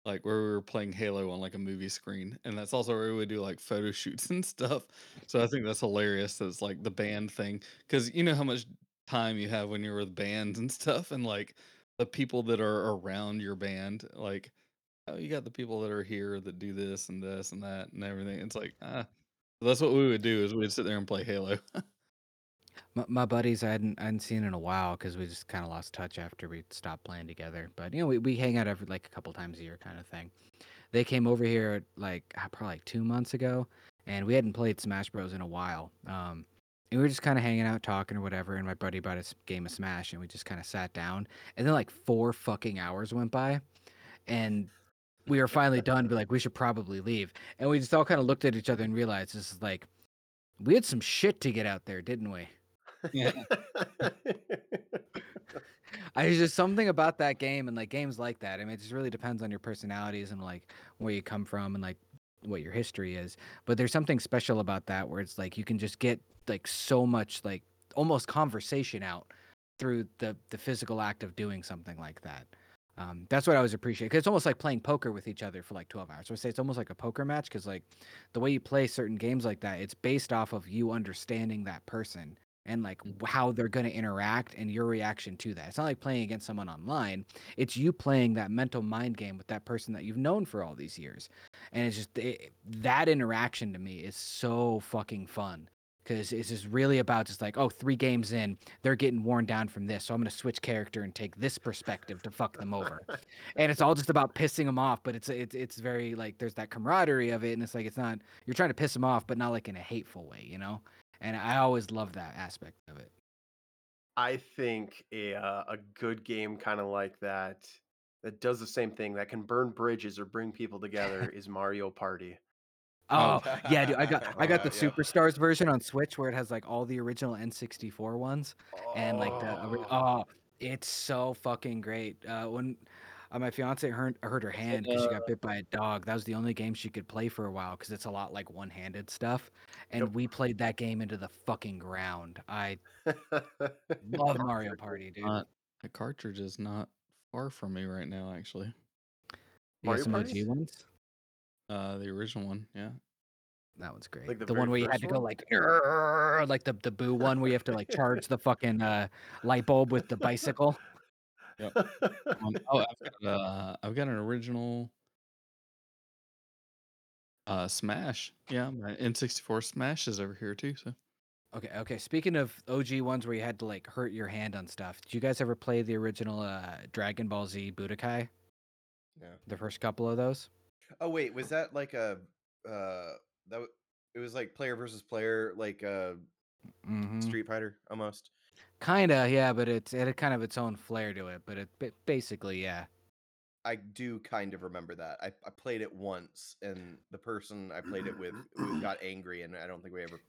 like where we were playing halo on like a movie screen and that's also where we would do like photo shoots and stuff so i think that's hilarious that's like the band thing because you know how much time you have when you're with bands and stuff and like the people that are around your band like oh you got the people that are here that do this and this and that and everything it's like ah. That's what we would do is we'd sit there and play halo My, my buddies I hadn't I hadn't seen in a while because we just kind of lost touch after we stopped playing together. But you know, we, we hang out every like a couple times a year, kind of thing. They came over here like ah, probably like two months ago, and we hadn't played Smash Bros in a while. Um, and we were just kind of hanging out, talking or whatever. And my buddy bought a game of Smash, and we just kind of sat down. And then like four fucking hours went by, and we were finally done. Be like, we should probably leave. And we just all kind of looked at each other and realized this is like, we had some shit to get out there, didn't we? Yeah I there's just something about that game and like games like that. I mean, it just really depends on your personalities and like where you come from and like what your history is. But there's something special about that where it's like you can just get like so much like almost conversation out through the the physical act of doing something like that. Um, that's what I always appreciate because it's almost like playing poker with each other for like 12 hours. So I say it's almost like a poker match because like the way you play certain games like that, it's based off of you understanding that person and like how they're going to interact and your reaction to that. It's not like playing against someone online. It's you playing that mental mind game with that person that you've known for all these years. And it's just it, that interaction to me is so fucking fun because it's just really about just like, oh, three games in, they're getting worn down from this, so I'm gonna switch character and take this perspective to fuck them over, and it's all just about pissing them off. But it's it's it's very like there's that camaraderie of it, and it's like it's not you're trying to piss them off, but not like in a hateful way, you know. And I always love that aspect of it. I think a uh, a good game kind of like that that does the same thing that can burn bridges or bring people together is Mario Party. Oh yeah, dude, I got I got the Uh, yep. Superstars version on Switch where it has like all the original N64 ones and like the oh, it's so fucking great. Uh, when uh, my fiance hurt, hurt her hand because she got bit by a dog, that was the only game she could play for a while because it's a lot like one-handed stuff. And Yep. we played that game into the fucking ground. I love Mario Party, dude. Not the cartridge is not far from me right now. Actually, Mario some OG ones? uh, the original one. Yeah. That one's great. Like the the one where you had to go one? like like the the boo one where you have to like charge the fucking uh, light bulb with the bicycle. Um, oh, I've got, uh, I've got an original uh, Smash. Yeah, my N64 Smash is over here too. So Okay, okay. Speaking of OG ones where you had to like hurt your hand on stuff, did you guys ever play the original uh, Dragon Ball Z Budokai? Yeah. The first couple of those? Oh wait, was that like a uh that w- it was like player versus player, like uh Mm-hmm. Street Fighter almost. Kinda, yeah, but it's it had kind of its own flair to it. But it ba- basically, yeah. I do kind of remember that. I, I played it once, and the person I played it with got angry, and I don't think we ever.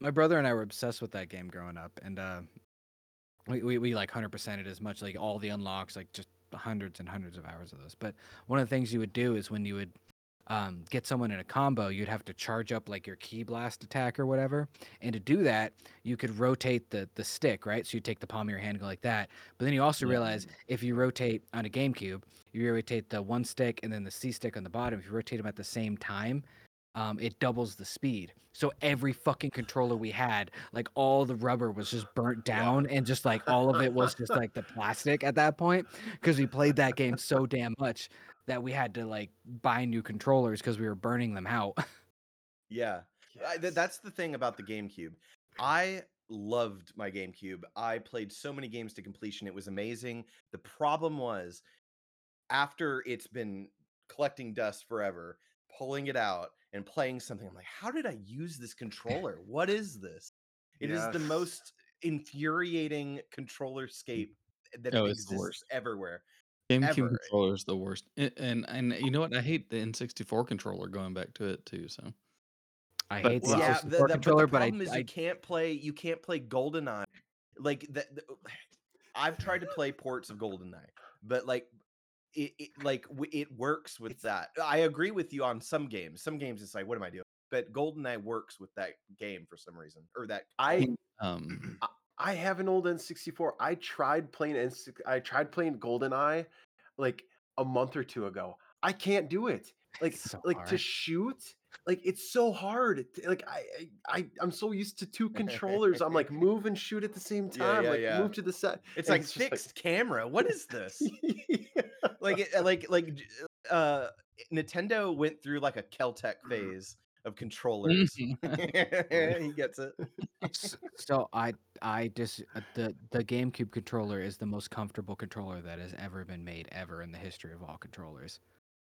My brother and I were obsessed with that game growing up, and uh, we, we we like hundred percent it as much like all the unlocks, like just hundreds and hundreds of hours of those. But one of the things you would do is when you would um, get someone in a combo, you'd have to charge up like your ki blast attack or whatever. And to do that, you could rotate the the stick, right? So you take the palm of your hand and go like that. But then you also realize if you rotate on a GameCube, you rotate the one stick and then the C stick on the bottom. If you rotate them at the same time, um, it doubles the speed. So every fucking controller we had, like all the rubber was just burnt down, and just like all of it was just like the plastic at that point, because we played that game so damn much that we had to like buy new controllers because we were burning them out. Yeah, I, th- that's the thing about the GameCube. I loved my GameCube. I played so many games to completion. It was amazing. The problem was after it's been collecting dust forever, pulling it out and playing something, I'm like, how did I use this controller? What is this? It is the most infuriating controller scape that Oh, exists everywhere. GameCube Ever. controller is the worst. A- And and you know what? I hate the N64 controller going back to it too. So I But- hate the Well, yeah, yeah, the, the, controller, but the but I, problem is I you can't play you can't play GoldenEye. Like that. I've tried to play ports of GoldenEye, but like it, it like w- it works with that. I agree with you on some games. Some games it's like, what am I doing? But GoldenEye works with that game for some reason, or that. I um, I have an old N64. I tried playing N I tried playing GoldenEye like a month or two ago. I can't do it. Like so like to shoot, like it's so hard. Like I, I I I'm so used to two controllers. I'm like move and shoot at the same time. yeah, like yeah. move to the set. it's and like it's just like- fixed camera. What is this? Yeah. like it, like like uh Nintendo went through like a Keltec phase of controllers. he gets it. So I I just uh, the the GameCube controller is the most comfortable controller that has ever been made ever in the history of all controllers.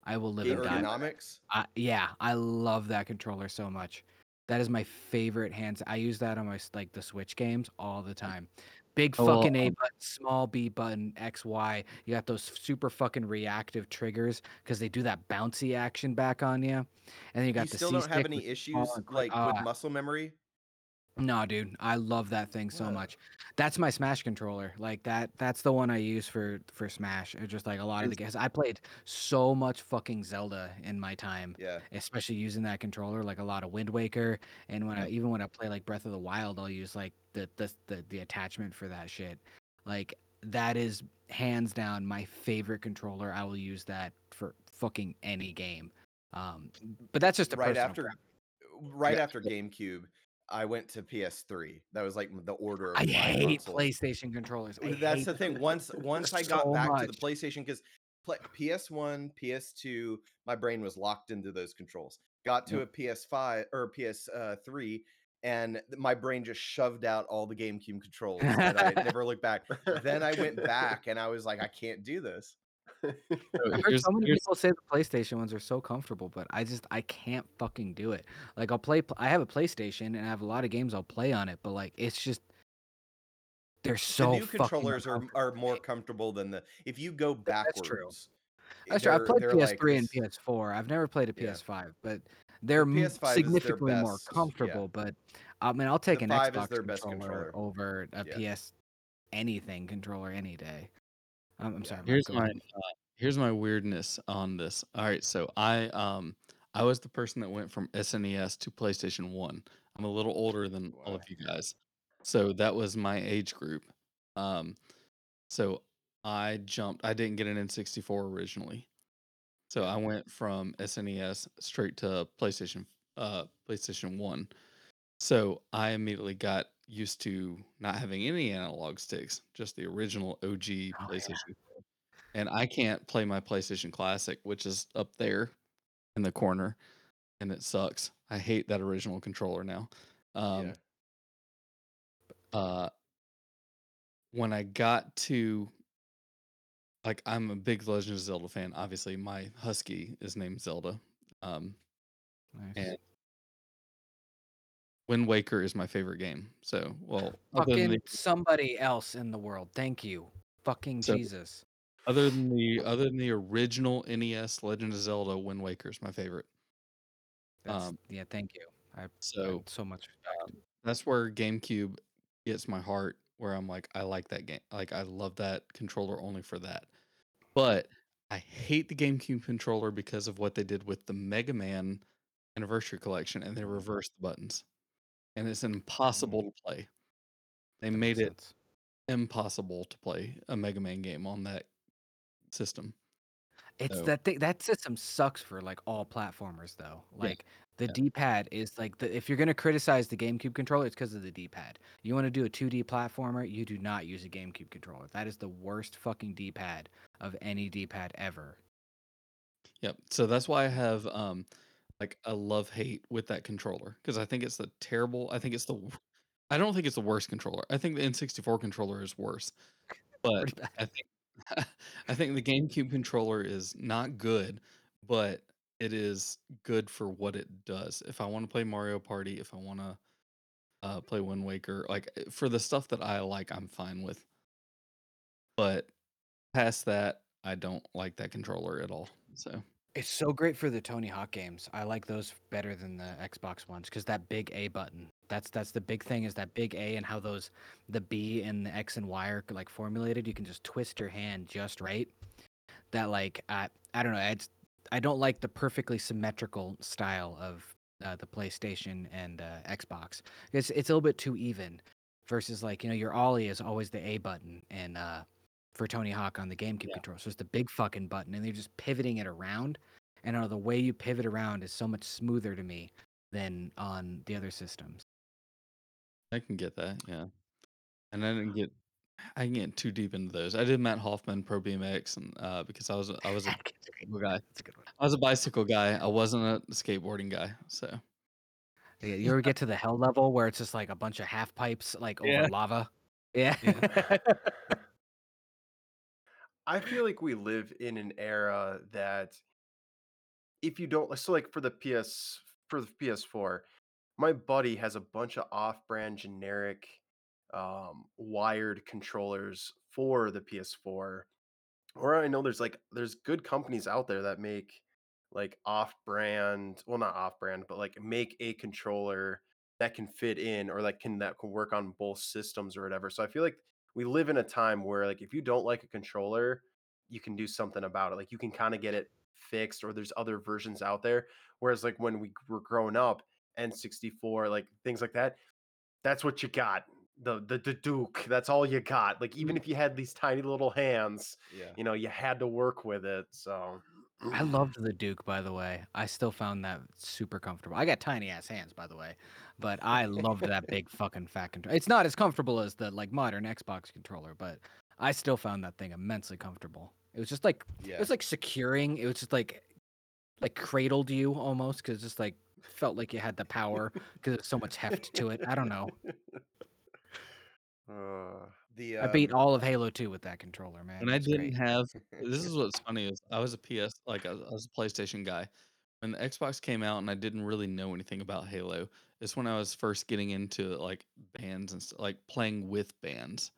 I will live The and die. by ergonomics. I, yeah, I love that controller so much. That is my favorite hands. I use that on my like the Switch games all the time. Big Oh, well, fucking A um, button, small B button, X Y. You got those super fucking reactive triggers because they do that bouncy action back on you. And then you got you the still C don't have any issues quick- like with Ah, muscle memory. No, dude, I love that thing so What? much. That's my Smash controller. Like that. That's the one I use for for Smash. It's just like a lot of the games. I played so much fucking Zelda in my time Yeah. especially using that controller like a lot of wind waker and when i Yep. even when i play like breath of the wild i'll use like the the the, the attachment for that shit like that is hands down my favorite controller i will use that for fucking any game um but that's just a right personal after right Yeah. after GameCube, I went to PS3. That was like the order of i hate consoles. playstation controllers I That's the thing. Once once I got so back to the PlayStation, because PS1, PS2, my brain was locked into those controls. got to a PS5 or PS3, uh, and my brain just shoved out all the GameCube controls. and I never looked back. Then I went back and I was like, I can't do this. So I've heard here's- so many here's- people say the PlayStation ones are so comfortable, but I just I can't fucking do it. Like I'll play, I have a PlayStation and I have a lot of games I'll play on it, but like it's just they're so the new controllers are, are more comfortable than the. If you go That's true. backwards, eh, That's true. I've played PS3 like and PS4. I've never played a PS5, but they're m- PS5 is their significantly more best, yeah. comfortable. But I mean, I'll take The an Xbox controller, controller. over a Yeah. PS anything controller any day. I'm, I'm Yeah. sorry. Here's go my ahead. uh, here's my weirdness on this. All right, so I um I was the person that went from SNES to PlayStation One. I'm a little older than all of Wow. you guys, so that was my age group. Um, so I jumped. I didn't get an N64 originally, so I went from SNES straight to PlayStation uh PlayStation One. So I immediately got used to not having any analog sticks, just the original OG Oh, yeah. PlayStation. And I can't play my PlayStation Classic, which is up there in the corner, and it sucks. I hate that original controller now. Um, Yeah. uh, when I got to like, I'm a big Legend of Zelda fan. Obviously, my husky is named Zelda. Um, Nice. and Wind Waker is my favorite game. So, well, Fucking the, somebody else in the world. Thank you. Fucking So- Jesus. other than the other than the original NES Legend of Zelda, Wind Waker is my favorite. That's, um, yeah, thank you. I, I So so much respect. that's where GameCube gets my heart. Where I'm like, I like that game. Like, I love that controller only for that. But I hate the GameCube controller because of what they did with the Mega Man Anniversary Collection, and they reversed the buttons, and it's impossible to play. They That made it sense. impossible to play a Mega Man game on that system. It's So- that thing that system sucks for like all platformers though. Like the yeah. D-pad is like the if you're gonna criticize the GameCube controller, it's because of the D-pad. You want to do a 2D platformer, you do not use a GameCube controller. That is the worst fucking D-pad of any D-pad ever. Yep. So that's why I have um like a love hate with that controller because I think it's the terrible. I think it's the. I don't think it's the worst controller. I think the N64 controller is worse, but I think I think the GameCube controller is not good, but it is good for what it does. If I want to play Mario Party, if I want to uh, play Wind Waker, like eh, for the stuff that I like, I'm fine with. But past that, I don't like that controller at all. So. It's so great for the Tony Hawk games. I like those better than the Xbox ones because that big A button. That's that's the big thing is that big A and how those the B and the X and Y are like formulated. You can just twist your hand just right. That like I I don't know. It's I don't like the perfectly symmetrical style of uh, the PlayStation and uh, Xbox. It's it's a little bit too even. Versus like you know your ollie is always the A button and uh, for Tony Hawk on the GameCube Yeah. controller. So it's the big fucking button, and they're just pivoting it around. And uh, the way you pivot around is so much smoother to me than on the other systems. I can get that, yeah. And I didn't get I didn't get too deep into those. I did Mat Hoffman Pro BMX and uh because I was I was a That's a great bicycle guy. That's a good one. I was a bicycle guy. I wasn't a skateboarding guy. So Yeah, you ever get to the hell level where it's just like a bunch of half pipes like over Yeah. lava? Yeah. I feel like we live in an era that if you don't so like for the PS for the PS4, my buddy has a bunch of off-brand generic um wired controllers for the PS4. Or I know there's like there's good companies out there that make like off-brand, well not off-brand, but like make a controller that can fit in or like can that can work on both systems or whatever. So I feel like we live in a time where like if you don't like a controller, you can do something about it. Like you can kind of get it fixed or there's other versions out there. Whereas like when we were growing up, N64, like things like that, that's what you got. The the, the Duke, that's all you got. Like even mm. if you had these tiny little hands, Yeah. you know, you had to work with it. So I loved the Duke, by the way. I still found that super comfortable. I got tiny ass hands, by the way, but I loved that big fucking fat controller. It's not as comfortable as the like modern Xbox controller, but I still found that thing immensely comfortable. It was just like Yeah. it was like securing. It was just like like cradled you almost because just like felt like you had the power because there's so much heft to it. I don't know. Uh, The I beat um, all of Halo 2 with that controller, man. And I was didn't great. have. This is what's funny is I was a PS like I was, I was a PlayStation guy. When the Xbox came out and I didn't really know anything about Halo, it's when I was first getting into like bands and st- like playing with bands.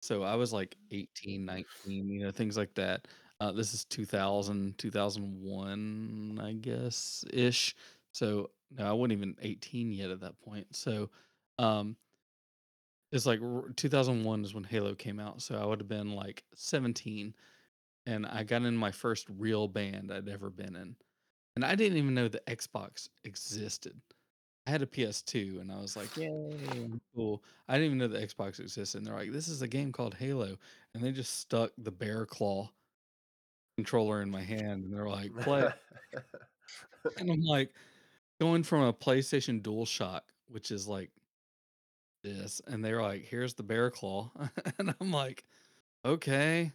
So I was like 18, 19, you know, things like that. Uh, this is 2000, 2001, I guess ish. So no, I wasn't even 18 yet at that point. So um, it's like r- 2001 is when Halo came out. So I would have been like 17 and I got in my first real band I'd ever been in. And I didn't even know the Xbox existed. I had a PS2 and I was like, yay, cool. I didn't even know the Xbox existed. And they're like, this is a game called Halo. And they just stuck the Bear Claw controller in my hand and they're like, play. and I'm like, going from a PlayStation DualShock, which is like this, and they're like, here's the Bear Claw. and I'm like, okay,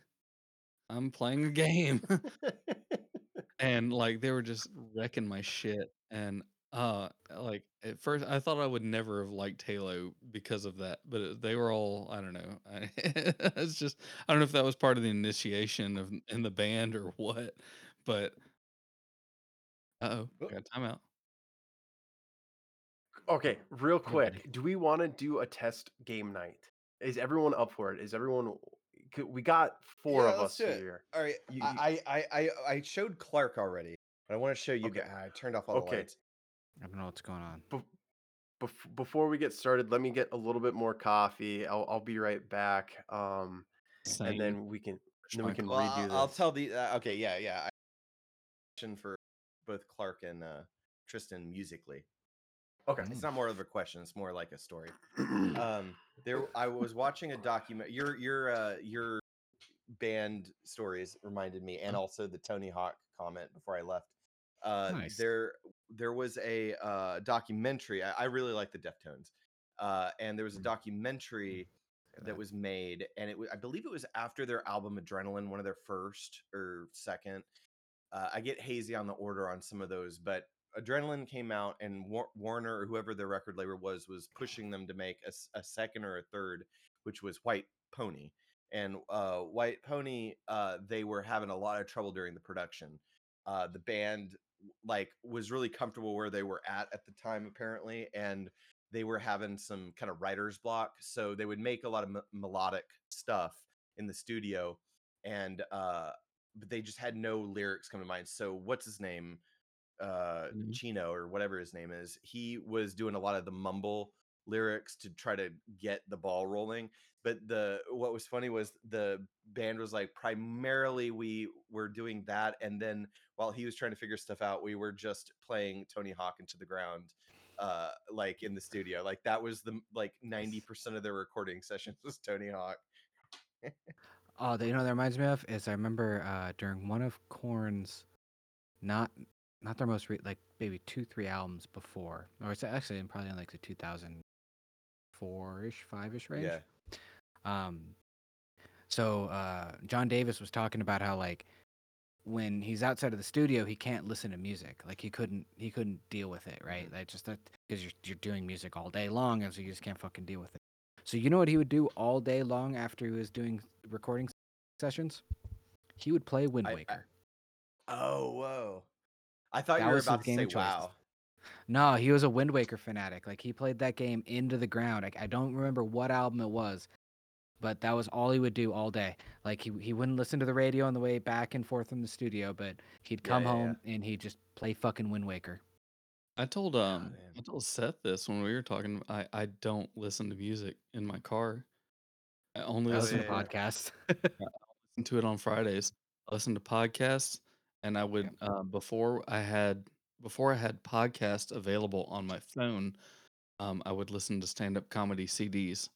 I'm playing a game. and like they were just wrecking my shit and uh like at first i thought i would never have liked halo because of that but it- they were all i don't know I, it's just i don't know if that was part of the initiation of in the band or what but uh-oh Oh. got timeout okay, real quick, do we want to do a test game night? Is everyone up for it? Is everyone? c- We got four Yeah, of let's us do it. here. All right, You- I, I I I I showed Clark already, but I want to show you. Okay. guys. I turned off all the Okay. lights. I don't know what's going on. Bef- before we get started, let me get a little bit more coffee. I'll I'll be right back. Um, Same. and then we can then we can Well, redo I'll, this. I'll tell the. Uh, okay, yeah, yeah. I, question for both Clark and uh, Tristan musically. Okay. It's not more of a question; it's more like a story. um there i was watching a document your your uh your band stories reminded me and also the tony hawk comment before i left uh Nice. there there was a uh documentary i, I really like the deftones uh and there was a Mm. documentary that that. was made and it was i believe it was after their album adrenaline one of their first or second uh, i get hazy on the order on some of those but adrenaline came out and War- warner or whoever their record label was was pushing them to make a second or a third which was white pony. And uh, white pony uh, they were having a lot of trouble during the production. Uh, the band like was really comfortable where they were at at the time apparently and they were having some kind of writer's block so they would make a lot of m- melodic stuff in the studio and uh but they just had no lyrics come to mind. So what's his name uh Mhm. chino or whatever his name is he was doing a lot of the mumble lyrics to try to get the ball rolling but the what was funny was the band was like primarily we were doing that and then while he was trying to figure stuff out we were just playing tony hawk into the ground uh like in the studio like that was the like 90% of their recording sessions was tony hawk. Oh, you know that reminds me of? Is I remember uh, during one of Korn's, not not their most re- like maybe two three albums before, or it's actually in probably in like the two thousand four ish five ish range. yeah Um, so uh, John Davis was talking about how like when he's outside of the studio, he can't listen to music. Like he couldn't he couldn't deal with it, right? Mhm. Like just that because you're you're doing music all day long, and so you just can't fucking deal with it. So you know what he would do all day long after he was doing recording sessions? He would play Wind I- I- Waker. oh whoa i thought That you were was his about to game say of choices. wow No, he was a Wind Waker fanatic. Like he played that game into the ground. Like I don't remember what album it was, but that was all he would do all day. Like he he wouldn't listen to the radio on the way back and forth from the studio, but he'd come yeah, yeah. home and he'd just play fucking Wind Waker. I told um man. I told Seth this when we were talking. I I don't listen to music in my car. I only I Oh, listen listen to yeah, to yeah. podcasts. listen to it on Fridays. I listen to podcasts, and I would uh, before I had before I had podcasts available on my phone. Um, I would listen to stand up comedy CDs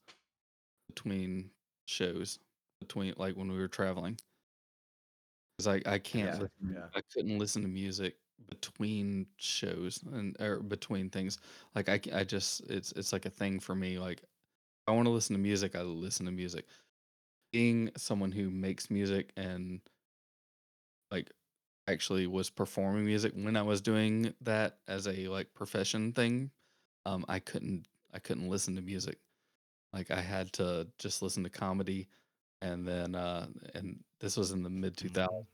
between shows, between like when we were traveling. Because I I can't Yeah, listen, yeah. I couldn't listen to music between shows and or between things. Like I I just it's it's like a thing for me. Like I want to listen to music, I listen to music. Being someone who makes music and like actually was performing music when I was doing that as a like profession thing, um, I couldn't I couldn't listen to music. Like I had to just listen to comedy, and then uh, and this was in the mid two Mhm.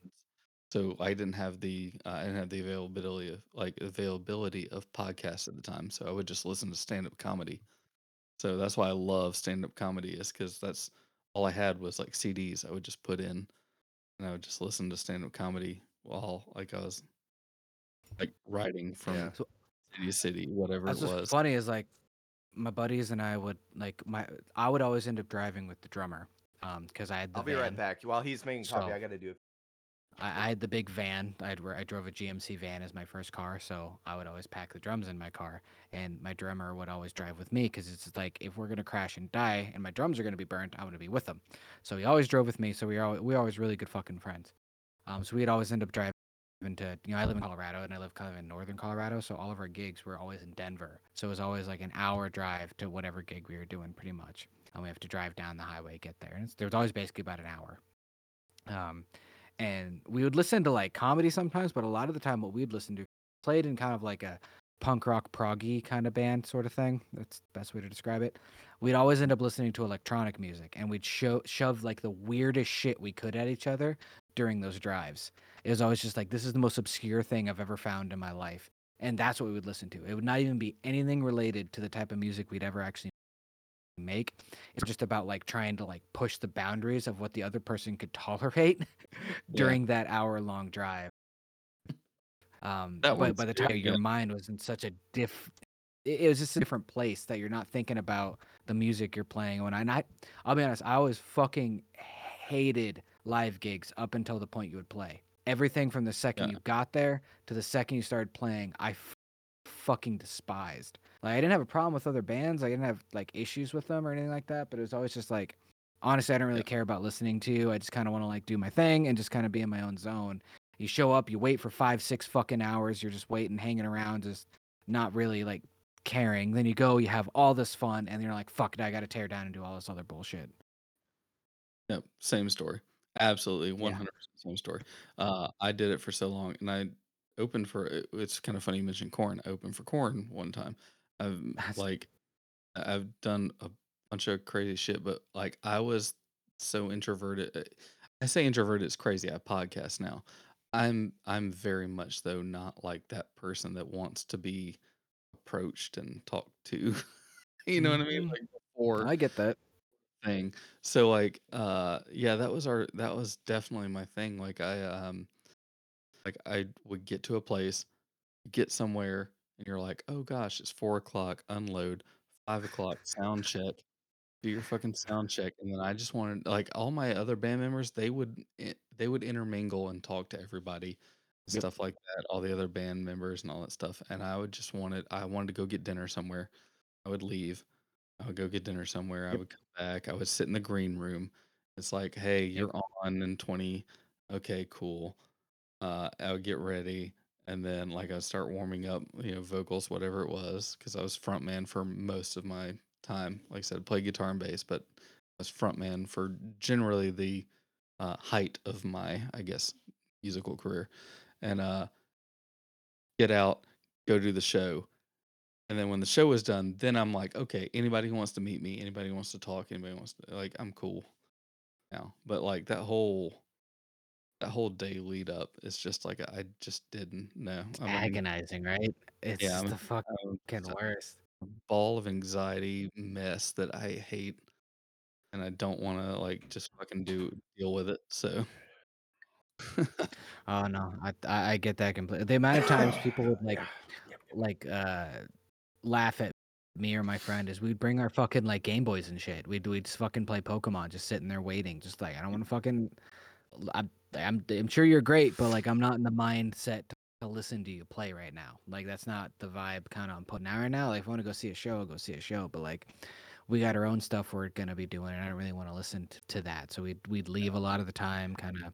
so I didn't have the uh, I didn't have the availability of like availability of podcasts at the time, so I would just listen to stand up comedy. So that's why I love stand up comedy is because that's all I had was like CDs I would just put in, and I would just listen to stand up comedy while like I was like riding from Yeah. City to city, whatever that's it what's was. funny is like my buddies and I would like my I would always end up driving with the drummer, um, because I had the I'll be right back. While he's making coffee, So- I gotta do. I, I had the big van. I had, I drove a GMC van as my first car, so I would always pack the drums in my car, and my drummer would always drive with me because it's like if we're gonna crash and die and my drums are gonna be burnt, I'm gonna be with them. So he always drove with me. So we were always, we were always really good fucking friends. Um, so we'd always end up driving to you know I live in Colorado and I live kind of in northern Colorado, so all of our gigs were always in Denver. So it was always like an hour drive to whatever gig we were doing, pretty much. And we have to drive down the highway, get there, and there was always basically about an hour. Um, and we would listen to like comedy sometimes, but a lot of the time, what we'd listen to played in kind of like a punk rock proggy kind of band sort of thing. That's the best way to describe it. We'd always end up listening to electronic music, and we'd show shove like the weirdest shit we could at each other during those drives. It was always just like this is the most obscure thing I've ever found in my life, and that's what we would listen to. It would not even be anything related to the type of music we'd ever actually make. It's just about like trying to like push the boundaries of what the other person could tolerate during that hour long drive. Um, That but by the time your yeah. mind was in such a diff, it, it was just a different place that you're not thinking about the music you're playing. When I, and I, I'll be honest, I always fucking hated live gigs up until the point you would play. Everything from the second Yeah. you got there to the second you started playing, I f- fucking despised. Like I didn't have a problem with other bands. I didn't have like issues with them or anything like that. But it was always just like, honestly, I don't really Yeah. care about listening to. you. I just kind of want to like do my thing and just kind of be in my own zone. You show up, you wait for five, six fucking hours. You're just waiting, hanging around, just not really like caring. Then you go, you have all this fun, and you're like, fuck it, I got to tear down and do all this other bullshit. Yep, same story. Absolutely, Yeah. hundred percent same story. Uh, I did it for so long, and I opened for. it- It's kind of funny you mentioned Korn. I opened for Korn one time. I've That's- like, I've done a bunch of crazy shit, but like I was so introverted. uh, I say introverted. It's crazy. I podcast now. I'm I'm very much though not like that person that wants to be approached and talked to. you know what I mean? Mhm. Like before I get that. Thing. So like uh yeah, that was our that was definitely my thing. Like I um like I would get to a place, get somewhere, and you're like, oh gosh, it's four o'clock, unload, five o'clock, sound check, do your fucking sound check. And then I just wanted like all my other band members, they would i- they would intermingle and talk to everybody. Yep. Stuff like that, all the other band members and all that stuff. And I would just wanted I wanted to go get dinner somewhere. I would leave. I would go get dinner somewhere. I Yep. would come back. I would sit in the green room. It's like, hey, Yep. you're on in 20. Okay, cool. Uh, I would get ready. And then, like, I'd start warming up, you know, vocals, whatever it was, because I was front man for most of my time. Like I said, play guitar and bass, but I was front man for generally the uh, height of my, I guess, musical career. And uh, get out, go do the show. And then when the show is done, then I'm like, okay, anybody who wants to meet me, anybody who wants to talk, anybody wants to like, I'm cool now. But like that whole that whole day lead up is just like I just didn't know. I'm in Agonizing, right? It's I'm the fucking a- it's a worst. ball of anxiety mess that I hate, and I don't want to like just fucking do deal with it. So Oh no, I I, get that completely. The amount of times people would like Yeah. Like uh laugh at me or my friend is we'd bring our fucking like Game Boys and shit. We'd we'd fucking play Pokemon, just sitting there waiting, just like I don't want to fucking. I'm, I'm I'm sure you're great, but like I'm not in the mindset to, to listen to you play right now. Like that's not the vibe kind of I'm putting out right now. Like if I want to go see a show, I'll go see a show. But like we got our own stuff we're gonna be doing, and I don't really want to listen to that. So we'd we'd leave a lot of the time, kind of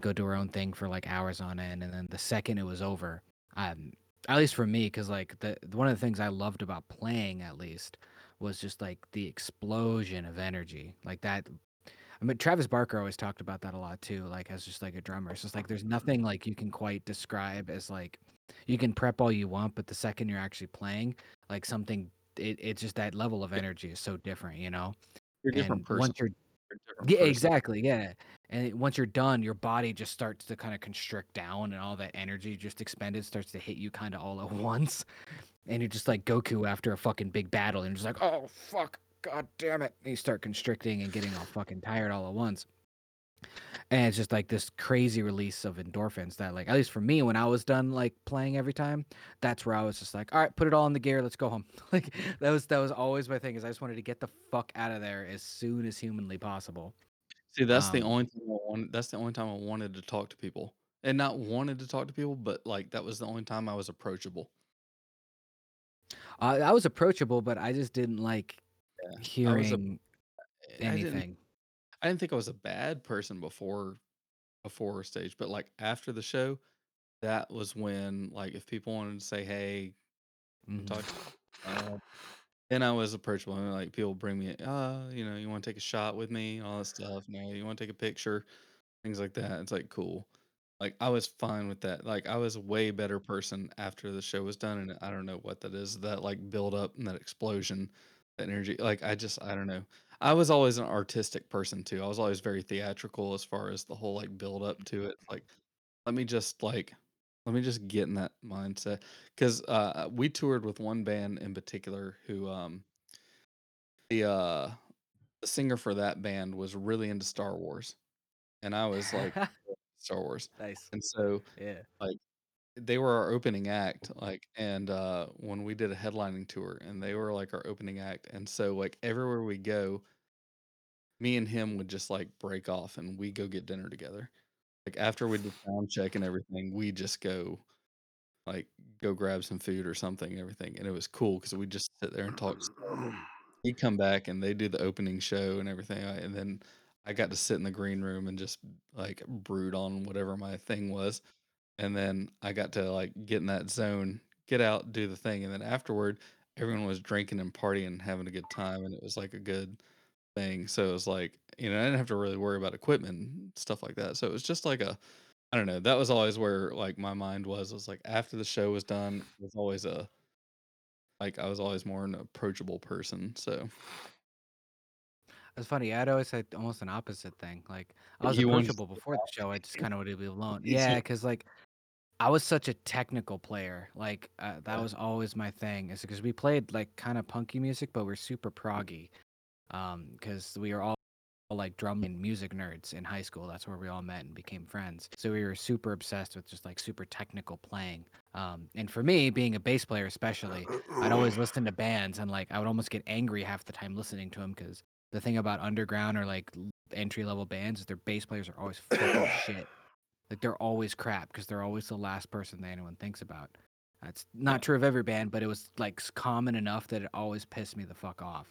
go do our own thing for like hours on end, and then the second it was over, um, at least for me, because like the one of the things I loved about playing, at least, was just like the explosion of energy, like that. I mean, Travis Barker always talked about that a lot too, like as just like a drummer. It's just like there's nothing like you can quite describe as like you can prep all you want, but the second you're actually playing, like something, it, it's just that level of energy is so different, you know. You're a different person. once you're You're a different yeah, person. exactly, yeah. And it- once you're done, your body just starts to kind of constrict down, and all that energy just expended starts to hit you kind of all at once. And you're just like Goku after a fucking big battle, and you're just like, oh fuck, god damn it! And you start constricting and getting all fucking tired all at once. And it's just like this crazy release of endorphins that, like, at least for me, when I was done like playing every time, that's where I was just like, all right, put it all in the gear, let's go home. like that was that was always my thing, is I just wanted to get the fuck out of there as soon as humanly possible. See, that's the Um, only time I wanted. That's the only time I wanted to talk to people, and not wanted to talk to people, but like that was the only time I was approachable. Uh, I was approachable, but I just didn't like Yeah, a- hearing didn't. anything. I didn't think I was a bad person before before stage, but like after the show, that was when like if people wanted to say, "Hey, Mhm. talk," uh, then I was approachable. And like people bring me, uh, you know, you want to take a shot with me, all that stuff. No, you want to take a picture, things like that. It's like cool. Like I was fine with that. Like I was a way better person after the show was done, and I don't know what that is. That like build up and that explosion, that energy. Like I just I don't know. I was always an artistic person too. I was always very theatrical as far as the whole like build up to it. Like let me just like let me just get in that mindset because uh, we toured with one band in particular who um the uh the singer for that band was really into Star Wars, and I was like Star Wars, nice. and so Yeah. They were our opening act like and uh when we did a headlining tour and they were like our opening act and so like everywhere we go me and him would just like break off and we go get dinner together. Like after we did sound check and everything we just go like go grab some food or something and everything and it was cool because we just sit there and talk he'd come back and they do the opening show and everything and then i got to sit in the green room and just like brood on whatever my thing was and then i got to like get in that zone get out do the thing and then afterward everyone was drinking and partying and having a good time and it was like a good thing so it was like you know i didn't have to really worry about equipment and stuff like that so it was just like a i don't know that was always where like my mind was was like after the show was done it was always a like i was always more an approachable person so It's funny. I'd always say almost an opposite thing. Like I was You approachable before the show. I just kind of wanted to be alone. Yeah, because like I was such a technical player. Like uh, that was always my thing. Is because we played like kind of punky music, but we're super proggy. Um, because we were all like drum and music nerds in high school. That's where we all met and became friends. So we were super obsessed with just like super technical playing. Um, and for me, being a bass player especially, I'd always listen to bands and like I would almost get angry half the time listening to them because the thing about underground or like entry level bands is their bass players are always fucking shit. Like they're always crap because they're always the last person that anyone thinks about. That's not true of every band, but it was like common enough that it always pissed me the fuck off.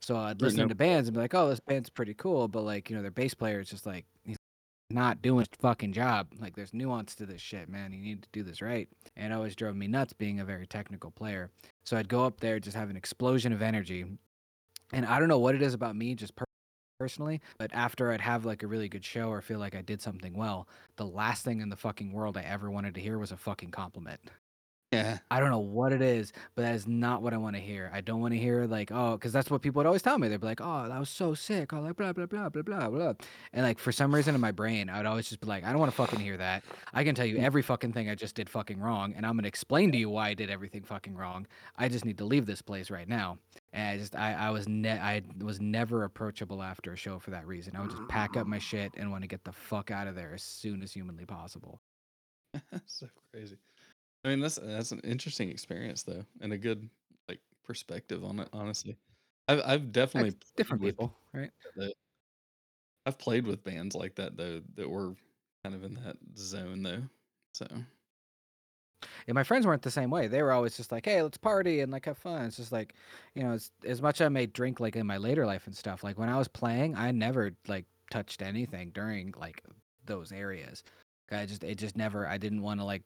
So I'd listen to bands and be like, "Oh, this band's pretty cool," but like you know, their bass player is just like he's not doing his fucking job. Like there's nuance to this shit, man. You need to do this right. And it always drove me nuts being a very technical player. So I'd go up there, just have an explosion of energy. And I don't know what it is about me, just per- personally, but after I'd have like a really good show or feel like I did something well, the last thing in the fucking world I ever wanted to hear was a fucking compliment. Yeah I don't know what it is, but that is not what I want to hear. I don't want to hear like, oh, because that's what people would always tell me. They'd be like, oh, that was so sick. Or like blah blah blah blah blah blah. And like for some reason in my brain, I would always just be like, I don't want to fucking hear that. I can tell you mm. every fucking thing I just did fucking wrong, and I'm gonna explain to you why I did everything fucking wrong. I just need to leave this place right now. And I just, I, I was, ne- I was never approachable after a show for that reason. I would just pack up my shit and want to get the fuck out of there as soon as humanly possible. so crazy. I mean, that's that's an interesting experience though, and a good like perspective on it. Honestly, I've I've definitely That's different played with people, right? I've played with bands like that though that were kind of in that zone though. So Yeah, my friends weren't the same way. They were always just like, "Hey, let's party and like have fun." It's just like, you know, as as much as I may drink like in my later life and stuff. Like when I was playing, I never like touched anything during like those areas. I just it just never. I didn't want to like.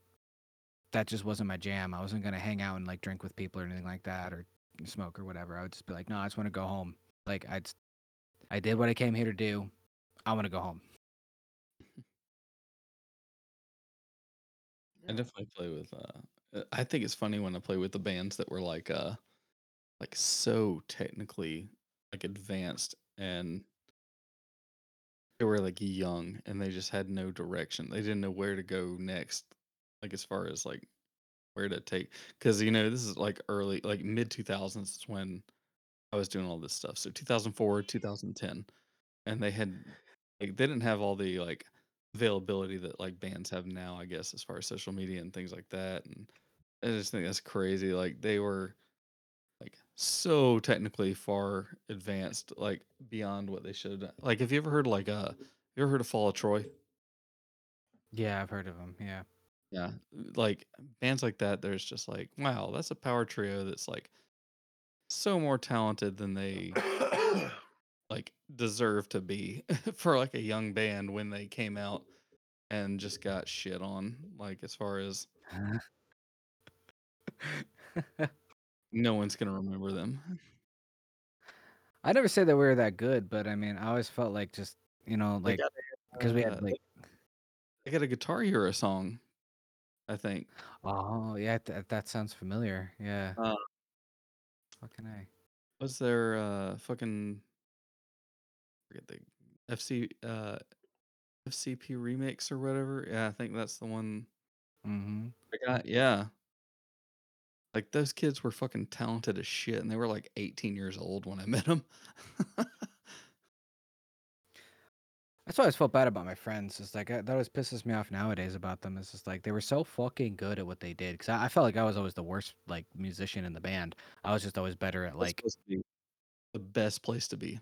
That just wasn't my jam. I wasn't gonna hang out and like drink with people or anything like that or smoke or whatever. I would just be like, no, I just want to go home. Like I, I did what I came here to do. I want to go home. I definitely play with. Uh, uh, I think it's funny when I play with the bands that were like, uh, like so technically like advanced and they were like young and they just had no direction. They didn't know where to go next, like as far as like where to take. Because you know this is like early, like mid two thousands is when I was doing all this stuff. So two thousand four, two thousand ten, and they had like they didn't have all the like availability that like bands have now, I guess, as far as social media and things like that. And I just think that's crazy. Like they were like so technically far advanced, like beyond what they should. Like, have you ever heard like uh, you ever heard of Fall of Troy? Yeah, I've heard of them. Yeah. Yeah, like bands like that. There's just like, wow, that's a power trio that's like so more talented than they like deserve to be for like a young band when they came out and just got shit on. Like as far as no one's gonna remember them. I never say that we were that good, but I mean, I always felt like just you know, like because we uh, had like, I got a Guitar Hero song, I think. oh yeah, th- that sounds familiar. Yeah. Uh, Fucking a. was there uh fucking forget the FC uh FCP remix or whatever? Yeah, I think that's the one Mm-hmm. I got. Yeah. Like those kids were fucking talented as shit, and they were like 18 years old when I met them. That's why I always felt bad about my friends. It's like I- that always pisses me off nowadays about them. It's just like they were so fucking good at what they did. Because I, I felt like I was always the worst like musician in the band. I was just always better at like. the best place to be,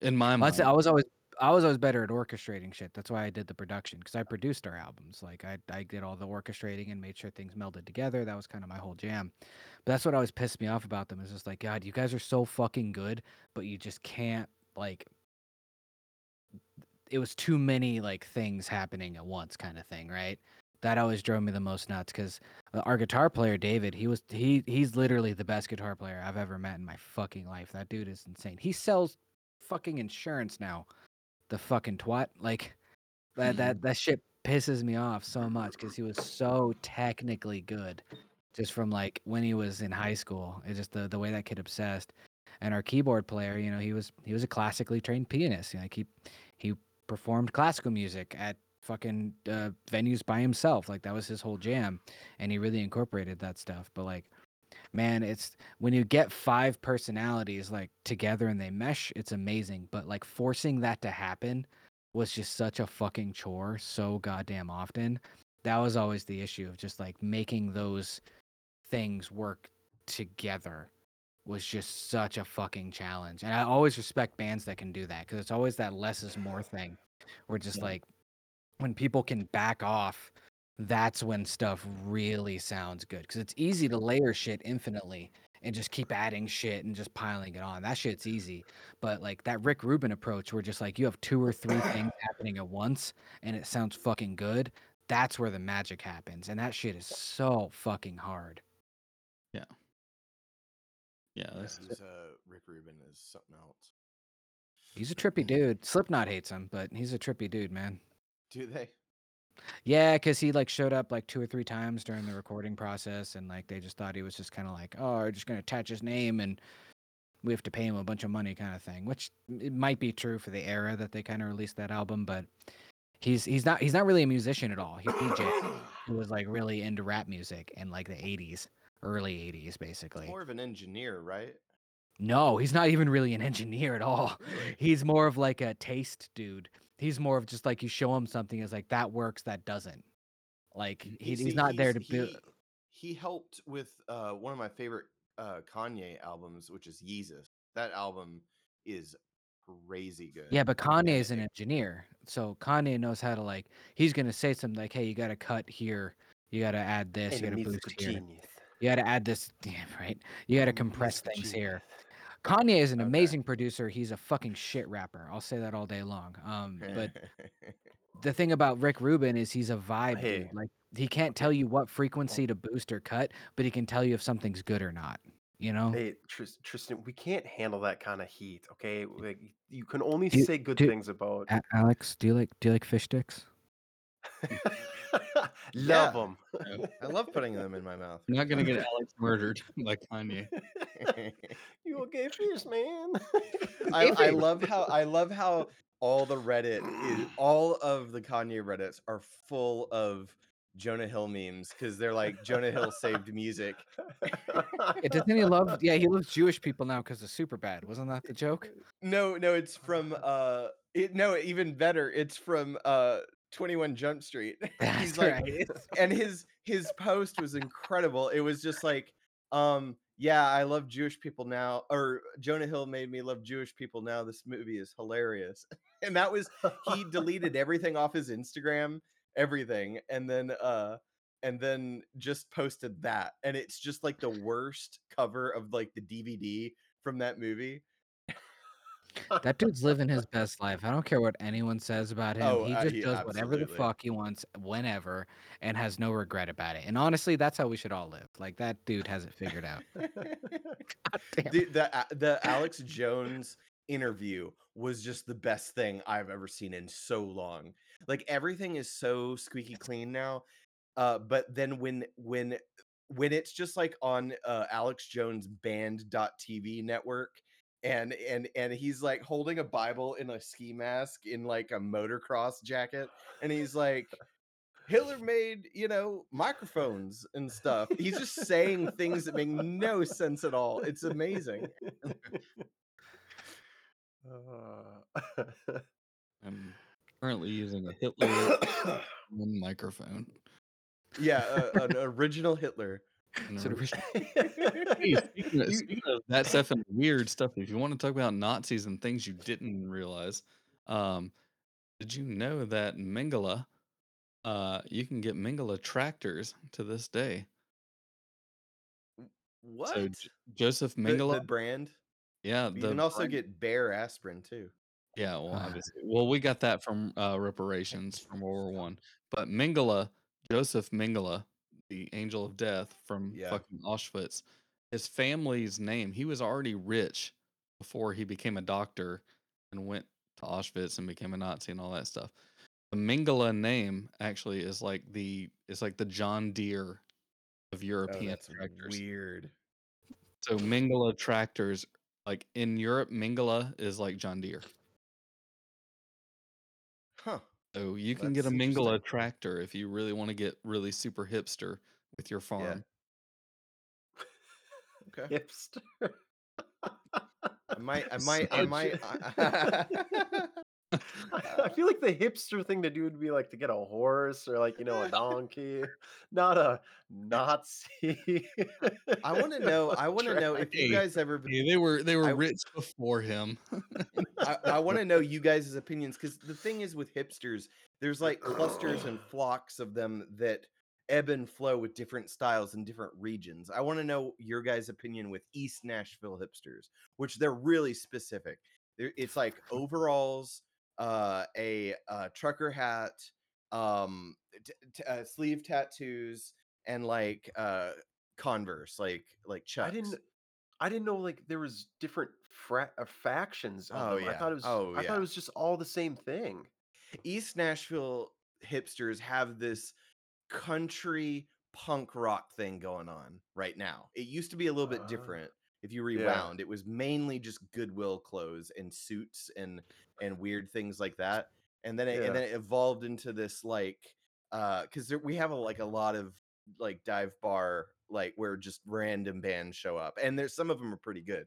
in my Well, mind. I'd say I was always I was always better at orchestrating shit. That's why I did the production because I produced our albums. Like I I did all the orchestrating and made sure things melded together. That was kind of my whole jam. But that's what always pissed me off about them. Is just like God, you guys are so fucking good, but you just can't like. It was too many like things happening at once, kind of thing, right? That always drove me the most nuts because uh, our guitar player David, he was he he's literally the best guitar player I've ever met in my fucking life. That dude is insane. He sells fucking insurance now. The fucking twat. Like that that that shit pisses me off so much because he was so technically good. Just from like when he was in high school. It's just the the way that kid obsessed. And our keyboard player, you know, he was he was a classically trained pianist. You know, like he he performed classical music at fucking uh, venues by himself. Like that was his whole jam, and he really incorporated that stuff. But like, man, it's when you get five personalities like together and they mesh, it's amazing. But like forcing that to happen was just such a fucking chore so goddamn often. That was always the issue of just like making those things work together was just such a fucking challenge. And I always respect bands that can do that because it's always that less is more thing. Where just Yeah. like when people can back off, that's when stuff really sounds good. Because it's easy to layer shit infinitely and just keep adding shit and just piling it on. That shit's easy. But like that Rick Rubin approach, where just like you have two or three things happening at once and it sounds fucking good, that's where the magic happens. And that shit is so fucking hard. Yeah, that's Who's, uh, Rick Rubin is something else. He's a trippy dude. Slipknot hates him, but he's a trippy dude, man. Do they? Yeah, because he like showed up like two or three times during the recording process, and like they just thought he was just kind of like, oh, we're just gonna attach his name and we have to pay him a bunch of money, kind of thing. Which it might be true for the era that they kind of released that album, but he's he's not he's not really a musician at all. He, DJ was like really into rap music in like the '80s, early '80s, basically. More of an engineer, right? No, he's not even really an engineer at all. He's more of like a taste dude. He's more of just like you show him something is like that works, that doesn't. Like he, he's not there to he's- build. He, he helped with uh, one of my favorite uh, Kanye albums, which is Yeezus. That album is crazy good. Yeah, but Kanye is an engineer, so Kanye knows how to like. He's gonna say something like, "Hey, you got to cut here. You got to add this. You got to boost here. You got to add this. Yeah, right. You got to compress things here." Kanye is an Okay. amazing producer. He's a fucking shit rapper. I'll say that all day long. Um, but the thing about Rick Rubin is he's a vibe Hey. dude. Like he can't tell you what frequency to boost or cut, but he can tell you if something's good or not. You know, Hey, Tristan, we can't handle that kind of heat. Okay, like you can only Do say good do- things about. Alex, do you like do you like fish sticks? Love Yeah. them. I love putting them in my mouth. You're not gonna get Alex murdered like Kanye. you okay, fish man? I, I love how I love how all the Reddit is all of the Kanye Reddits are full of Jonah Hill memes because they're like Jonah Hill saved music. Yeah, doesn't he love? Yeah, he loves Jewish people now because of Superbad. Wasn't that the joke? No, no, it's from uh it no, even better. It's from uh 21 Jump Street. He's like right. and his his post was incredible. It was just like, um, yeah, I love Jewish people now, or Jonah Hill made me love Jewish people now. This movie is hilarious, and that was he deleted everything off his Instagram, everything, and then uh, and then just posted that, and it's just like the worst cover of like the DVD from that movie. That dude's living his best life. I don't care what anyone says about him. Oh, he uh, just he- does whatever the fuck he wants, whenever, and has no regret about it. And honestly, that's how we should all live. Like that dude has it figured out. God damn. the, the the Alex Jones interview was just the best thing I've ever seen in so long. Like everything is so squeaky clean now. Uh, but then when when when it's just like on uh, Alex Jones band.tv network and and and he's like holding a Bible in a ski mask in like a motocross jacket and he's like Hitler made, you know, microphones and stuff. He's just saying things that make no sense at all. It's amazing. Uh, I'm currently using a Hitler microphone. Yeah, uh, an original Hitler. And So a- do we- Hey, speaking of, You- speaking of that stuff and weird stuff, if you want to talk about Nazis and things you didn't realize, um, did you know that Mengele, uh, you can get Mengele tractors to this day? What? So J- Joseph the, Mengele, the brand. yeah, You the can also brand- get Bayer aspirin too. Yeah, well, Ah. obviously. Well, we got that from uh, reparations from World War One. But Mengele, Joseph Mengele, the angel of death from Yeah. fucking Auschwitz, his family's name. He was already rich before he became a doctor and went to Auschwitz and became a Nazi and all that stuff. The Mengele name actually is like the is like the John Deere of Oh, European that's tractors. weird. So Mengele tractors, like in Europe, Mengele is like John Deere. Huh. So you can get a That's Mengele interesting. tractor if you really want to get really super hipster with your farm. Okay. Hipster. I might. I might. I might. a- I feel like the hipster thing to do would be like to get a horse or like you know a donkey, not a Nazi. I want to know. I want to know if you guys ever. Yeah, they were they were I- rich before him. I, I want to know you guys' opinions because the thing is with hipsters, there's like clusters and flocks of them that ebb and flow with different styles in different regions. I want to know your guys' opinion with East Nashville hipsters, which they're really specific. It's like overalls, uh, a uh, trucker hat, um, t- t- uh, sleeve tattoos, and like uh, Converse, like like Chucks. I didn't. I didn't know like there was different fra- uh, factions. Of Oh, them. I thought it was. Oh, I yeah. thought it was just all the same thing. East Nashville hipsters have this country punk rock thing going on right now. It used to be a little bit Ah. different. If you Yeah. rewound, it was mainly just Goodwill clothes and suits and and weird things like that. And then it, Yeah. and then it evolved into this like uh cuz we have a, like a lot of like dive bar like where just random bands show up and there's some of them are pretty good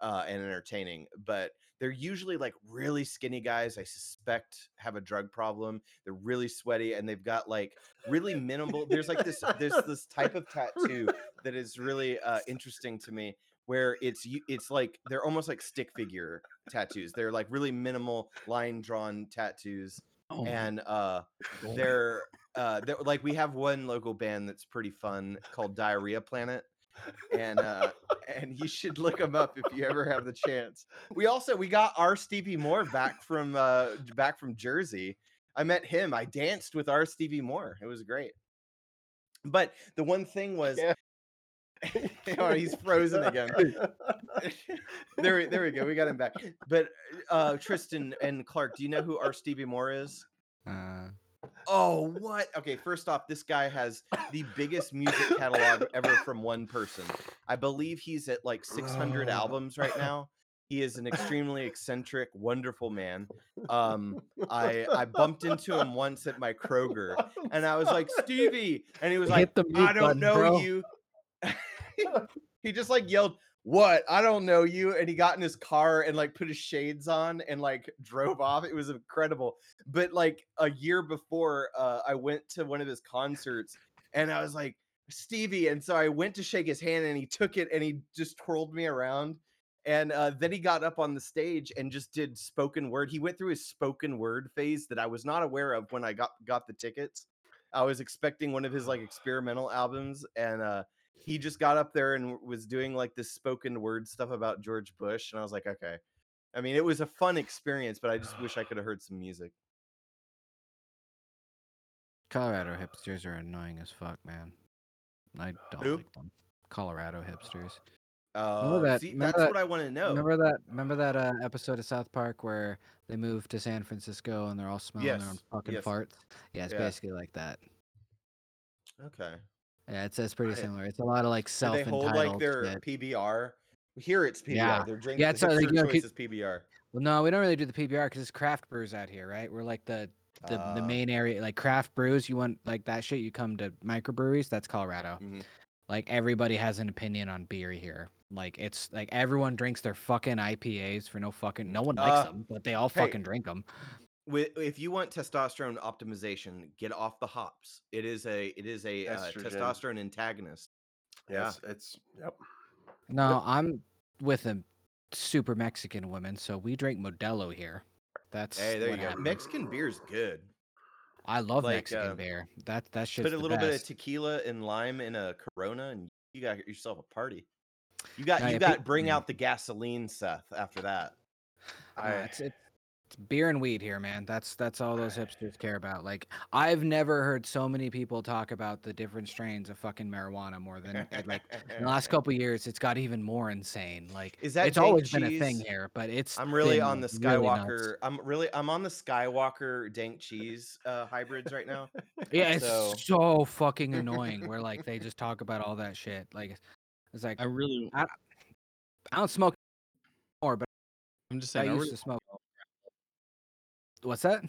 uh and entertaining, but they're usually like really skinny guys i suspect have a drug problem they're really sweaty and they've got like really minimal there's like this there's this type of tattoo that is really uh interesting to me where it's it's like they're almost like stick figure tattoos they're like really minimal line drawn tattoos Oh. and uh they're uh they're, like we have one local band that's pretty fun called diarrhea planet and uh and you should look them up if you ever have the chance. We also we got R. Stevie Moore back from uh back from jersey. I met him i danced with R. Stevie Moore it was great. But the one thing was Yeah. oh, he's frozen again. there, there we go. We got him back. But uh, Tristan and Clark, do you know who R. Stevie Moore is? Uh, Oh, what? Okay, first off, this guy has the biggest music catalog ever from one person. I believe he's at like 600 Oh. albums right now. He is an extremely eccentric, wonderful man. Um, I I bumped into him once at my Kroger, and I was like, Stevie, and he was like, Hit I don't button, know bro." you. he just like yelled, "What? I don't know you!" And he got in his car and like put his shades on and like drove off. It was incredible. But like a year before, uh, I went to one of his concerts, and I was like, Stevie, and so I went to shake his hand, and he took it and he just twirled me around. And uh, then he got up on the stage and just did spoken word. He went through his spoken word phase that I was not aware of when I got got the tickets. I was expecting one of his like experimental albums, and uh, he just got up there and was doing like this spoken word stuff about George Bush, and I was like, okay. I mean, it was a fun experience, but I just wish I could have heard some music. Colorado hipsters are annoying as fuck, man. I don't Who? like them. Colorado hipsters. Uh, that- see, that's that- what I want to know. Remember that? Remember that uh, episode of South Park where they moved to San Francisco and they're all smelling their own fucking yes. farts? Yeah, it's Yeah. basically like that. Okay. Yeah, it's it's pretty similar. It's a lot of like self they hold like their shit. PBR? Here it's PBR. Yeah. They're drinking. Yeah, so, like, you know, is PBR. Well, no, we don't really do the PBR because it's craft brews out here, right? We're like the the, the Ah. main area, like craft brews. You want like that shit? You come to microbreweries. That's Colorado. Mhm. Like everybody has an opinion on beer here. Like it's like everyone drinks their fucking IPAs for no fucking. No one likes Uh, them, but they all hey, fucking drink them. Wi- If you want testosterone optimization, get off the hops. It is a it is a uh, testosterone antagonist. yeah, it's, it's yep. No, I'm with a super Mexican woman, so we drink Modelo here. That's Hey, there you what go. happened. Mexican beer's good. I love like, Mexican uh, beer. That that shit's Put a the little bit of tequila and lime in a Corona, and you got yourself a party. You got No, you yeah, got pe- bring yeah. out the gasoline, Seth. After that, No, I, it's, it's it's beer and weed here, man. That's that's all those hipsters care about. Like I've never heard so many people talk about the different strains of fucking marijuana more than uh, like in the last couple years. It's got even more insane. Like Is that it's always dank been a thing here, but it's I'm really been on the really nuts. Skywalker. I'm really I'm on the Skywalker dank cheese uh, hybrids right now. Yeah, it's So- so fucking annoying. Where like they just talk about all that shit. Like it's like I really, I don't smoke more, but I'm just I saying, I used really, to smoke. What's that?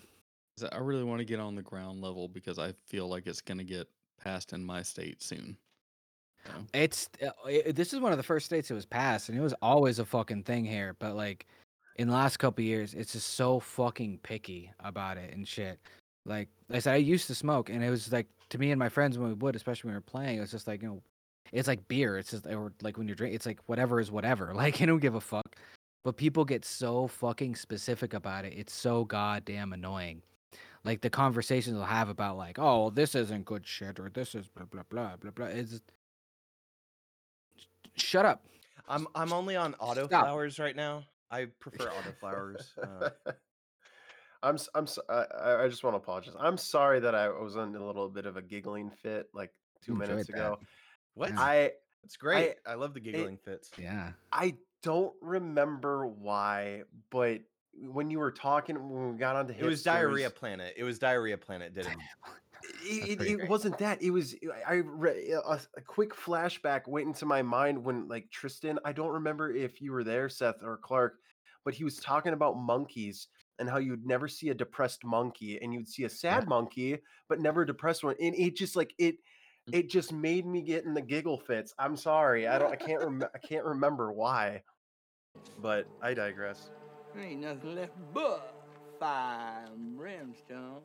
I really want to get on the ground level because I feel like it's going to get passed in my state soon. So, It's uh, i this is one of the first states it was passed, and it was always a fucking thing here. But like in the last couple years, it's just so fucking picky about it and shit. Like I said, I used to smoke, and it was like to me and my friends when we would, especially when we were playing, it was just like you know, it's like beer. It's just or like when you're drinking, it's like whatever is whatever. Like I don't give a fuck. But people get so fucking specific about it. It's so goddamn annoying. Like the conversations they'll have about like, oh, well, this isn't good shit, or this is blah blah blah blah blah. It's shut up. I'm I'm only on auto Stop. flowers right now. I prefer auto flowers. Uh, I'm I'm I just want to apologize. I'm sorry that I was in a little bit of a giggling fit like two Enjoyed minutes that. ago. what? Yeah. I It's great. I, love the giggling fits. Yeah. I don't remember why, but when you were talking when we got onto It was Diarrhea Planet. It was Diarrhea Planet. Did it? it, it, pretty it great. wasn't that it was i re- a, a quick flashback went into my mind when like tristan i don't remember if you were there seth or clark but he was talking about monkeys and how you'd never see a depressed monkey and you'd see a sad monkey but never a depressed one and it just like it it just made me get in the giggle fits. I'm sorry. I don't I can't rem- I can't remember why. But I digress. Ain't nothing left but five brimstone.